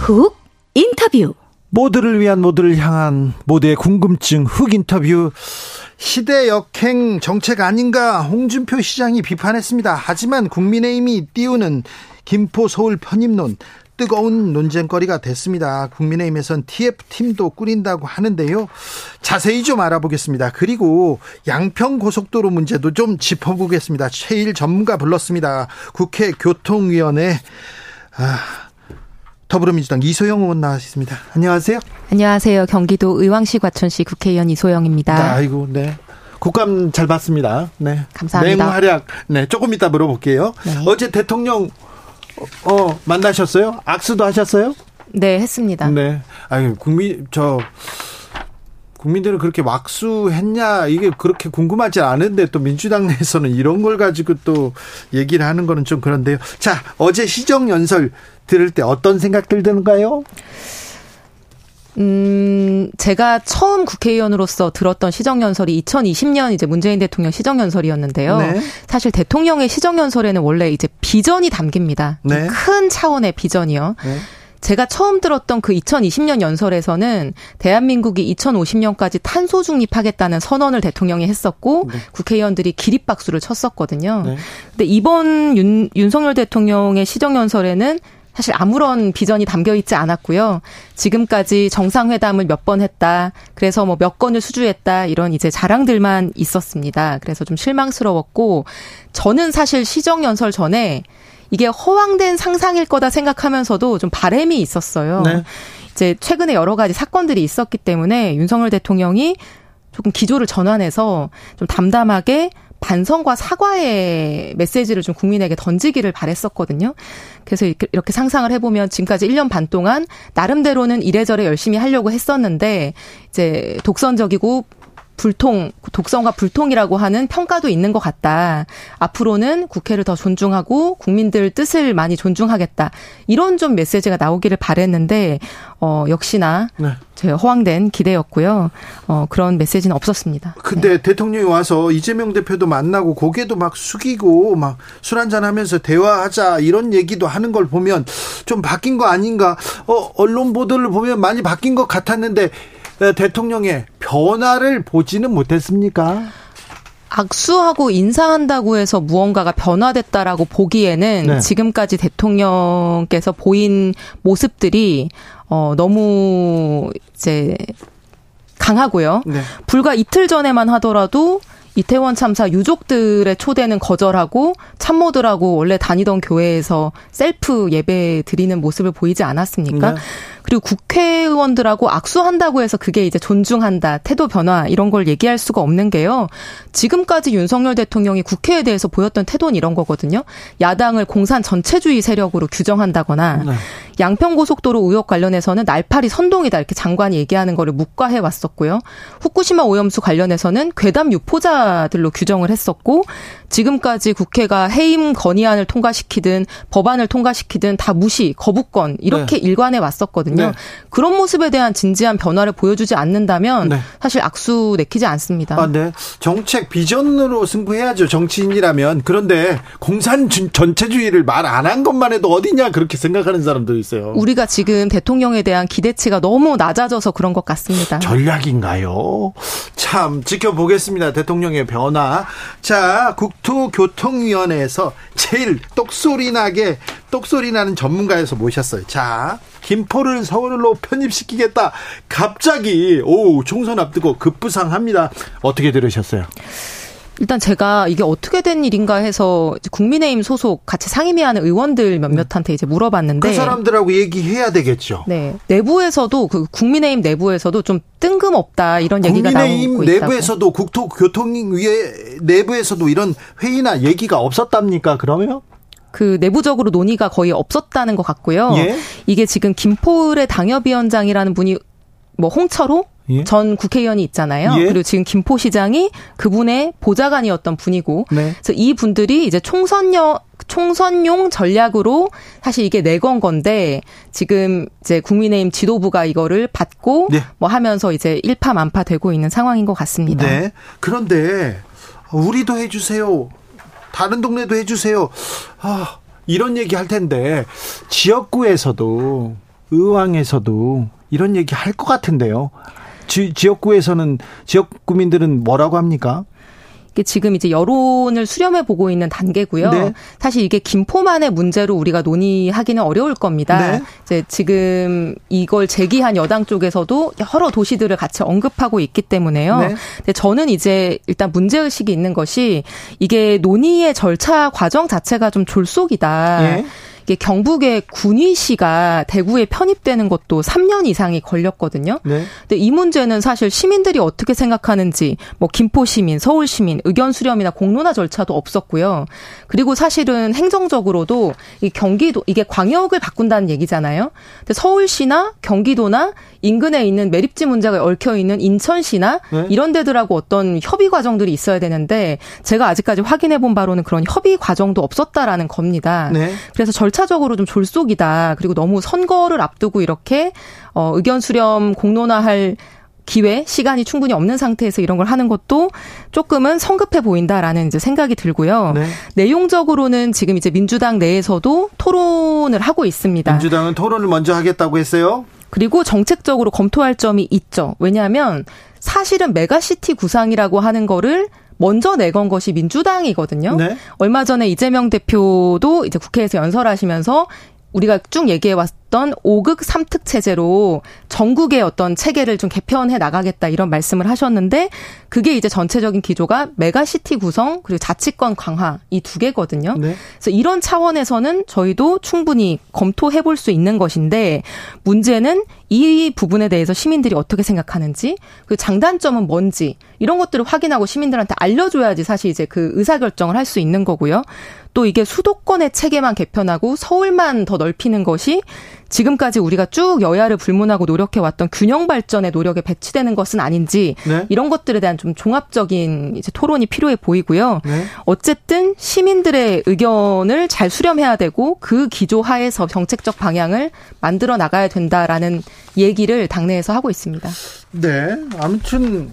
훅 인터뷰. 모두를 위한 모두를 향한 모두의 궁금증 훅 인터뷰. 시대 역행 정책 아닌가 홍준표 시장이 비판했습니다. 하지만 국민의힘이 띄우는 김포 서울 편입론 뜨거운 논쟁거리가 됐습니다. 국민의힘에선 TF팀도 꾸린다고 하는데요. 자세히 좀 알아보겠습니다. 그리고 양평 고속도로 문제도 좀 짚어보겠습니다. 최일 전문가 불렀습니다. 국회 교통위원회 아, 더불어민주당 이소영 의원 나와있습니다. 안녕하세요. 안녕하세요. 경기도 의왕시 과천시 국회의원 이소영입니다. 네, 아이고, 네. 국감 잘 봤습니다. 네. 감사합니다. 내용 활약, 네, 조금 이따 물어볼게요. 네. 어제 대통령, 어, 만나셨어요? 악수도 하셨어요? 네, 했습니다. 네. 아유, 국민, 저, 국민들은 그렇게 왁수했냐 이게 그렇게 궁금하지 않은데 또 민주당 내에서는 이런 걸 가지고 또 얘기를 하는 거는 좀 그런데요. 자 어제 시정 연설 들을 때 어떤 생각들 드는가요? 음, 제가 처음 국회의원으로서 들었던 시정연설이 2020년 이제 문재인 대통령 시정연설이었는데요. 네. 사실 대통령의 시정연설에는 원래 이제 비전이 담깁니다. 네. 큰 차원의 비전이요. 네. 제가 처음 들었던 그 2020년 연설에서는 대한민국이 2050년까지 탄소 중립하겠다는 선언을 대통령이 했었고 네. 국회의원들이 기립박수를 쳤었거든요. 네. 근데 이번 윤, 윤석열 대통령의 시정연설에는 사실 아무런 비전이 담겨 있지 않았고요. 지금까지 정상회담을 몇 번 했다. 그래서 뭐 몇 건을 수주했다. 이런 이제 자랑들만 있었습니다. 그래서 좀 실망스러웠고 저는 사실 시정 연설 전에 이게 허황된 상상일 거다 생각하면서도 좀 바램이 있었어요. 네. 이제 최근에 여러 가지 사건들이 있었기 때문에 윤석열 대통령이 조금 기조를 전환해서 좀 담담하게 반성과 사과의 메시지를 좀 국민에게 던지기를 바랬었거든요. 그래서 이렇게 상상을 해보면 지금까지 1년 반 동안 나름대로는 이래저래 열심히 하려고 했었는데 이제 독선적이고 불통, 독성과 불통이라고 하는 평가도 있는 것 같다. 앞으로는 국회를 더 존중하고 국민들 뜻을 많이 존중하겠다. 이런 좀 메시지가 나오기를 바랬는데, 어, 역시나 네. 제 허황된 기대였고요. 어, 그런 메시지는 없었습니다. 근데 네. 대통령이 와서 이재명 대표도 만나고 고개도 막 숙이고 막 술 한잔 하면서 대화하자 이런 얘기도 하는 걸 보면 좀 바뀐 거 아닌가? 어, 언론 보도를 보면 많이 바뀐 것 같았는데 어, 대통령의 변화를 보지는 못했습니까? 악수하고 인사한다고 해서 무언가가 변화됐다라고 보기에는 네. 지금까지 대통령께서 보인 모습들이 어 너무 이제 강하고요. 네. 불과 이틀 전에만 하더라도 이태원 참사 유족들의 초대는 거절하고 참모들하고 원래 다니던 교회에서 셀프 예배 드리는 모습을 보이지 않았습니까? 네. 그리고 국회의원들하고 악수한다고 해서 그게 이제 존중한다, 태도 변화 이런 걸 얘기할 수가 없는 게요. 지금까지 윤석열 대통령이 국회에 대해서 보였던 태도는 이런 거거든요. 야당을 공산 전체주의 세력으로 규정한다거나 네. 양평고속도로 의혹 관련해서는 날파리 선동이다 이렇게 장관이 얘기하는 거를 묵과해 왔었고요. 후쿠시마 오염수 관련해서는 괴담 유포자들로 규정을 했었고 지금까지 국회가 해임 건의안을 통과시키든 법안을 통과시키든 다 무시, 거부권 이렇게 네. 일관해 왔었거든요. 네. 그런 모습에 대한 진지한 변화를 보여주지 않는다면 네. 사실 악수 내키지 않습니다. 아, 네. 정책 비전으로 승부해야죠. 정치인이라면. 그런데 공산 전체주의를 말 안 한 것만 해도 어디냐 그렇게 생각하는 사람도 있어요. 우리가 지금 대통령에 대한 기대치가 너무 낮아져서 그런 것 같습니다. 전략인가요? 참 지켜보겠습니다. 대통령의 변화. 자, 국 국토교통위원회에서 제일 똑소리 나게 똑소리 나는 전문가에서 모셨어요. 자, 김포를 서울로 편입시키겠다. 갑자기 오 총선 앞두고 급부상합니다. 어떻게 들으셨어요? 일단 제가 이게 어떻게 된 일인가 해서 국민의힘 소속 같이 상임위하는 의원들 몇몇한테 이제 물어봤는데 그 사람들하고 얘기해야 되겠죠. 네 내부에서도 그 국민의힘 내부에서도 좀 뜬금없다 이런 얘기가 나오고 있다고. 국민의힘 내부에서도 국토교통위에 내부에서도 이런 회의나 얘기가 없었답니까? 그러면? 그 내부적으로 논의가 거의 없었다는 것 같고요. 예? 이게 지금 김포을의 당협위원장이라는 분이 뭐 홍철호 예? 전 국회의원이 있잖아요. 예? 그리고 지금 김포시장이 그분의 보좌관이었던 분이고, 네. 그래서 이 분들이 이제 총선용 총선용 전략으로 사실 이게 내건 건데 지금 이제 국민의힘 지도부가 이거를 받고 네. 뭐 하면서 이제 일파만파 되고 있는 상황인 것 같습니다. 네. 그런데 우리도 해주세요. 다른 동네도 해주세요. 아, 이런 얘기 할 텐데 지역구에서도 의왕에서도 이런 얘기 할 것 같은데요. 지, 지역구에서는 지역 구민들은 뭐라고 합니까? 이게 지금 이제 여론을 수렴해 보고 있는 단계고요. 네. 사실 이게 김포만의 문제로 우리가 논의하기는 어려울 겁니다. 네. 이제 지금 이걸 제기한 여당 쪽에서도 여러 도시들을 같이 언급하고 있기 때문에요. 네. 근데 저는 이제 일단 문제 의식이 있는 것이 이게 논의의 절차 과정 자체가 좀 졸속이다. 예. 이게 경북의 군위시가 대구에 편입되는 것도 3년 이상이 걸렸거든요. 네. 근데 이 문제는 사실 시민들이 어떻게 생각하는지 뭐 김포 시민, 서울 시민 의견 수렴이나 공론화 절차도 없었고요. 그리고 사실은 행정적으로도 이 경기도 이게 광역을 바꾼다는 얘기잖아요. 근데 서울시나 경기도나 인근에 있는 매립지 문제가 얽혀 있는 인천시나 네. 이런 데들하고 어떤 협의 과정들이 있어야 되는데 제가 아직까지 확인해 본 바로는 그런 협의 과정도 없었다라는 겁니다. 네. 그래서 절차 적으로 좀 졸속이다. 그리고 너무 선거를 앞두고 이렇게 어 의견 수렴 공론화할 기회, 시간이 충분히 없는 상태에서 이런 걸 하는 것도 조금은 성급해 보인다라는 이제 생각이 들고요. 네. 내용적으로는 지금 이제 민주당 내에서도 토론을 하고 있습니다. 민주당은 토론을 먼저 하겠다고 했어요? 그리고 정책적으로 검토할 점이 있죠. 왜냐하면 사실은 메가시티 구상이라고 하는 거를 먼저 내건 것이 민주당이거든요. 네. 얼마 전에 이재명 대표도 이제 국회에서 연설하시면서 우리가 쭉 얘기해 왔던 5극 3특 체제로 전국의 어떤 체계를 좀 개편해 나가겠다 이런 말씀을 하셨는데 그게 이제 전체적인 기조가 메가시티 구성 그리고 자치권 강화 이 두 개거든요. 네. 그래서 이런 차원에서는 저희도 충분히 검토해 볼 수 있는 것인데 문제는 이 부분에 대해서 시민들이 어떻게 생각하는지 그 장단점은 뭔지 이런 것들을 확인하고 시민들한테 알려줘야지 사실 이제 그 의사결정을 할 수 있는 거고요. 또 이게 수도권의 체계만 개편하고 서울만 더 넓히는 것이 지금까지 우리가 쭉 여야를 불문하고 노력해왔던 균형 발전의 노력에 배치되는 것은 아닌지 네. 이런 것들에 대한 좀 종합적인 이제 토론이 필요해 보이고요. 네. 어쨌든 시민들의 의견을 잘 수렴해야 되고 그 기조 하에서 정책적 방향을 만들어 나가야 된다라는 얘기를 당내에서 하고 있습니다. 네. 아무튼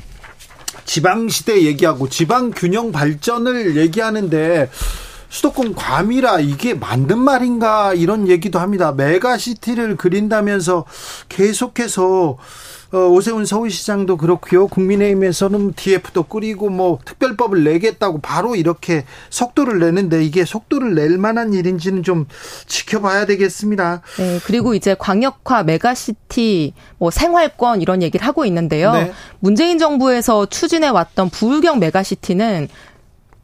지방 시대 얘기하고 지방 균형 발전을 얘기하는데 수도권 과밀화 이게 맞는 말인가 이런 얘기도 합니다. 메가시티를 그린다면서 계속해서 어, 오세훈 서울시장도 그렇고요. 국민의힘에서는 TF도 꾸리고 뭐 특별법을 내겠다고 바로 이렇게 속도를 내는데 이게 속도를 낼 만한 일인지는 좀 지켜봐야 되겠습니다. 네, 그리고 이제 광역화 메가시티 뭐 생활권 이런 얘기를 하고 있는데요. 네. 문재인 정부에서 추진해 왔던 부울경 메가시티는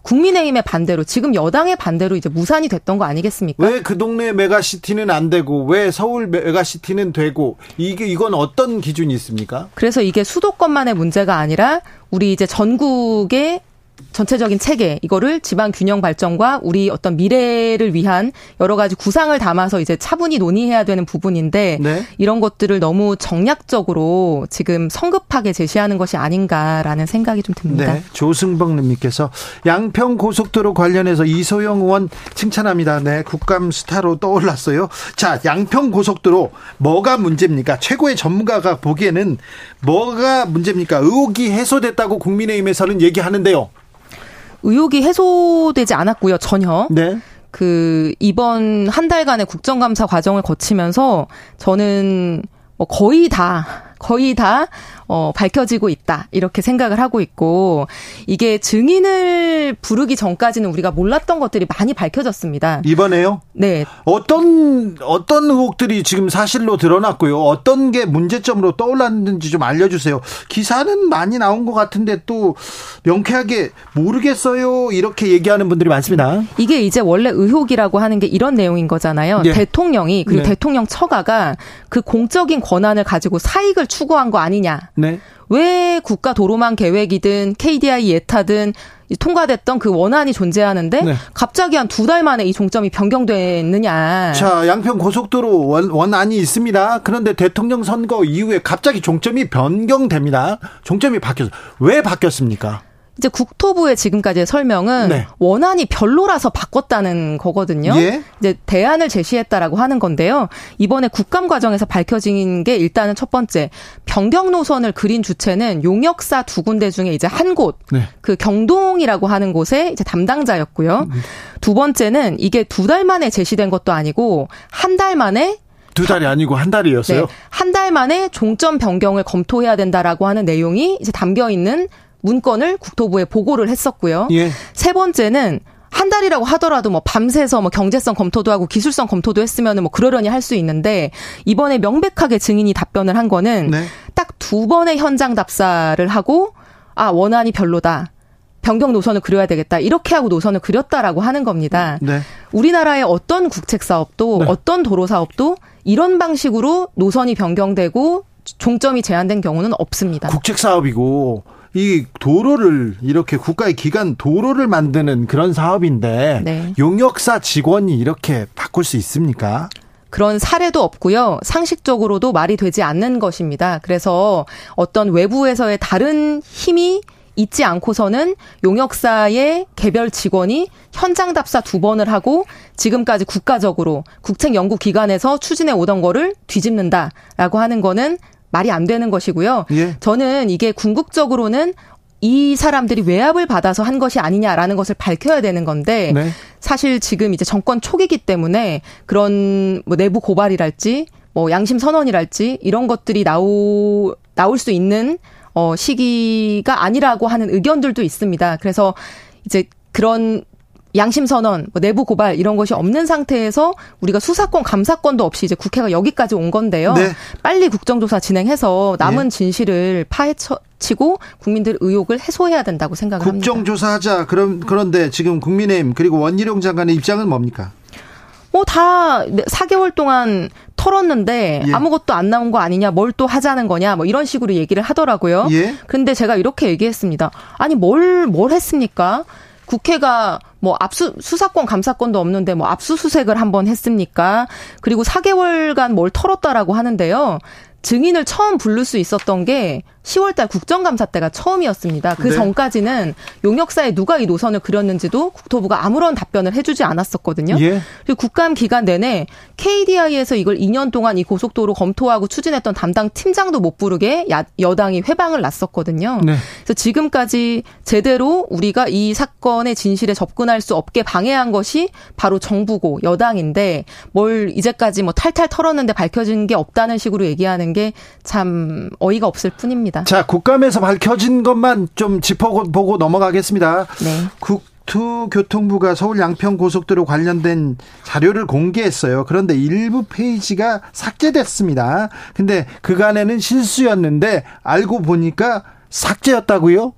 국민의힘의 반대로 지금 여당의 반대로 이제 무산이 됐던 거 아니겠습니까? 왜 그 동네 메가시티는 안 되고 왜 서울 메가시티는 되고 이게 이건 어떤 기준이 있습니까? 그래서 이게 수도권만의 문제가 아니라 우리 이제 전국의 전체적인 체계 이거를 지방 균형 발전과 우리 어떤 미래를 위한 여러 가지 구상을 담아서 이제 차분히 논의해야 되는 부분인데 네. 이런 것들을 너무 정략적으로 지금 성급하게 제시하는 것이 아닌가라는 생각이 좀 듭니다. 네. 조승범 님께서 양평 고속도로 관련해서 이소영 의원 칭찬합니다. 네, 국감 스타로 떠올랐어요. 자, 양평 고속도로 뭐가 문제입니까? 최고의 전문가가 보기에는 뭐가 문제입니까? 의혹이 해소됐다고 국민의힘에서는 얘기하는데요. 의혹이 해소되지 않았고요, 전혀. 네. 그 이번 한 달간의 국정감사 과정을 거치면서 저는 뭐 거의 다 거의 다 어, 밝혀지고 있다. 이렇게 생각을 하고 있고, 이게 증인을 부르기 전까지는 우리가 몰랐던 것들이 많이 밝혀졌습니다. 이번에요? 네. 어떤, 어떤 의혹들이 지금 사실로 드러났고요. 어떤 게 문제점으로 떠올랐는지 좀 알려주세요. 기사는 많이 나온 것 같은데 또 명쾌하게 모르겠어요. 이렇게 얘기하는 분들이 많습니다. 이게 이제 원래 의혹이라고 하는 게 이런 내용인 거잖아요. 네. 대통령이, 그리고 네. 대통령 처가가 그 공적인 권한을 가지고 사익을 추구한 거 아니냐. 네. 왜 국가 도로망 계획이든 KDI 예타든 통과됐던 그 원안이 존재하는데 네. 갑자기 한 두 달 만에 이 종점이 변경됐느냐. 자, 양평 고속도로 원, 원안이 있습니다. 그런데 대통령 선거 이후에 갑자기 종점이 변경됩니다. 종점이 바뀌어서 왜 바뀌었습니까? 이제 국토부의 지금까지의 설명은 네. 원안이 별로라서 바꿨다는 거거든요. 예? 이제 대안을 제시했다라고 하는 건데요. 이번에 국감 과정에서 밝혀진 게 일단은 첫 번째 변경 노선을 그린 주체는 용역사 두 군데 중에 이제 한 곳, 네. 그 경동이라고 하는 곳에 이제 담당자였고요. 음. 두 번째는 이게 두 달 만에 제시된 것도 아니고 한 달 만에 두 달이 아니고 한 달이었어요. 네, 한달 만에 종점 변경을 검토해야 된다라고 하는 내용이 이제 담겨 있는 문건을 국토부에 보고를 했었고요. 예. 세 번째는 한 달이라고 하더라도 뭐 밤새서 뭐 경제성 검토도 하고 기술성 검토도 했으면은 뭐 그러려니 할 수 있는데 이번에 명백하게 증인이 답변을 한 거는 네. 딱두 번의 현장 답사를 하고 아 원안이 별로다. 변경 노선을 그려야 되겠다. 이렇게 하고 노선을 그렸다라고 하는 겁니다. 네. 우리나라의 어떤 국책 사업도 네. 어떤 도로 사업도 이런 방식으로 노선이 변경되고 종점이 제한된 경우는 없습니다. 국책 사업이고 이 도로를 이렇게 국가의 기관 도로를 만드는 그런 사업인데 네. 용역사 직원이 이렇게 바꿀 수 있습니까? 그런 사례도 없고요. 상식적으로도 말이 되지 않는 것입니다. 그래서 어떤 외부에서의 다른 힘이 있지 않고서는 용역사의 개별 직원이 현장 답사 두 번을 하고 지금까지 국가적으로 국책 연구 기관에서 추진해 오던 거를 뒤집는다라고 하는 거는 말이 안 되는 것이고요. 예. 저는 이게 궁극적으로는 이 사람들이 외압을 받아서 한 것이 아니냐라는 것을 밝혀야 되는 건데 네. 사실 지금 이제 정권 초기이기 때문에 그런 뭐 내부 고발이랄지 뭐 양심 선언이랄지 이런 것들이 나오 나올 수 있는 어 시기가 아니라고 하는 의견들도 있습니다. 그래서 이제 그런 양심 선언, 뭐 내부 고발 이런 것이 없는 상태에서 우리가 수사권, 감사권도 없이 이제 국회가 여기까지 온 건데요. 네. 빨리 국정조사 진행해서 남은 네. 진실을 파헤치고 국민들 의혹을 해소해야 된다고 생각합니다. 국정조사하자. 그럼 그런데 지금 국민의힘 그리고 원희룡 장관의 입장은 뭡니까? 뭐다 4개월 동안 털었는데 예. 아무것도 안 나온 거 아니냐, 뭘 또 하자는 거냐, 뭐 이런 식으로 얘기를 하더라고요. 예. 근데 제가 이렇게 얘기했습니다. 아니 뭘 뭘 했습니까? 국회가 뭐 압수 수사권 감사권도 없는데 뭐 압수수색을 한번 했습니까? 그리고 4개월간 뭘 털었다라고 하는데요. 증인을 처음 부를 수 있었던 게 10월달 국정감사 때가 처음이었습니다. 그 네. 전까지는 용역사에 누가 이 노선을 그렸는지도 국토부가 아무런 답변을 해주지 않았었거든요. 예. 그리고 국감 기간 내내 KDI에서 이걸 2년 동안 이 고속도로 검토하고 추진했던 담당 팀장도 못 부르게 야, 여당이 회방을 놨었거든요. 네. 그래서 지금까지 제대로 우리가 이 사건의 진실에 접근할 수 없게 방해한 것이 바로 정부고 여당인데 뭘 이제까지 뭐 탈탈 털었는데 밝혀진 게 없다는 식으로 얘기하는 게 참 어이가 없을 뿐입니다. 있습니다. 자, 국감에서 밝혀진 것만 좀 짚어보고 넘어가겠습니다. 네. 국토교통부가 서울 양평 고속도로 관련된 자료를 공개했어요. 그런데 일부 페이지가 삭제됐습니다. 근데 그간에는 실수였는데 알고 보니까 삭제였다고요?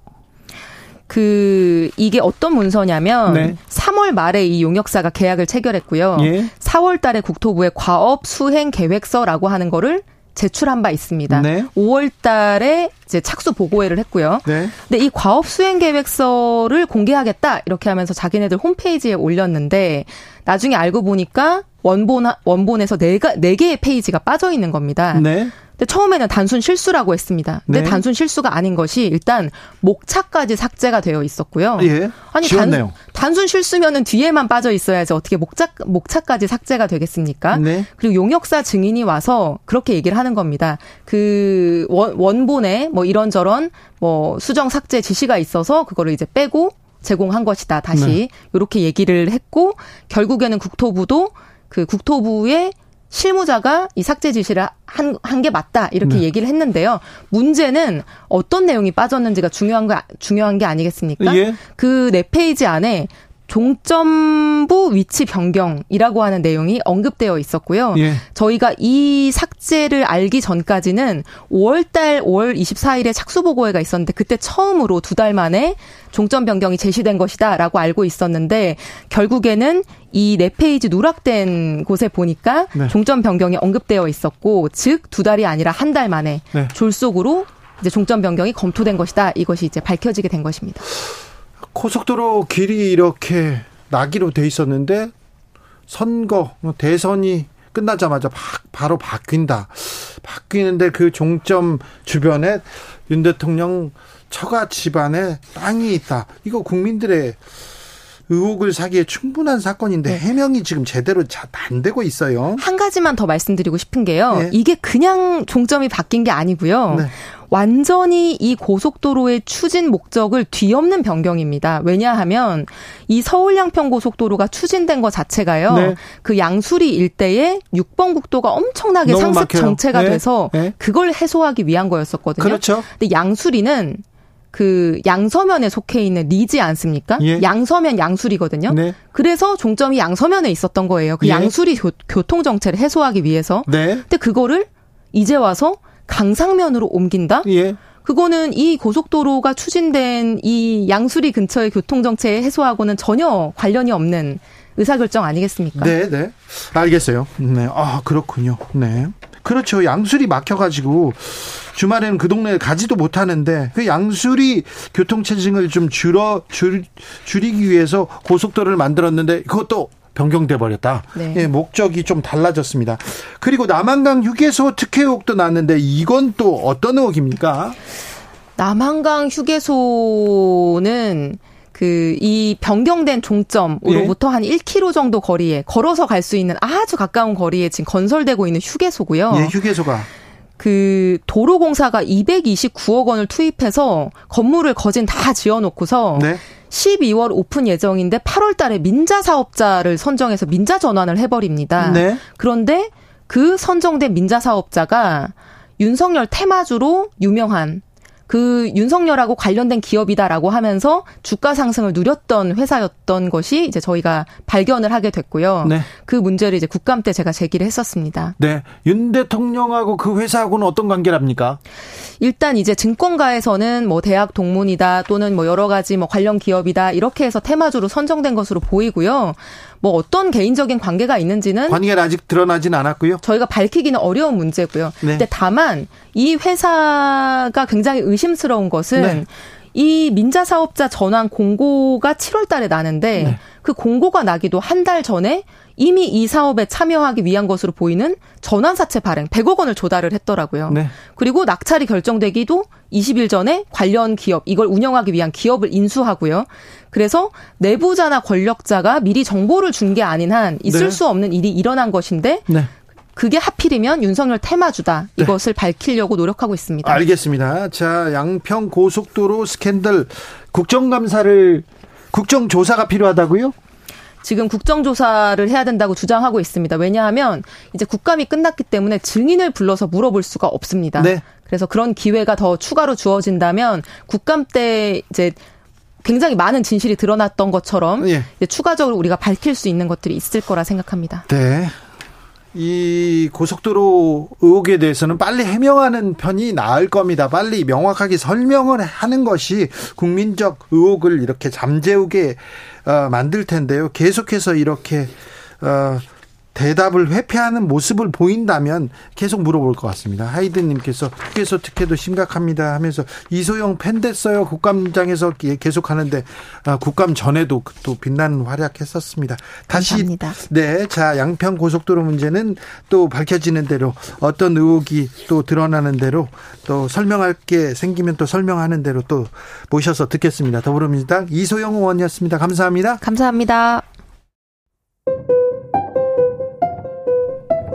그 이게 어떤 문서냐면 네. 3월 말에 이 용역사가 계약을 체결했고요. 예. 4월 달에 국토부에 과업 수행 계획서라고 하는 거를 제출한 바 있습니다. 네. 5월 달에 이제 착수 보고회를 했고요. 네. 근데 이 과업 수행 계획서를 공개하겠다 이렇게 하면서 자기네들 홈페이지에 올렸는데 나중에 알고 보니까 원본 원본에서 네가 네 개의 페이지가 빠져 있는 겁니다. 네. 처음에는 단순 실수라고 했습니다. 근데 네. 단순 실수가 아닌 것이 일단 목차까지 삭제가 되어 있었고요. 예. 아니 단, 단순 실수면은 뒤에만 빠져 있어야지 어떻게 목차 목차까지 삭제가 되겠습니까? 네. 그리고 용역사 증인이 와서 그렇게 얘기를 하는 겁니다. 그 원, 원본에 뭐 이런저런 뭐 수정 삭제 지시가 있어서 그거를 이제 빼고 제공한 것이다. 다시 네. 이렇게 얘기를 했고 결국에는 국토부도 그 국토부의 실무자가 이 삭제 지시를 한, 한 게 맞다. 이렇게 네. 얘기를 했는데요. 문제는 어떤 내용이 빠졌는지가 중요한 거, 중요한 게 아니겠습니까? 예. 그네 페이지 안에 종점부 위치 변경이라고 하는 내용이 언급되어 있었고요. 예. 저희가 이 삭제를 알기 전까지는 5월달 5월 24일에 착수 보고회가 있었는데 그때 처음으로 두 달 만에 종점 변경이 제시된 것이다라고 알고 있었는데 결국에는 이 네 페이지 누락된 곳에 보니까 네. 종점 변경이 언급되어 있었고 즉 두 달이 아니라 한 달 만에 네. 졸속으로 이제 종점 변경이 검토된 것이다. 이것이 이제 밝혀지게 된 것입니다. 고속도로 길이 이렇게 나기로 돼 있었는데 선거 대선이 끝나자마자 바 로 바뀐다. 바뀌는데 그 종점 주변에 윤 대통령 처가 집안에 땅이 있다. 이거 국민들의 의혹을 사기에 충분한 사건인데 네. 해명이 지금 제대로 잘 안 되고 있어요. 한 가지만 더 말씀드리고 싶은 게요. 네. 이게 그냥 종점이 바뀐 게 아니고요. 네. 완전히 이 고속도로의 추진 목적을 뒤엎는 변경입니다. 왜냐하면 이 서울 양평 고속도로가 추진된 것 자체가요. 네. 그 양수리 일대에 6번 국도가 엄청나게 상습 막혀요. 정체가 네. 돼서 네. 그걸 해소하기 위한 거였었거든요. 그렇죠. 근데 양수리는 그 양서면에 속해 있는 리지 않습니까? 예. 양서면 양수리거든요. 네. 그래서 종점이 양서면에 있었던 거예요. 그 예. 양수리 교 통 정체를 해소하기 위해서. 네. 근데 그거를 이제 와서 강상면으로 옮긴다? 예. 그거는 이 고속도로가 추진된 이 양수리 근처의 교통정체 해소하고는 전혀 관련이 없는 의사결정 아니겠습니까? 네, 네. 알겠어요. 네. 아, 그렇군요. 네. 그렇죠. 양수리 막혀가지고 주말에는 그 동네에 가지도 못하는데 그 양수리 교통체증을 좀 줄어, 줄, 줄이기 위해서 고속도로를 만들었는데 그것도 변경돼 버렸다. 네. 예, 목적이 좀 달라졌습니다. 그리고 남한강 휴게소 특혜 의혹도 났는데 이건 또 어떤 의혹입니까? 남한강 휴게소는 그 이 변경된 종점으로부터 예. 한 1km 정도 거리에 걸어서 갈 수 있는 아주 가까운 거리에 지금 건설되고 있는 휴게소고요. 예, 휴게소가 그 도로공사가 229억 원을 투입해서 건물을 거진 다 지어놓고서 네. 12월 오픈 예정인데 8월 달에 민자 사업자를 선정해서 민자 전환을 해버립니다. 네. 그런데 그 선정된 민자 사업자가 윤석열 테마주로 유명한 그 윤석열하고 관련된 기업이다라고 하면서 주가 상승을 누렸던 회사였던 것이 이제 저희가 발견을 하게 됐고요. 네. 그 문제를 이제 국감 때 제가 제기를 했었습니다. 네. 윤 대통령하고 그 회사하고는 어떤 관계랍니까? 일단 이제 증권가에서는 뭐 대학 동문이다 또는 뭐 여러 가지 뭐 관련 기업이다 이렇게 해서 테마주로 선정된 것으로 보이고요. 뭐 어떤 개인적인 관계가 있는지는 관계가 아직 드러나진 않았고요. 저희가 밝히기는 어려운 문제고요. 네. 근데 다만 이 회사가 굉장히 의심스러운 것은 네. 이 민자 사업자 전환 공고가 7월 달에 나는데 네. 그 공고가 나기도 한 달 전에 이미 이 사업에 참여하기 위한 것으로 보이는 전환사채 발행 100억 원을 조달을 했더라고요. 네. 그리고 낙찰이 결정되기도 20일 전에 관련 기업 이걸 운영하기 위한 기업을 인수하고요. 그래서 내부자나 권력자가 미리 정보를 준 게 아닌 한 있을 네. 수 없는 일이 일어난 것인데 네. 그게 하필이면 윤석열 테마주다. 네. 이것을 네. 밝히려고 노력하고 있습니다. 알겠습니다. 자, 양평 고속도로 스캔들 국정감사를 국정조사가 필요하다고요? 지금 국정조사를 해야 된다고 주장하고 있습니다. 왜냐하면 이제 국감이 끝났기 때문에 증인을 불러서 물어볼 수가 없습니다. 네. 그래서 그런 기회가 더 추가로 주어진다면 국감 때 이제 굉장히 많은 진실이 드러났던 것처럼 예. 추가적으로 우리가 밝힐 수 있는 것들이 있을 거라 생각합니다. 네. 이 고속도로 의혹에 대해서는 빨리 해명하는 편이 나을 겁니다. 빨리 명확하게 설명을 하는 것이 국민적 의혹을 이렇게 잠재우게 어, 만들 텐데요. 계속해서 이렇게 어, 대답을 회피하는 모습을 보인다면 계속 물어볼 것 같습니다. 하이든님께서 휴게소 특혜도 심각합니다 하면서 이소영 팬 됐어요. 국감장에서 계속 하는데 아, 국감 전에도 또 빛나는 활약했었습니다. 다시 감사합니다. 네, 자 양평 고속도로 문제는 또 밝혀지는 대로 어떤 의혹이 또 드러나는 대로 또 설명할 게 생기면 또 설명하는 대로 또 모셔서 듣겠습니다. 더불어민주당 이소영 의원이었습니다. 감사합니다. 감사합니다.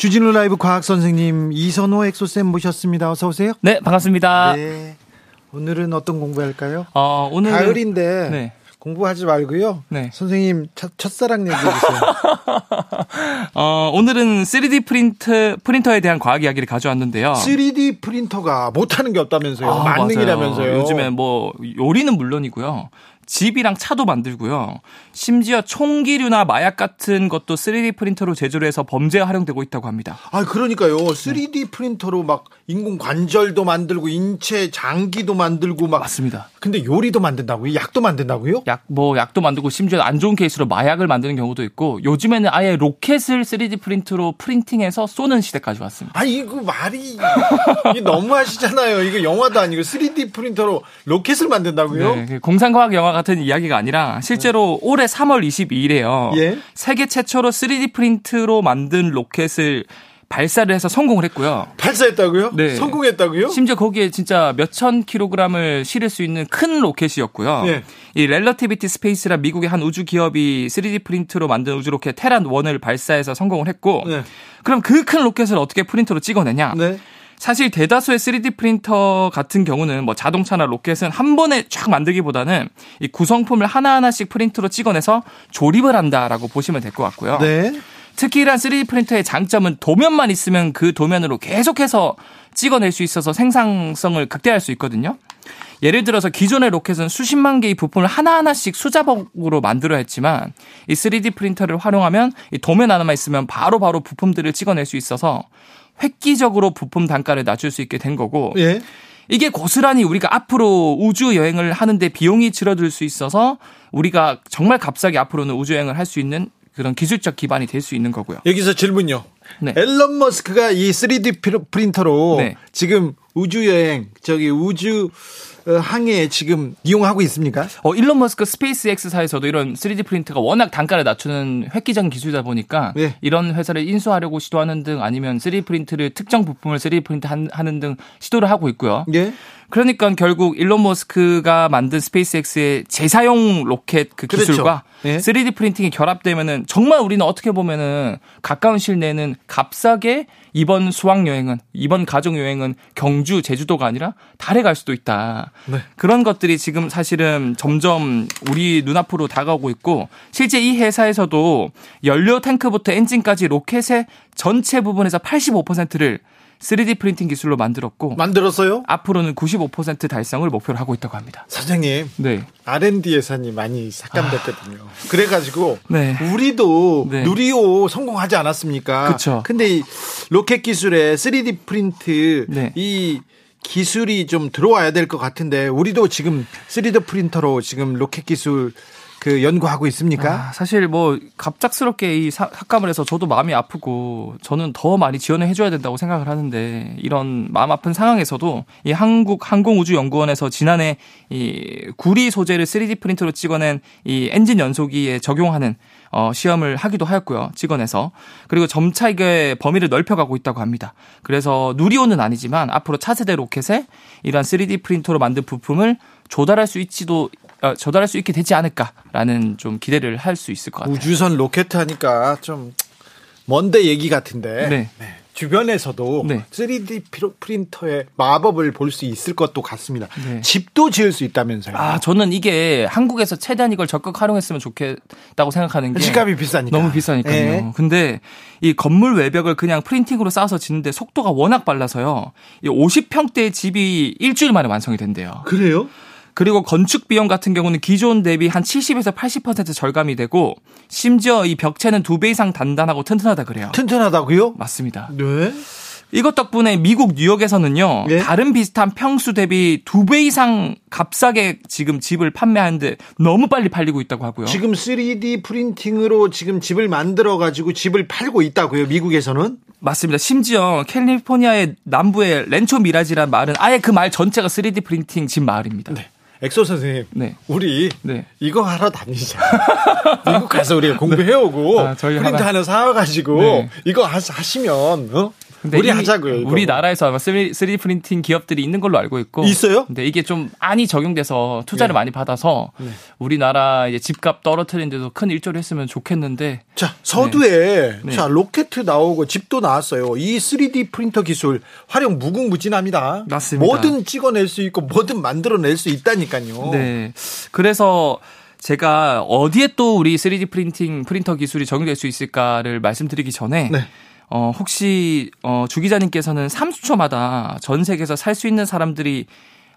주진우 라이브 과학 선생님 이선호 엑소쌤 모셨습니다. 어서 오세요. 네, 반갑습니다. 네. 오늘은 어떤 공부할까요? 어, 오늘 가을인데 네. 공부하지 말고요. 네. 선생님 첫, 첫사랑 얘기해 주세요. 어, 오늘은 3D 프린트 프린터에 대한 과학 이야기를 가져왔는데요. 3D 프린터가 못하는 게 없다면서요. 아, 만능이라면서요. 요즘에 뭐 요리는 물론이고요. 집이랑 차도 만들고요. 심지어 총기류나 마약 같은 것도 3D 프린터로 제조를 해서 범죄에 활용되고 있다고 합니다. 아, 그러니까요. 3D 네. 프린터로 막 인공 관절도 만들고 인체 장기도 만들고 막 맞습니다. 근데 요리도 만든다고요? 약도 만든다고요? 약 뭐 약도 만들고 심지어 안 좋은 케이스로 마약을 만드는 경우도 있고 요즘에는 아예 로켓을 3D 프린트로 printing해서 쏘는 시대까지 왔습니다. 아, 이거 말이 너무 하시잖아요. 이거 영화도 아니고 3D 프린터로 로켓을 만든다고요? 네, 그 공상과학 영화 같은 이야기가 아니라 실제로 네. 올해 3월 22일에요. 예? 세계 최초로 3D 프린트로 만든 로켓을 발사를 해서 성공을 했고요. 발사했다고요? 네. 성공했다고요? 심지어 거기에 진짜 몇천 킬로그램을 실을 수 있는 큰 로켓이었고요. 네. 이 Relativity Space라 미국의 한 우주 기업이 3D 프린트로 만든 우주 로켓 Terran 1을 발사해서 성공을 했고 네. 그럼 그 큰 로켓을 어떻게 프린터로 찍어내냐? 네. 사실 대다수의 3D 프린터 같은 경우는 뭐 자동차나 로켓은 한 번에 쫙 만들기보다는 이 구성품을 하나하나씩 프린트로 찍어내서 조립을 한다라고 보시면 될 것 같고요. 네. 특히 이런 3D 프린터의 장점은 도면만 있으면 그 도면으로 계속해서 찍어낼 수 있어서 생산성을 극대화할 수 있거든요. 예를 들어서 기존의 로켓은 수십만 개의 부품을 하나하나씩 수자복으로 만들어야 했지만 이 3D 프린터를 활용하면 이 도면 하나만 있으면 바로바로 바로 부품들을 찍어낼 수 있어서 획기적으로 부품 단가를 낮출 수 있게 된 거고 예. 이게 고스란히 우리가 앞으로 우주 여행을 하는데 비용이 줄어들 수 있어서 우리가 정말 값싸게 앞으로는 우주 여행을 할 수 있는 그런 기술적 기반이 될 수 있는 거고요. 여기서 질문요. 네. 앨런 머스크가 이 3D 프린터로 네. 지금 우주 여행 저기 우주 어, 항해 지금 이용하고 있습니까? 어, 일론 머스크 SpaceX사에서도 이런 3D 프린터가 워낙 단가를 낮추는 획기적인 기술이다 보니까 네. 이런 회사를 인수하려고 시도하는 등 아니면 3D 프린트를 특정 부품을 3D 프린트 하는 등 시도를 하고 있고요. 네. 그러니까 결국 일론 머스크가 만든 SpaceX의 재사용 로켓 그 그렇죠. 기술과 그렇죠. 네. 3D 프린팅이 결합되면은 정말 우리는 어떻게 보면은 가까운 시일 내에는 값싸게 이번 수학 여행은 이번 가족 여행은 경주 제주도가 아니라 달에 갈 수도 있다. 네. 그런 것들이 지금 사실은 점점 우리 눈앞으로 다가오고 있고 실제 이 회사에서도 연료 탱크부터 엔진까지 로켓의 전체 부분에서 85%를 3D printing 기술로 만들었고 만들었어요? 앞으로는 95% 달성을 목표로 하고 있다고 합니다. 사장님, 네. R&D 예산이 많이 삭감됐거든요. 아... 그래가지고 네. 우리도 네. 누리호 성공하지 않았습니까? 그렇죠. 근데 이 로켓 기술에 3D 프린트 네. 이 기술이 좀 들어와야 될 것 같은데 우리도 지금 3D 프린터로 지금 로켓 기술 그 연구하고 있습니까? 아, 사실 뭐 갑작스럽게 이 삭감을 해서 저도 마음이 아프고 저는 더 많이 지원을 해줘야 된다고 생각을 하는데 이런 마음 아픈 상황에서도 이 한국 항공우주연구원에서 지난해 이 구리 소재를 3D 프린터로 찍어낸 이 엔진 연소기에 적용하는 어, 시험을 하기도 하였고요. 찍어내서. 그리고 점차 이게 범위를 넓혀가고 있다고 합니다. 그래서 누리호는 아니지만 앞으로 차세대 로켓에 이러한 3D 프린터로 만든 부품을 조달할 수 있지도 어, 조달할 수 있게 되지 않을까라는 좀 기대를 할 수 있을 것 같아요. 우주선 로켓 하니까 좀 먼데 얘기 같은데 네. 네. 주변에서도 네. 3D 프린터의 마법을 볼 수 있을 것도 같습니다. 네. 집도 지을 수 있다면서요? 아, 저는 이게 한국에서 최대한 이걸 적극 활용했으면 좋겠다고 생각하는 게 집값이 비싸니까. 너무 비싸니까요. 네. 근데 이 건물 외벽을 그냥 프린팅으로 쌓아서 짓는데 속도가 워낙 빨라서요. 이 50평대의 집이 일주일 만에 완성이 된대요. 그래요? 그리고 건축 비용 같은 경우는 기존 대비 한 70에서 80% 절감이 되고 심지어 이 벽체는 두 배 이상 단단하고 튼튼하다 그래요. 튼튼하다고요? 맞습니다. 네. 이것 덕분에 미국 뉴욕에서는요. 네? 다른 비슷한 평수 대비 두 배 이상 값싸게 지금 집을 판매하는데 너무 빨리 팔리고 있다고 하고요. 지금 3D 프린팅으로 지금 집을 만들어 가지고 집을 팔고 있다고요. 미국에서는? 맞습니다. 심지어 캘리포니아의 남부의 렌초 미라지란 마을은 아예 그 마을 전체가 3D 프린팅 집 마을입니다. 네. 엑소 선생님, 네. 우리 네. 이거 하러 다니자. 미국 가서 우리가 공부해오고 아, 프린트 하나, 하나 사와가지고 네. 이거 하시면 어? 우리 하자고요. 우리 나라에서 아마 3D printing 기업들이 있는 걸로 알고 있고 있어요? 근데 이게 좀 안이 적용돼서 투자를 네. 많이 받아서 네. 우리나라 이제 집값 떨어뜨리는데도 큰 일조를 했으면 좋겠는데 자 서두에 네. 네. 자 로켓 나오고 집도 나왔어요. 이 3D 프린터 기술 활용 무궁무진합니다. 맞습니다. 뭐든 찍어낼 수 있고 뭐든 만들어낼 수 있다니까요. 네. 그래서 제가 어디에 또 우리 3D 프린팅 프린터 기술이 적용될 수 있을까를 말씀드리기 전에 네. 어, 혹시, 어, 주 기자님께서는 30초마다 전 세계에서 살 수 있는 사람들이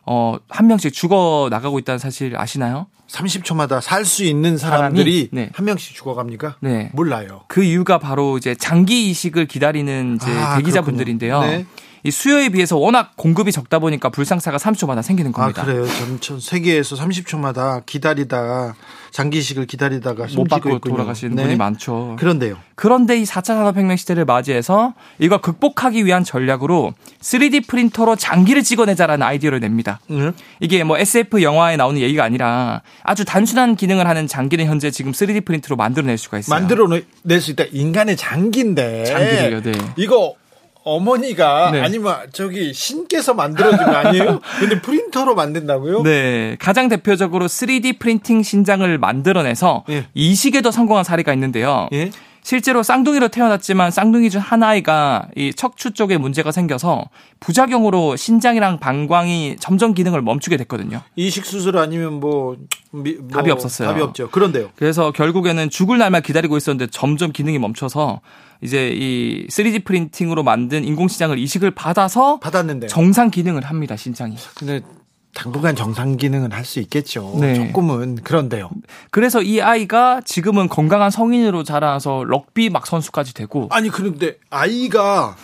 어, 한 명씩 죽어 나가고 있다는 사실 아시나요? 30초마다 살 수 있는 사람들이 네. 한 명씩 죽어갑니까? 네. 몰라요. 그 이유가 바로 이제 장기 이식을 기다리는 이제 아, 대기자분들인데요. 네. 이 수요에 비해서 워낙 공급이 적다 보니까 불상사가 30초마다 생기는 겁니다. 아, 그래요. 전 세계에서 30초마다 기다리다가 장기식을 기다리다가 못 받고 돌아가시는 네. 분이 많죠. 그런데요. 그런데 이 4차 산업혁명 시대를 맞이해서 이걸 극복하기 위한 전략으로 3D 프린터로 장기를 찍어내자라는 아이디어를 냅니다. 음. 이게 뭐 SF 영화에 나오는 얘기가 아니라 아주 단순한 기능을 하는 장기는 현재 지금 3D 프린터로 만들어낼 수가 있어요. 만들어낼 수 있다. 인간의 장기인데. 장기를요, 네. 이거 어머니가 네. 아니면 저기 신께서 만들어준 거 아니에요? 근데 프린터로 만든다고요? 네. 가장 대표적으로 3D 프린팅 신장을 만들어내서 예. 이식에도 성공한 사례가 있는데요. 예? 실제로 쌍둥이로 태어났지만 쌍둥이 중 하나이가 이 척추 쪽에 문제가 생겨서 부작용으로 신장이랑 방광이 점점 기능을 멈추게 됐거든요. 이식 수술 아니면 뭐, 미, 뭐 답이 없었어요. 답이 없죠. 그런데요. 그래서 결국에는 죽을 날만 기다리고 있었는데 점점 기능이 멈춰서 이제 이 3D 프린팅으로 만든 인공신장을 이식을 받아서 받았는데 정상 기능을 합니다 신장이. 근데 당분간 정상 기능은 할 수 있겠죠. 네. 조금은 그런데요. 그래서 이 아이가 지금은 건강한 성인으로 자라서 럭비 막 선수까지 되고. 아니 그런데 아이가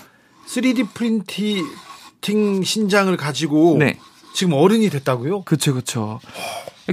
3D 프린팅 신장을 가지고 네. 지금 어른이 됐다고요? 그렇죠, 그렇죠.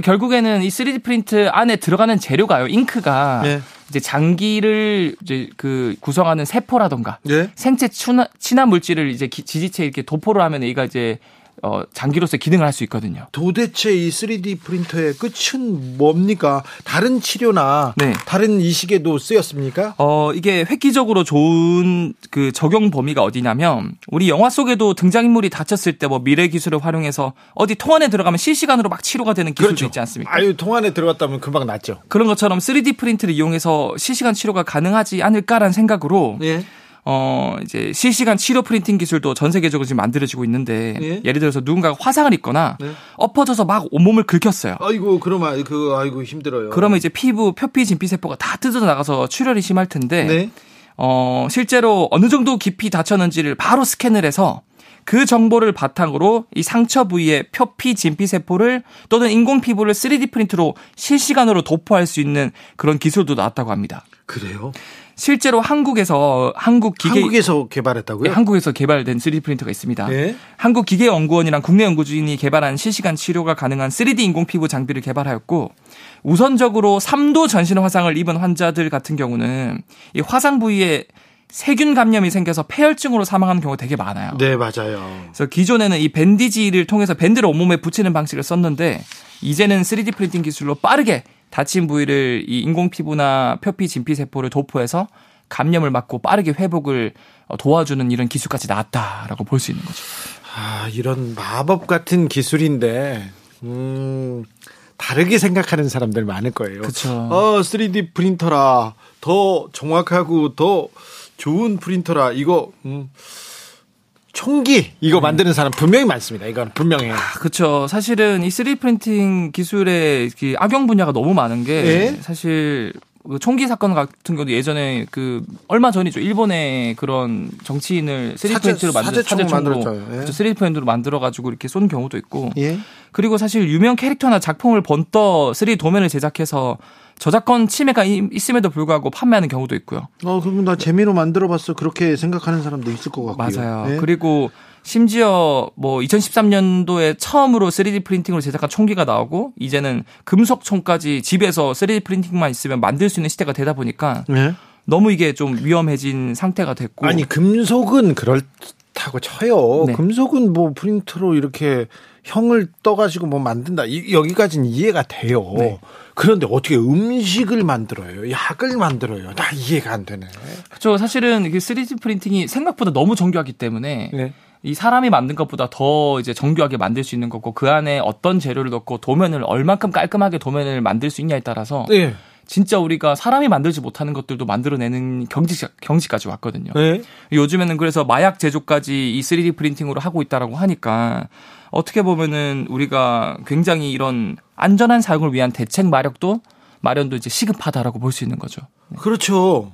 결국에는 이 3D 프린트 안에 들어가는 재료가요, 잉크가 네. 이제 장기를 이제 그 구성하는 세포라던가 예? 생체 친화 물질을 이제 지지체에 이렇게 도포를 하면 얘가 이제 어, 장기로서 기능을 할 수 있거든요. 도대체 이 3D 프린터의 끝은 뭡니까? 다른 치료나 네. 다른 이식에도 쓰였습니까? 어, 이게 획기적으로 좋은 그 적용 범위가 어디냐면 우리 영화 속에도 등장인물이 다쳤을 때 뭐 미래 기술을 활용해서 어디 통안에 들어가면 실시간으로 막 치료가 되는 기술도 그렇죠. 있지 않습니까? 아유, 통안에 들어갔다면 금방 낫죠. 그런 것처럼 3D 프린트를 이용해서 실시간 치료가 가능하지 않을까라는 생각으로 예. 어, 이제 실시간 치료 프린팅 기술도 전 세계적으로 지금 만들어지고 있는데 예? 를 들어서 누군가가 화상을 입거나 네? 엎어져서 막 온몸을 긁혔어요. 아이고, 그러면 그 아이고 힘들어요. 그러면 이제 피부 표피 진피 세포가 다 뜯어져 나가서 출혈이 심할 텐데 네? 어, 실제로 어느 정도 깊이 다쳤는지를 바로 스캔을 해서 그 정보를 바탕으로 이 상처 부위의 표피 진피 세포를 또는 인공 피부를 3D 프린트로 실시간으로 도포할 수 있는 그런 기술도 나왔다고 합니다. 그래요? 실제로 한국에서 한국 기계 한국에서 개발했다고요? 네, 한국에서 개발된 3D 프린터가 있습니다. 네. 한국 기계 연구원이랑 국내 연구진이 개발한 실시간 치료가 가능한 3D 인공 피부 장비를 개발하였고 우선적으로 3도 전신 화상을 입은 환자들 같은 경우는 이 화상 부위에 세균 감염이 생겨서 폐혈증으로 사망하는 경우가 되게 많아요. 네, 맞아요. 그래서 기존에는 이 밴디지를 통해서 밴드를 온몸에 붙이는 방식을 썼는데 이제는 3D 프린팅 기술로 빠르게 다친 부위를 이 인공 피부나 표피 진피 세포를 도포해서 감염을 막고 빠르게 회복을 어, 도와주는 이런 기술까지 나왔다라고 볼 수 있는 거죠. 아, 이런 마법 같은 기술인데, 음, 다르게 생각하는 사람들 많을 거예요. 그렇죠. 어, 3D 프린터라 더 정확하고 더 좋은 프린터라 이거 음, 총기 이거 네. 만드는 사람 분명히 많습니다. 이건 분명해요. 아, 그렇죠. 사실은 이 3D 프린팅 기술의 그 악용 분야가 너무 많은 게 네? 사실 그 총기 사건 같은 경우도 예전에 그 얼마 전이죠. 일본의 그런 정치인을 3D 프린트로 만든 사제총으로 예. 3D 프린트로 만들어 가지고 이렇게 쏜 경우도 있고. 예? 그리고 사실 유명 캐릭터나 작품을 번떠 3D 도면을 제작해서 저작권 침해가 있음에도 불구하고 판매하는 경우도 있고요. 어, 그럼 나 재미로 만들어 봤어. 그렇게 생각하는 사람도 있을 것 같고요. 맞아요. 네. 그리고 심지어 뭐 2013년도에 처음으로 3D 프린팅으로 제작한 총기가 나오고 이제는 금속 총까지 집에서 3D 프린팅만 있으면 만들 수 있는 시대가 되다 보니까 네. 너무 이게 좀 위험해진 상태가 됐고 아니 금속은 그렇다고 쳐요. 네. 금속은 뭐 프린트로 이렇게 형을 떠가지고 뭐 만든다. 이, 여기까지는 이해가 돼요. 네. 그런데 어떻게 음식을 만들어요? 약을 만들어요? 나 이해가 안 되네. 그렇죠. 사실은 이게 3D 프린팅이 생각보다 너무 정교하기 때문에 네. 이 사람이 만든 것보다 더 이제 정교하게 만들 수 있는 거고 그 안에 어떤 재료를 넣고 도면을 얼만큼 깔끔하게 도면을 만들 수 있냐에 따라서 네. 진짜 우리가 사람이 만들지 못하는 것들도 만들어내는 경지, 경지까지 왔거든요. 네. 요즘에는 그래서 마약 제조까지 이 3D 프린팅으로 하고 있다라고 하니까 어떻게 보면은 우리가 굉장히 이런 안전한 사용을 위한 대책 마력도 마련도 이제 시급하다라고 볼 수 있는 거죠. 네. 그렇죠.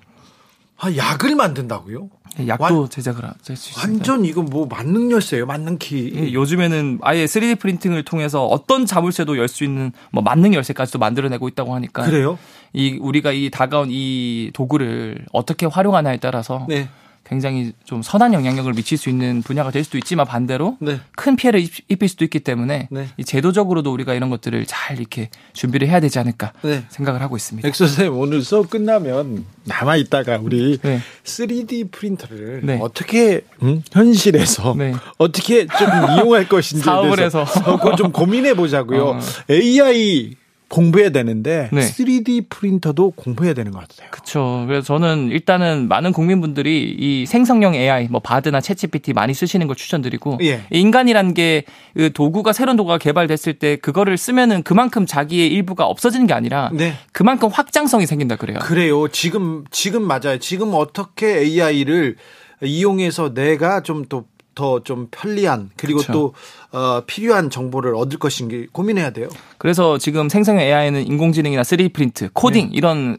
아, 약을 만든다고요? 네, 약도 완, 제작을 할수 있습니다. 완전 이거 뭐 만능 열쇠예요, 만능 키. 예, 요즘에는 아예 3D 프린팅을 통해서 어떤 자물쇠도 열 수 있는 뭐 만능 열쇠까지도 만들어내고 있다고 하니까. 그래요? 이 우리가 이 다가온 이 도구를 어떻게 활용하냐에 따라서 네. 굉장히 좀 선한 영향력을 미칠 수 있는 분야가 될 수도 있지만 반대로 네. 큰 피해를 입힐 수도 있기 때문에 네. 이 제도적으로도 우리가 이런 것들을 잘 이렇게 준비를 해야 되지 않을까 네. 생각을 하고 있습니다. 엑소 선생님 오늘 수업 끝나면 남아 있다가 우리 3D 프린터를 네. 어떻게 음? 현실에서 네. 어떻게 좀 이용할 것인지 사업을 해서 그거 좀 고민해 보자고요. 어. AI 공부해야 되는데 네. 3D 프린터도 공부해야 되는 것 같아요. 그렇죠. 그래서 저는 일단은 많은 국민분들이 이 생성형 AI, 뭐 바드나 챗GPT 많이 쓰시는 걸 추천드리고 예. 인간이란 게그 도구가 새로운 도구가 개발됐을 때 그거를 쓰면은 그만큼 자기의 일부가 없어지는 게 아니라 네. 그만큼 확장성이 생긴다 그래요. 그래요. 지금 지금 맞아요. 지금 어떻게 AI를 이용해서 내가 좀 또 더좀 편리한 그리고 그렇죠. 또 어, 필요한 정보를 얻을 것인지 고민해야 돼요. 그래서 지금 생성형 AI는 인공지능이나 3D 프린트, 코딩 네. 이런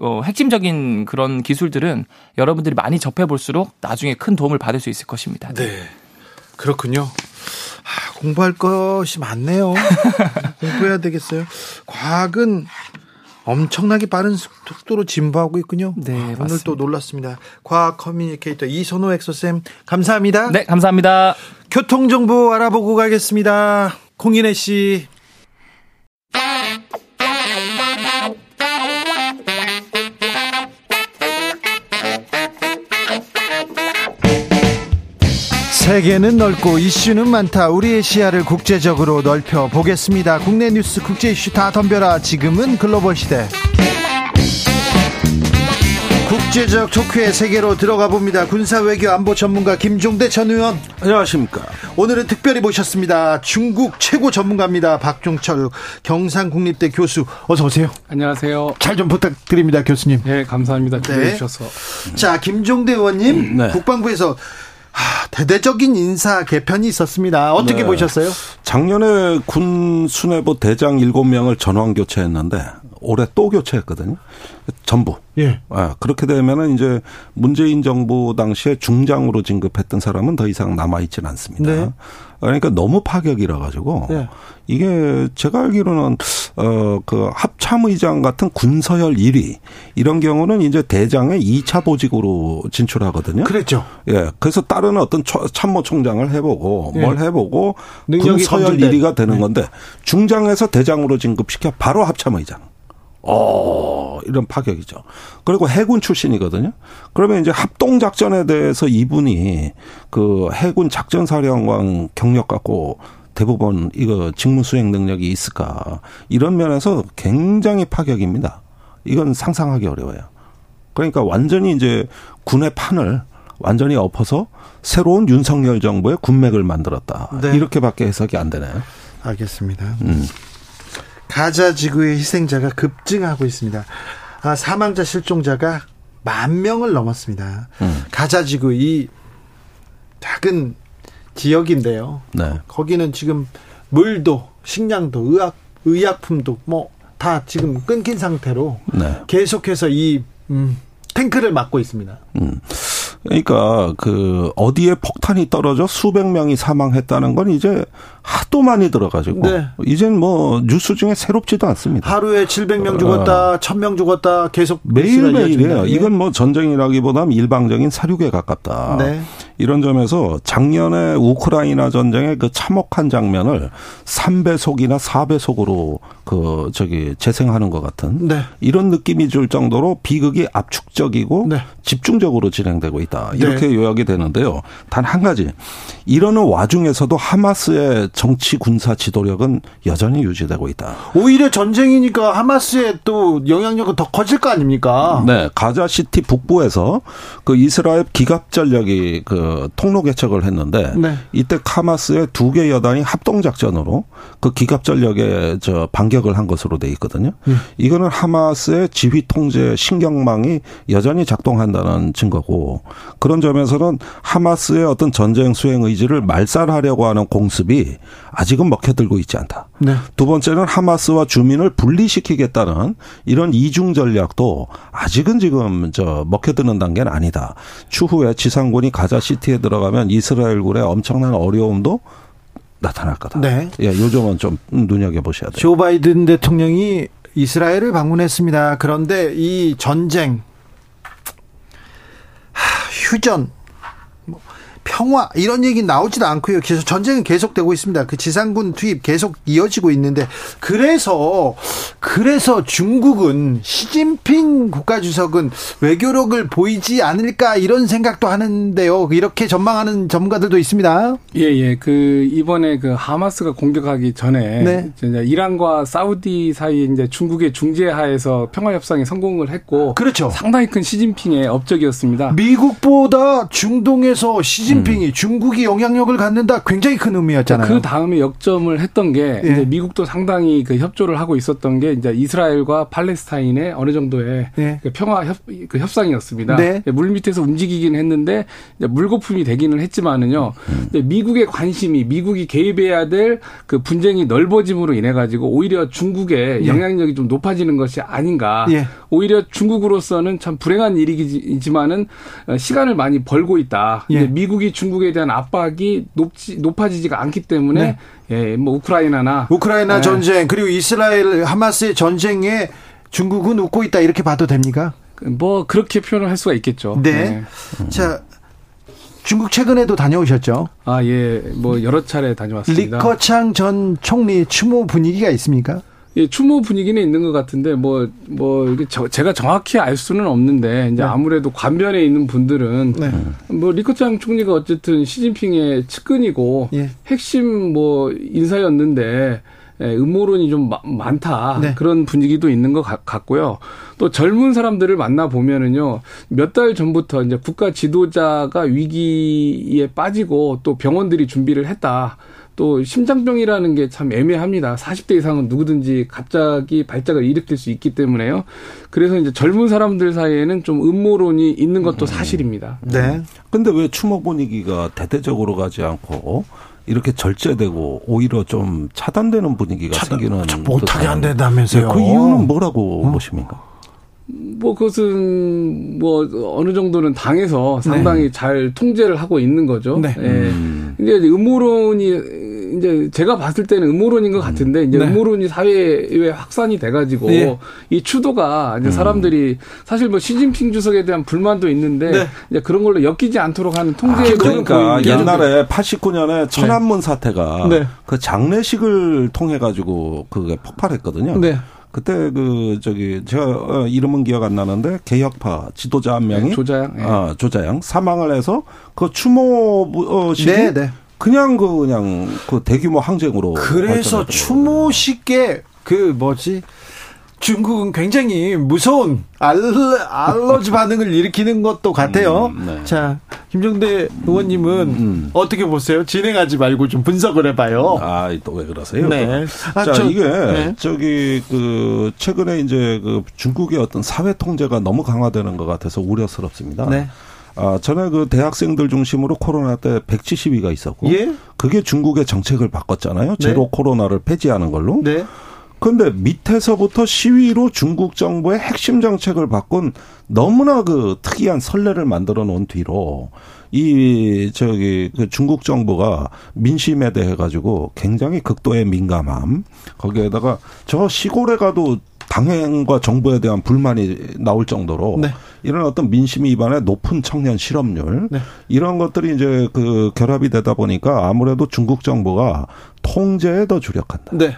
어, 핵심적인 그런 기술들은 여러분들이 많이 접해 볼수록 나중에 큰 도움을 받을 수 있을 것입니다. 네. 그렇군요. 아, 공부할 것이 많네요. 공부해야 되겠어요. 과학은 엄청나게 빠른 속도로 진보하고 있군요. 네, 아, 오늘 맞습니다. 또 놀랐습니다. 과학 communicator 이선호 엑소쌤 감사합니다. 네, 감사합니다. 교통 정보 알아보고 가겠습니다. 공인혜 씨. 세계는 넓고 이슈는 많다. 우리의 시야를 국제적으로 넓혀 보겠습니다. 국내 뉴스, 국제 이슈 다 덤벼라. 지금은 글로벌 시대. 국제적 토크의 세계로 들어가 봅니다. 군사 외교 안보 전문가 김종대 전 의원. 안녕하십니까. 오늘은 특별히 모셨습니다. 중국 최고 전문가입니다. 박종철 경상국립대 교수. 어서 오세요. 안녕하세요. 잘 좀 부탁드립니다, 교수님. 네, 감사합니다. 네. 주셔서. 자, 김종대 의원님. 네. 국방부에서 하, 대대적인 인사 개편이 있었습니다. 어떻게 네. 보셨어요? 작년에 군 수뇌부 대장 7명을 전환 교체했는데 올해 또 교체했거든요. 전부. 예. 아, 그렇게 되면은 이제 문재인 정부 당시에 중장으로 진급했던 사람은 더 이상 남아 있지는 않습니다. 네. 그러니까 너무 파격이라 가지고 네. 이게 제가 알기로는 어그 합참의장 같은 군서열 1위 이런 경우는 이제 대장의 2차 보직으로 진출하거든요. 그랬죠. 예. 그래서 다른 어떤 참모총장을 해보고 예. 뭘 해보고 군서열 1위가 되는 네. 건데 중장에서 대장으로 진급시켜 바로 합참의장. 어, 이런 파격이죠. 그리고 해군 출신이거든요. 그러면 이제 합동 작전에 대해서 이분이 그 해군 작전 사령관 경력 갖고 대부분 이거 직무 수행 능력이 있을까? 이런 면에서 굉장히 파격입니다. 이건 상상하기 어려워요. 그러니까 완전히 이제 군의 판을 완전히 엎어서 새로운 윤석열 정부의 군맥을 만들었다. 네. 이렇게밖에 해석이 안 되나요? 알겠습니다. 음. 가자 지구의 희생자가 급증하고 있습니다. 아, 사망자 실종자가 만 명을 넘었습니다. 음. 가자 지구 이 작은 지역인데요. 네. 거기는 지금 물도 식량도 의학 의약품도 뭐 다 지금 끊긴 상태로 네. 계속해서 이 음, 탱크를 막고 있습니다. 음. 그러니까 그 어디에 폭탄이 떨어져 수백 명이 사망했다는 건 이제 하도 많이 들어가지고 네. 이젠 뭐 뉴스 중에 새롭지도 않습니다. 하루에 700명 죽었다, 어. 1000명 죽었다 계속 매일매일이에요. 네. 이건 뭐 전쟁이라기보다는 일방적인 사륙에 가깝다. 네. 이런 점에서 작년에 우크라이나 전쟁의 그 참혹한 장면을 3배속이나 4배속으로 그 저기 재생하는 것 같은 네. 이런 느낌이 줄 정도로 비극이 압축적이고 네. 집중적으로 진행되고 있다. 이렇게 네. 요약이 되는데요. 단 한 가지 이러는 와중에서도 하마스의 정치 군사 지도력은 여전히 유지되고 있다. 오히려 전쟁이니까 하마스의 또 영향력은 더 커질 거 아닙니까? 네, 가자 시티 북부에서 그 이스라엘 기갑 전력이 그 통로 개척을 했는데 네. 이때 하마스의 두 개 여단이 합동 작전으로 그 기갑 전력에 저 반격을 한 것으로 돼 있거든요. 음. 이거는 하마스의 지휘 통제 신경망이 여전히 작동한다는 증거고 그런 점에서는 하마스의 어떤 전쟁 수행 의지를 말살하려고 하는 공습이 아직은 먹혀들고 있지 않다. 네. 두 번째는 하마스와 주민을 분리시키겠다는 이런 이중 전략도 아직은 지금 저 먹혀드는 단계는 아니다. 추후에 지상군이 가자 시티에 들어가면 이스라엘군의 엄청난 어려움도 나타날 거다. 네. 예, 요 점은 좀 눈여겨 보셔야 돼요. 조 바이든 대통령이 이스라엘을 방문했습니다. 그런데 이 전쟁 휴전 평화 이런 얘기 나오지도 않고요. 계속 전쟁은 계속되고 있습니다. 그 지상군 투입 계속 이어지고 있는데 그래서 그래서 중국은 시진핑 국가주석은 외교력을 보이지 않을까 이런 생각도 하는데요. 이렇게 전망하는 전문가들도 있습니다. 예, 예. 그 이번에 그 하마스가 공격하기 전에 네. 이란과 사우디 사이 이제 중국의 중재하에서 평화 협상에 성공을 했고 그렇죠. 상당히 큰 시진핑의 업적이었습니다. 미국보다 중동에서 시진 시진핑이 음. 중국이 영향력을 갖는다 굉장히 큰 의미였잖아요. 그 다음에 역점을 했던 게 예. 미국도 상당히 그 협조를 하고 있었던 게 이제 이스라엘과 팔레스타인의 어느 정도의 예. 그 평화 협, 그 협상이었습니다. 네. 물 밑에서 움직이긴 했는데 물거품이 되기는 했지만은요. 음. 미국의 관심이 미국이 개입해야 될 그 분쟁이 넓어짐으로 인해 가지고 오히려 중국의 예. 영향력이 좀 높아지는 것이 아닌가. 예. 오히려 중국으로서는 참 불행한 일이지만은 시간을 많이 벌고 있다. 예. 미국이 중국에 대한 압박이 높지 높아지지가 않기 때문에 네. 예, 뭐 우크라이나나 우크라이나 예. 전쟁 그리고 이스라엘 하마스의 전쟁에 중국은 웃고 있다 이렇게 봐도 됩니까? 뭐 그렇게 표현을 할 수가 있겠죠. 네. 네. 자 중국 최근에도 다녀오셨죠? 아, 예. 뭐 여러 차례 다녀왔습니다. 리커창 전 총리 추모 분위기가 있습니까? 예, 추모 분위기는 있는 것 같은데 뭐뭐 이게 저, 제가 정확히 알 수는 없는데 이제 네. 아무래도 관변에 있는 분들은 네. 뭐 리커창 총리가 어쨌든 시진핑의 측근이고 예. 핵심 뭐 인사였는데 예, 음모론이 좀 마, 많다 네. 그런 분위기도 있는 것 같, 고요 또 젊은 사람들을 만나 보면은요 몇 달 전부터 이제 국가 지도자가 위기에 빠지고 또 병원들이 준비를 했다. 또 심장병이라는 게 참 애매합니다. 40대 이상은 누구든지 갑자기 발작을 일으킬 수 있기 때문에요. 그래서 이제 젊은 사람들 사이에는 좀 음모론이 있는 것도 음. 사실입니다. 네. 근데 왜 추모 분위기가 대대적으로 가지 않고 이렇게 절제되고 오히려 좀 차단되는 분위기가 차단, 생기는 못하게 안 된다면서요. 네, 그 이유는 뭐라고 어? 보십니까? 뭐 그것은 뭐 어느 정도는 당에서 상당히 네. 잘 통제를 하고 있는 거죠. 네. 예. 음. 이제 음모론이 이제 제가 봤을 때는 음모론인 것 같은데 이제 네. 음모론이 사회에 확산이 돼가지고 네. 이 추도가 이제 음. 사람들이 사실 뭐 시진핑 주석에 대한 불만도 있는데 네. 이제 그런 걸로 엮이지 않도록 하는 통제에 아, 그러니까 옛날에 89년에 천안문 사태가 네. 그 장례식을 통해 가지고 그게 폭발했거든요. 네. 그때 그 저기 제가 어, 이름은 기억 안 나는데 개혁파 지도자 한 명이 네, 조자양 네. 아 조자양 사망을 해서 그 추모 식이 네, 네. 그냥 그 그냥 그 대규모 항쟁으로 그래서 추모식에 그 뭐지 중국은 굉장히 무서운 알러, 알러 지 반응을 일으키는 것도 같아요. 음, 네. 자, 김정대 의원님은 음. 어떻게 보세요? 진행하지 말고 좀 분석을 해봐요. 아, 또 왜 그러세요? 네. 아, 자, 저, 이게 네. 저기 그 최근에 이제 그 중국의 어떤 사회 통제가 너무 강화되는 것 같아서 우려스럽습니다. 네. 아, 전에 그 대학생들 중심으로 코로나 때 170위가 있었고, 예? 그게 중국의 정책을 바꿨잖아요. 네. 제로 코로나를 폐지하는 걸로. 네. 그런데 밑에서부터 시위로 중국 정부의 핵심 정책을 바꾼 너무나 그 특이한 선례를 만들어 놓은 뒤로 이 저기 그 중국 정부가 민심에 대해 가지고 굉장히 극도의 민감함 거기에다가 저 시골에 가도 당행과 정부에 대한 불만이 나올 정도로 네. 이런 어떤 민심 위반의 높은 청년 실업률 네. 이런 것들이 이제 그 결합이 되다 보니까 아무래도 중국 정부가 통제에 더 주력한다. 네.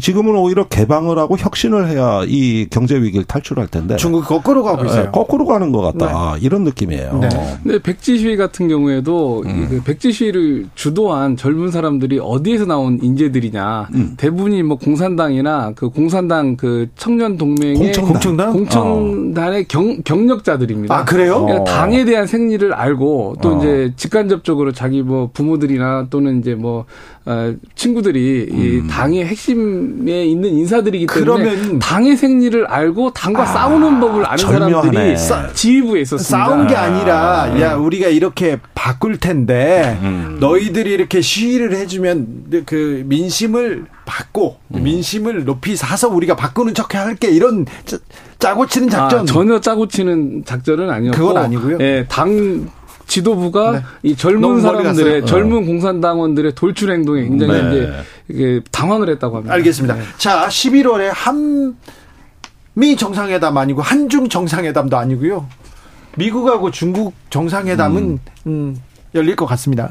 지금은 오히려 개방을 하고 혁신을 해야 이 경제 위기를 탈출할 텐데 중국 거꾸로 가고 있어요. 네, 거꾸로 가는 것 같다. 네. 이런 느낌이에요. 네. 근데 백지 시위 같은 경우에도 음. 그 백지 시위를 주도한 젊은 사람들이 어디에서 나온 인재들이냐 음. 대부분이 뭐 공산당이나 그 공산당 그 청년 동맹의 공청당 공청단 의 어. 경, 경력자들입니다. 아 그래요? 그러니까 당에 대한 생리를 알고 또 어. 이제 직간접적으로 자기 뭐 부모들이나 또는 이제 뭐 어, 친구들이 음. 이 당의 핵심에 있는 인사들이기 때문에 그러면 당의 생리를 알고 당과 아, 싸우는 법을 아는 절묘하네. 사람들이 지휘부에 있었습니다. 싸운 게 아니라 아, 야 우리가 이렇게 바꿀 텐데 음. 너희들이 이렇게 시위를 해주면 그 민심을 받고 음. 민심을 높이 사서 우리가 바꾸는 척 할게 이런 짜고 치는 작전 아, 전혀 짜고 치는 작전은 아니었고 그건 아니고요. 예, 당 지도부가 네. 이 젊은 사람들의 젊은 공산당원들의 돌출 행동에 굉장히 네. 이제 이게 당황을 했다고 합니다. 알겠습니다. 네. 자, 11월에 한미 정상회담 아니고 한중 정상회담도 아니고요. 미국하고 중국 정상회담은 음. 음, 열릴 것 같습니다.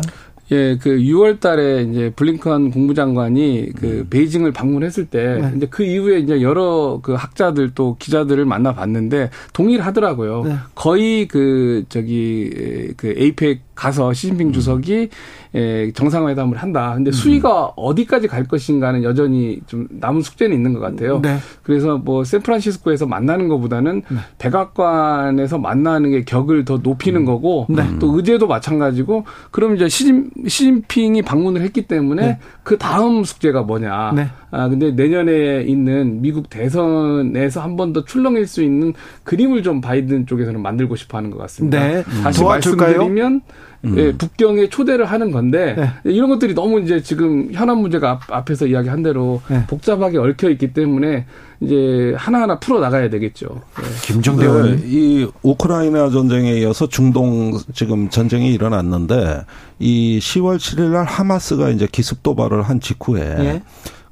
예, 그 6월 달에 이제 블링컨 국무장관이 그 음. 베이징을 방문했을 때 네. 이제 그 이후에 이제 여러 그 학자들 또 기자들을 만나 봤는데 동의를 하더라고요. 네. 거의 그 저기 그 에이펙 가서 시진핑 음. 주석이 예, 정상회담을 한다. 근데 음. 수위가 어디까지 갈 것인가는 여전히 좀 남은 숙제는 있는 것 같아요. 네. 그래서 뭐 샌프란시스코에서 만나는 것보다는 네. 백악관에서 만나는 게 격을 더 높이는 음. 거고 네. 또 의제도 마찬가지고 그럼 이제 시진, 시진핑이 방문을 했기 때문에 네. 그 다음 숙제가 뭐냐. 네. 아 근데 내년에 있는 미국 대선에서 한 번 더 출렁일 수 있는 그림을 좀 바이든 쪽에서는 만들고 싶어 하는 것 같습니다. 네. 다시 도와줄까요? 말씀드리면 음. 예, 북경에 초대를 하는 건데 네. 이런 것들이 너무 이제 지금 현안 문제가 앞, 에서 이야기한 대로 네. 복잡하게 얽혀 있기 때문에 이제 하나하나 풀어 나가야 되겠죠. 네. 김정대 의원 네, 이 우크라이나 전쟁에 이어서 중동 지금 전쟁이 일어났는데 이 10월 7일 날 하마스가 이제 기습 도발을 한 직후에 예.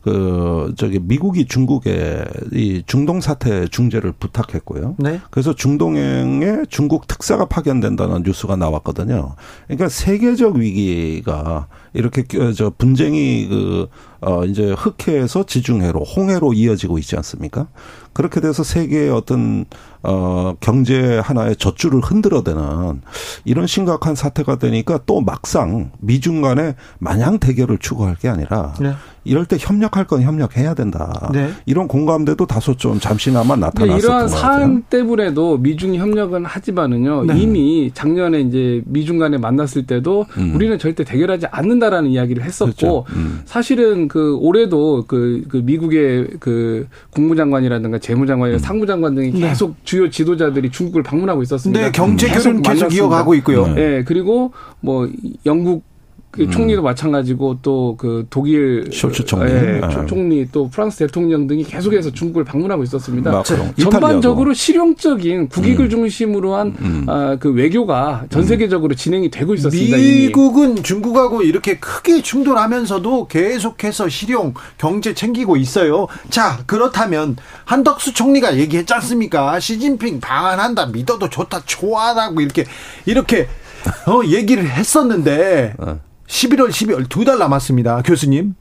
그 저기 미국이 중국에 이 중동 사태 중재를 부탁했고요. 네. 그래서 중동행에 중국 특사가 파견된다는 뉴스가 나왔거든요. 그러니까 세계적 위기가 이렇게 저 분쟁이 그 어, 이제 흑해에서 지중해로, 홍해로 이어지고 있지 않습니까? 그렇게 돼서 세계의 어떤, 어, 경제 하나의 젖줄을 흔들어대는 이런 심각한 사태가 되니까 또 막상 미중 간에 마냥 대결을 추구할 게 아니라 네. 이럴 때 협력할 건 협력해야 된다. 네. 이런 공감대도 다소 좀 잠시나마 나타났었던 이러한 사안 때문에도 미중 협력은 하지만은요 네. 이미 작년에 이제 미중 간에 만났을 때도 음. 우리는 절대 대결하지 않는다라는 이야기를 했었고 그렇죠. 음. 사실은 그 올해도 그, 그 미국의 그 국무장관이라든가 재무장관이나 음. 상무장관 등이 네. 계속 네. 주요 지도자들이 중국을 방문하고 있었습니다. 네, 경제 계속 계속 이어가고 있고요. 네. 네, 그리고 뭐 영국 그 음. 총리도 마찬가지고 또 그 독일 쇼츠 총리, 예, 네. 총리 또 프랑스 대통령 등이 계속해서 중국을 방문하고 있었습니다. 마크롱. 전반적으로 실용적인 국익을 음. 중심으로 한그 음. 아, 그 외교가 전 음. 세계적으로 진행이 되고 있었습니다. 미국은 이미. 중국하고 이렇게 크게 충돌하면서도 계속해서 실용 경제 챙기고 있어요. 자 그렇다면 한덕수 총리가 얘기했지 않습니까? 시진핑 방한한다 믿어도 좋다 좋아라고 이렇게 이렇게 어, 얘기를 했었는데. 어. 11월, 12월 두 달 남았습니다. 교수님.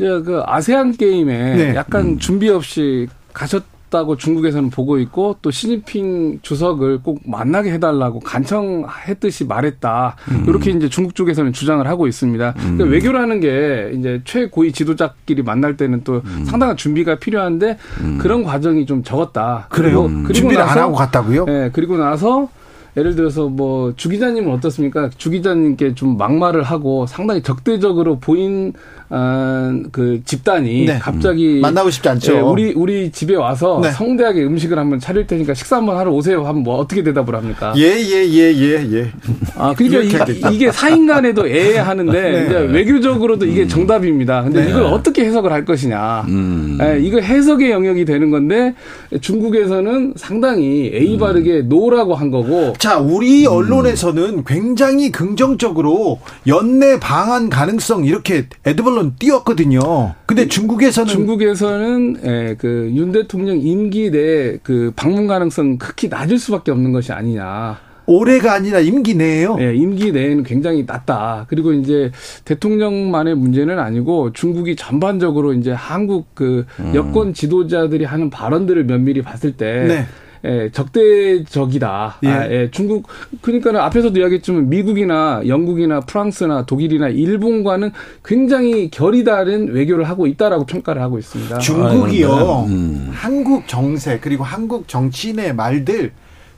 예, 그 아세안 게임에 네. 약간 음. 준비 없이 가셨다고 중국에서는 보고 있고 또 시진핑 주석을 꼭 만나게 해달라고 간청했듯이 말했다. 음. 이렇게 이제 중국 쪽에서는 주장을 하고 있습니다. 음. 그러니까 외교라는 게 이제 최고위 지도자끼리 만날 때는 또 음. 상당한 준비가 필요한데 음. 그런 과정이 좀 적었다. 그래요? 그리고, 그리고 준비를 나서, 안 하고 갔다고요? 네, 그리고 나서 예를 들어서 뭐 주 기자님은 어떻습니까? 주 기자님께 좀 막말을 하고 상당히 적대적으로 보인 어, 그 집단이 네. 갑자기 음. 만나고 싶지 않죠. 예, 우리 우리 집에 와서 네. 성대하게 음식을 한번 차릴 테니까 식사 한번 하러 오세요. 하면 뭐 어떻게 대답을 합니까? 예 예 예 예 예, 아 그러니까 이, 게 사인간에도 애 하는데 네. 이제 외교적으로도 이게 음. 정답입니다. 근데 네. 이걸 어떻게 해석을 할 것이냐. 음. 예, 이거 해석의 영역이 되는 건데 중국에서는 상당히 A 음. 바르게 음. 노라고 한 거고. 자 우리 음. 언론에서는 굉장히 긍정적으로 연내 방한 가능성 이렇게 에드벌 물론 띄었거든요. 근데 중국에서는 중국에서는 예, 그윤 대통령 임기 내 그 방문 가능성 극히 낮을 수밖에 없는 것이 아니냐. 올해가 아니라 임기 내에요? 예, 임기 내에는 굉장히 낮다. 그리고 이제 대통령만의 문제는 아니고 중국이 전반적으로 이제 한국 그 음. 여권 지도자들이 하는 발언들을 면밀히 봤을 때 네. 예, 적대적이다. 예. 아, 예, 중국 그러니까는 앞에서도 이야기했지만 미국이나 영국이나 프랑스나 독일이나 일본과는 굉장히 결이 다른 외교를 하고 있다라고 평가를 하고 있습니다. 중국이요. 아, 음. 한국 정세 그리고 한국 정치인의 말들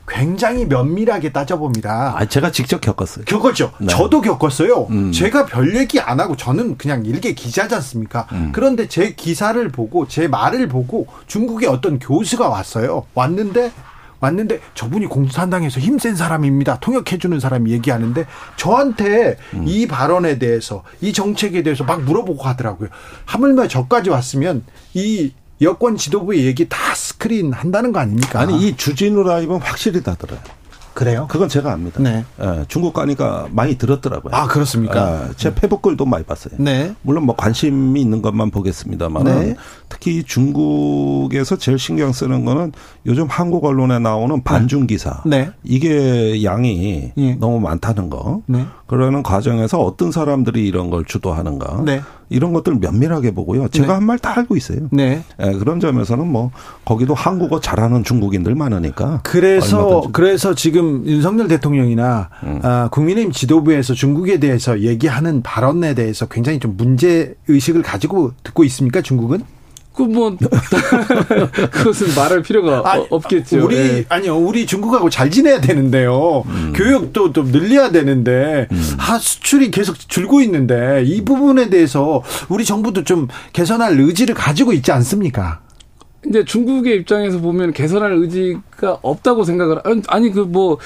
굉장히 면밀하게 따져봅니다. 아, 제가 직접 겪었어요. 겪었죠. 네. 저도 겪었어요. 음. 제가 별 얘기 안 하고 저는 그냥 일개 기자지 않습니까? 음. 그런데 제 기사를 보고 제 말을 보고 중국의 어떤 교수가 왔어요. 왔는데 왔는데 저분이 공산당에서 힘센 사람입니다. 통역해주는 사람이 얘기하는데 저한테 음. 이 발언에 대해서 이 정책에 대해서 막 물어보고 하더라고요. 하물며 저까지 왔으면 이 여권 지도부의 얘기 다 스크린 한다는 거 아닙니까? 아니 이 주진우 라이브는 확실히 다 들어요. 그래요? 그건 제가 압니다. 네. 예, 중국 가니까 많이 들었더라고요. 아 그렇습니까? 예, 제 페북 글도 많이 봤어요. 네. 물론 뭐 관심이 있는 것만 보겠습니다만 네. 특히 중국에서 제일 신경 쓰는 거는 요즘 한국 언론에 나오는 반중 기사. 네. 이게 양이 네. 너무 많다는 거. 네. 그러는 과정에서 어떤 사람들이 이런 걸 주도하는가. 네. 이런 것들 면밀하게 보고요. 제가 네. 한말 다 알고 있어요. 네. 네. 그런 점에서는 뭐 거기도 한국어 잘하는 중국인들 많으니까. 그래서 얼마든지. 그래서 지금 윤석열 대통령이나 음. 아, 국민의힘 지도부에서 중국에 대해서 얘기하는 발언에 대해서 굉장히 좀 문제 의식을 가지고 듣고 있습니까? 중국은? 그뭐 그것은 말할 필요가 아, 없겠죠. 우리 네. 아니요, 우리 중국하고 잘 지내야 되는데요. 음. 교육도 좀 늘려야 되는데 음. 아 수출이 계속 줄고 있는데 이 부분에 대해서 우리 정부도 좀 개선할 의지를 가지고 있지 않습니까? 이제 중국의 입장에서 보면 개선할 의지가 없다고 생각을 아니 그 뭐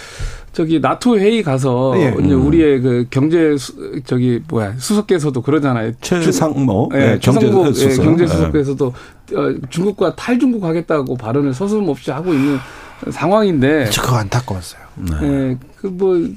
저기 나토 회의 가서 예. 이제 음. 우리의 그 경제 수, 저기 뭐야 수석께서도 그러잖아요. 최상모 예, 네, 경제 수석. 예, 경제 수석께서도 네. 어, 중국과 탈중국 하겠다고 발언을 서슴없이 하고 있는 상황인데. 저 그거 안타까웠어요. 네. 예, 그뭐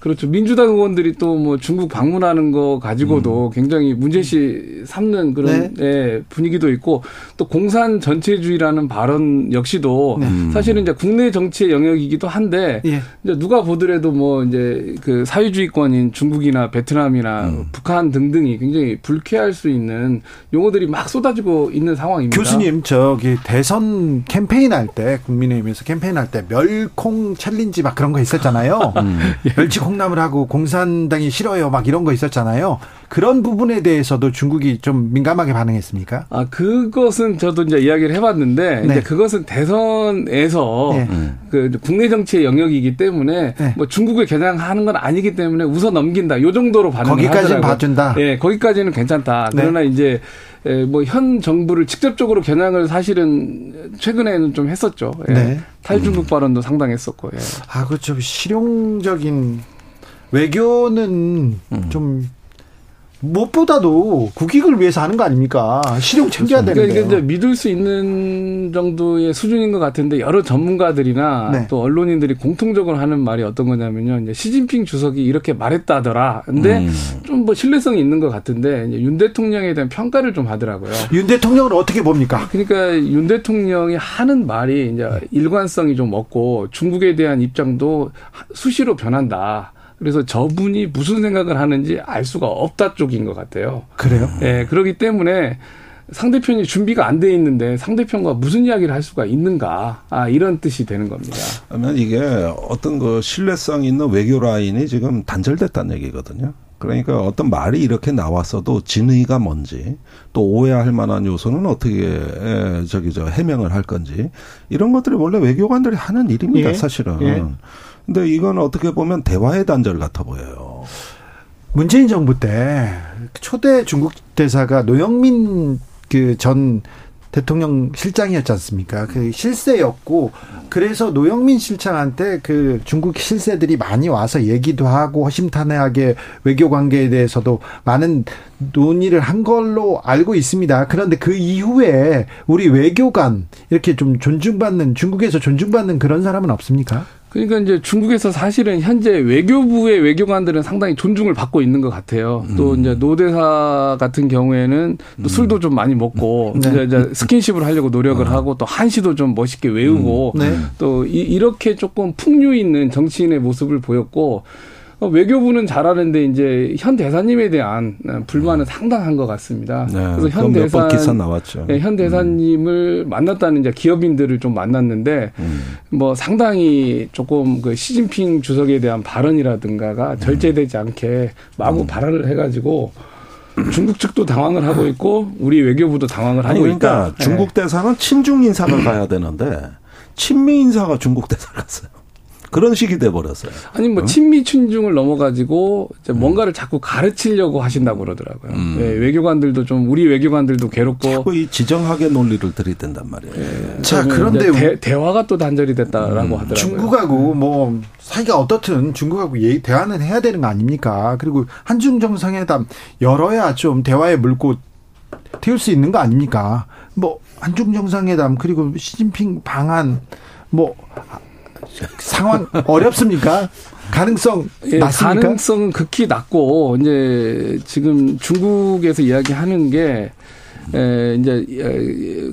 그렇죠. 민주당 의원들이 또 뭐 중국 방문하는 거 가지고도 음. 굉장히 문제시 삼는 그런 네. 예, 분위기도 있고 또 공산 전체주의라는 발언 역시도 네. 사실은 이제 국내 정치의 영역이기도 한데 예. 이제 누가 보더라도 뭐 이제 그 사회주의권인 중국이나 베트남이나 음. 북한 등등이 굉장히 불쾌할 수 있는 용어들이 막 쏟아지고 있는 상황입니다. 교수님 저기 대선 캠페인 할 때 국민의힘에서 캠페인 할 때 멸콩 challenge 막 그런 거 있었 잖아요. 음. 멸치 콩나물 하고 공산당이 싫어요 막 이런 거 있었잖아요. 그런 부분에 대해서도 중국이 좀 민감하게 반응했습니까? 아 그것은 저도 이제 이야기를 해봤는데 네. 이제 그것은 대선에서 네. 그 국내 정치의 영역이기 때문에 네. 뭐 중국을 겨냥하는 건 아니기 때문에 웃어 넘긴다. 요 정도로 반응을 거기까지는 봐준다. 예, 거기까지는 괜찮다. 네. 그러나 이제 뭐현 정부를 직접적으로 겨냥을 사실은 최근에는 좀 했었죠. 예. 네. 탈중국 발언도 상당했었고. 예. 아 그렇죠. 실용적인 외교는 음. 좀 무엇보다도 국익을 위해서 하는 거 아닙니까? 실용 챙겨야 그렇죠. 되는데. 그러니까 이제 믿을 수 있는 정도의 수준인 것 같은데 여러 전문가들이나 네. 또 언론인들이 공통적으로 하는 말이 어떤 거냐면요. 이제 시진핑 주석이 이렇게 말했다더라. 근데 음. 좀뭐 신뢰성이 있는 것 같은데 윤 대통령에 대한 평가를 좀 하더라고요. 윤 대통령을 어떻게 봅니까? 그러니까 윤 대통령이 하는 말이 이제 일관성이 좀 없고 중국에 대한 입장도 수시로 변한다. 그래서 저분이 무슨 생각을 하는지 알 수가 없다 쪽인 것 같아요. 그래요? 예, 네, 그렇기 때문에 상대편이 준비가 안 돼 있는데 상대편과 무슨 이야기를 할 수가 있는가 아 이런 뜻이 되는 겁니다. 그러면 이게 어떤 그 신뢰성 있는 외교 라인이 지금 단절됐다는 얘기거든요. 그러니까 어떤 말이 이렇게 나왔어도 진의가 뭔지 또 오해할 만한 요소는 어떻게 저기 저 해명을 할 건지 이런 것들이 원래 외교관들이 하는 일입니다. 예. 사실은. 예. 근데 이건 어떻게 보면 대화의 단절 같아 보여요. 문재인 정부 때 초대 중국 대사가 노영민 그전 대통령 실장이었지 않습니까? 그 실세였고 그래서 노영민 실장한테 그 중국 실세들이 많이 와서 얘기도 하고 허심탄회하게 외교 관계에 대해서도 많은 논의를 한 걸로 알고 있습니다. 그런데 그 이후에 우리 외교관 이렇게 좀 존중받는 중국에서 존중받는 그런 사람은 없습니까? 그러니까 이제 중국에서 사실은 현재 외교부의 외교관들은 상당히 존중을 받고 있는 것 같아요. 음. 또 이제 노대사 같은 경우에는 또 음. 술도 좀 많이 먹고 음. 네. 이제 스킨십을 하려고 노력을 어. 하고 또 한시도 좀 멋있게 외우고 음. 네. 또 이, 이렇게 조금 풍류 있는 정치인의 모습을 보였고 어, 외교부는 잘하는데 이제 현 대사님에 대한 불만은 음. 상당한 것 같습니다. 네, 그래서 현 대사 기사 나왔죠. 네, 현 대사님을 음. 만났다는 이제 기업인들을 좀 만났는데 음. 뭐 상당히 조금 그 시진핑 주석에 대한 발언이라든가가 음. 절제되지 않게 마구 음. 발언을 해가지고 중국 측도 당황을 하고 있고 우리 외교부도 당황을 하고 그러니까 있다. 중국 대사는 친중 인사가 가야 되는데 친미 인사가 중국 대사 갔어요. 그런 식이 돼 버렸어요. 아니 뭐 어? 친미 친중을 넘어가지고 이제 음. 뭔가를 자꾸 가르치려고 하신다고 그러더라고요. 음. 네, 외교관들도 좀 우리 외교관들도 괴롭고 자꾸 이 지정학의 논리를 들이댄단 말이에요. 네, 자 그런데 대, 화가또 단절이 됐다라고 음. 하더라고요. 중국하고 뭐 사이가 어떻든 중국하고 얘기 대화는 해야 되는 거 아닙니까? 그리고 한중 정상회담 열어야 좀 대화의 물고 튀울 수 있는 거 아닙니까? 뭐 한중 정상회담 그리고 시진핑 방안 뭐 상황 어렵습니까? 가능성 예, 낮습니까? 가능성은 극히 낮고 이제 지금 중국에서 이야기하는 게 에, 이제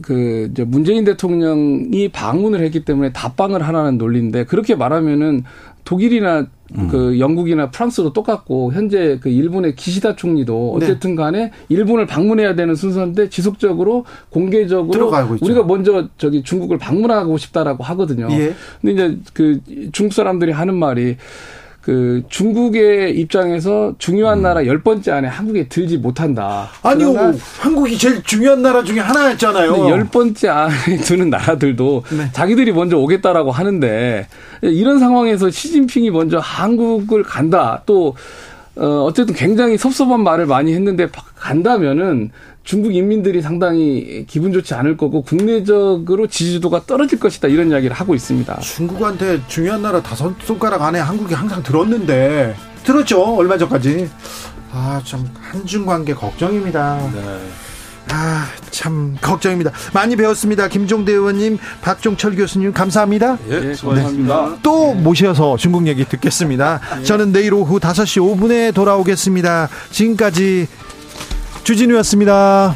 그 이제 문재인 대통령이 방문을 했기 때문에 답방을 하라는 논리인데 그렇게 말하면은 독일이나 음. 그 영국이나 프랑스도 똑같고 현재 그 일본의 기시다 총리도 네. 어쨌든 간에 일본을 방문해야 되는 순서인데 지속적으로 공개적으로 우리가 먼저 저기 중국을 방문하고 싶다라고 하거든요. 예. 근데 이제 그 중국 사람들이 하는 말이 그 중국의 입장에서 중요한 음. 나라 열 번째 안에 한국에 들지 못한다. 아니요, 한국이 제일 중요한 나라 중에 하나였잖아요. 열 번째 안에 드는 나라들도 네. 자기들이 먼저 오겠다라고 하는데 이런 상황에서 시진핑이 먼저 한국을 간다. 또 어, 어쨌든 굉장히 섭섭한 말을 많이 했는데 간다면은 중국 인민들이 상당히 기분 좋지 않을 거고 국내적으로 지지도가 떨어질 것이다 이런 이야기를 하고 있습니다. 중국한테 중요한 나라 다섯 손가락 안에 한국이 항상 들었는데 들었죠 얼마 전까지 아좀 한중 관계 걱정입니다. 네. 아, 참 걱정입니다. 많이 배웠습니다. 김종대 의원님, 박종철 교수님 감사합니다. 예, 네, 고맙습니다. 네. 또 모셔서 중국 얘기 듣겠습니다. 예. 저는 내일 오후 5시 5분에 돌아오겠습니다. 지금까지 주진우였습니다.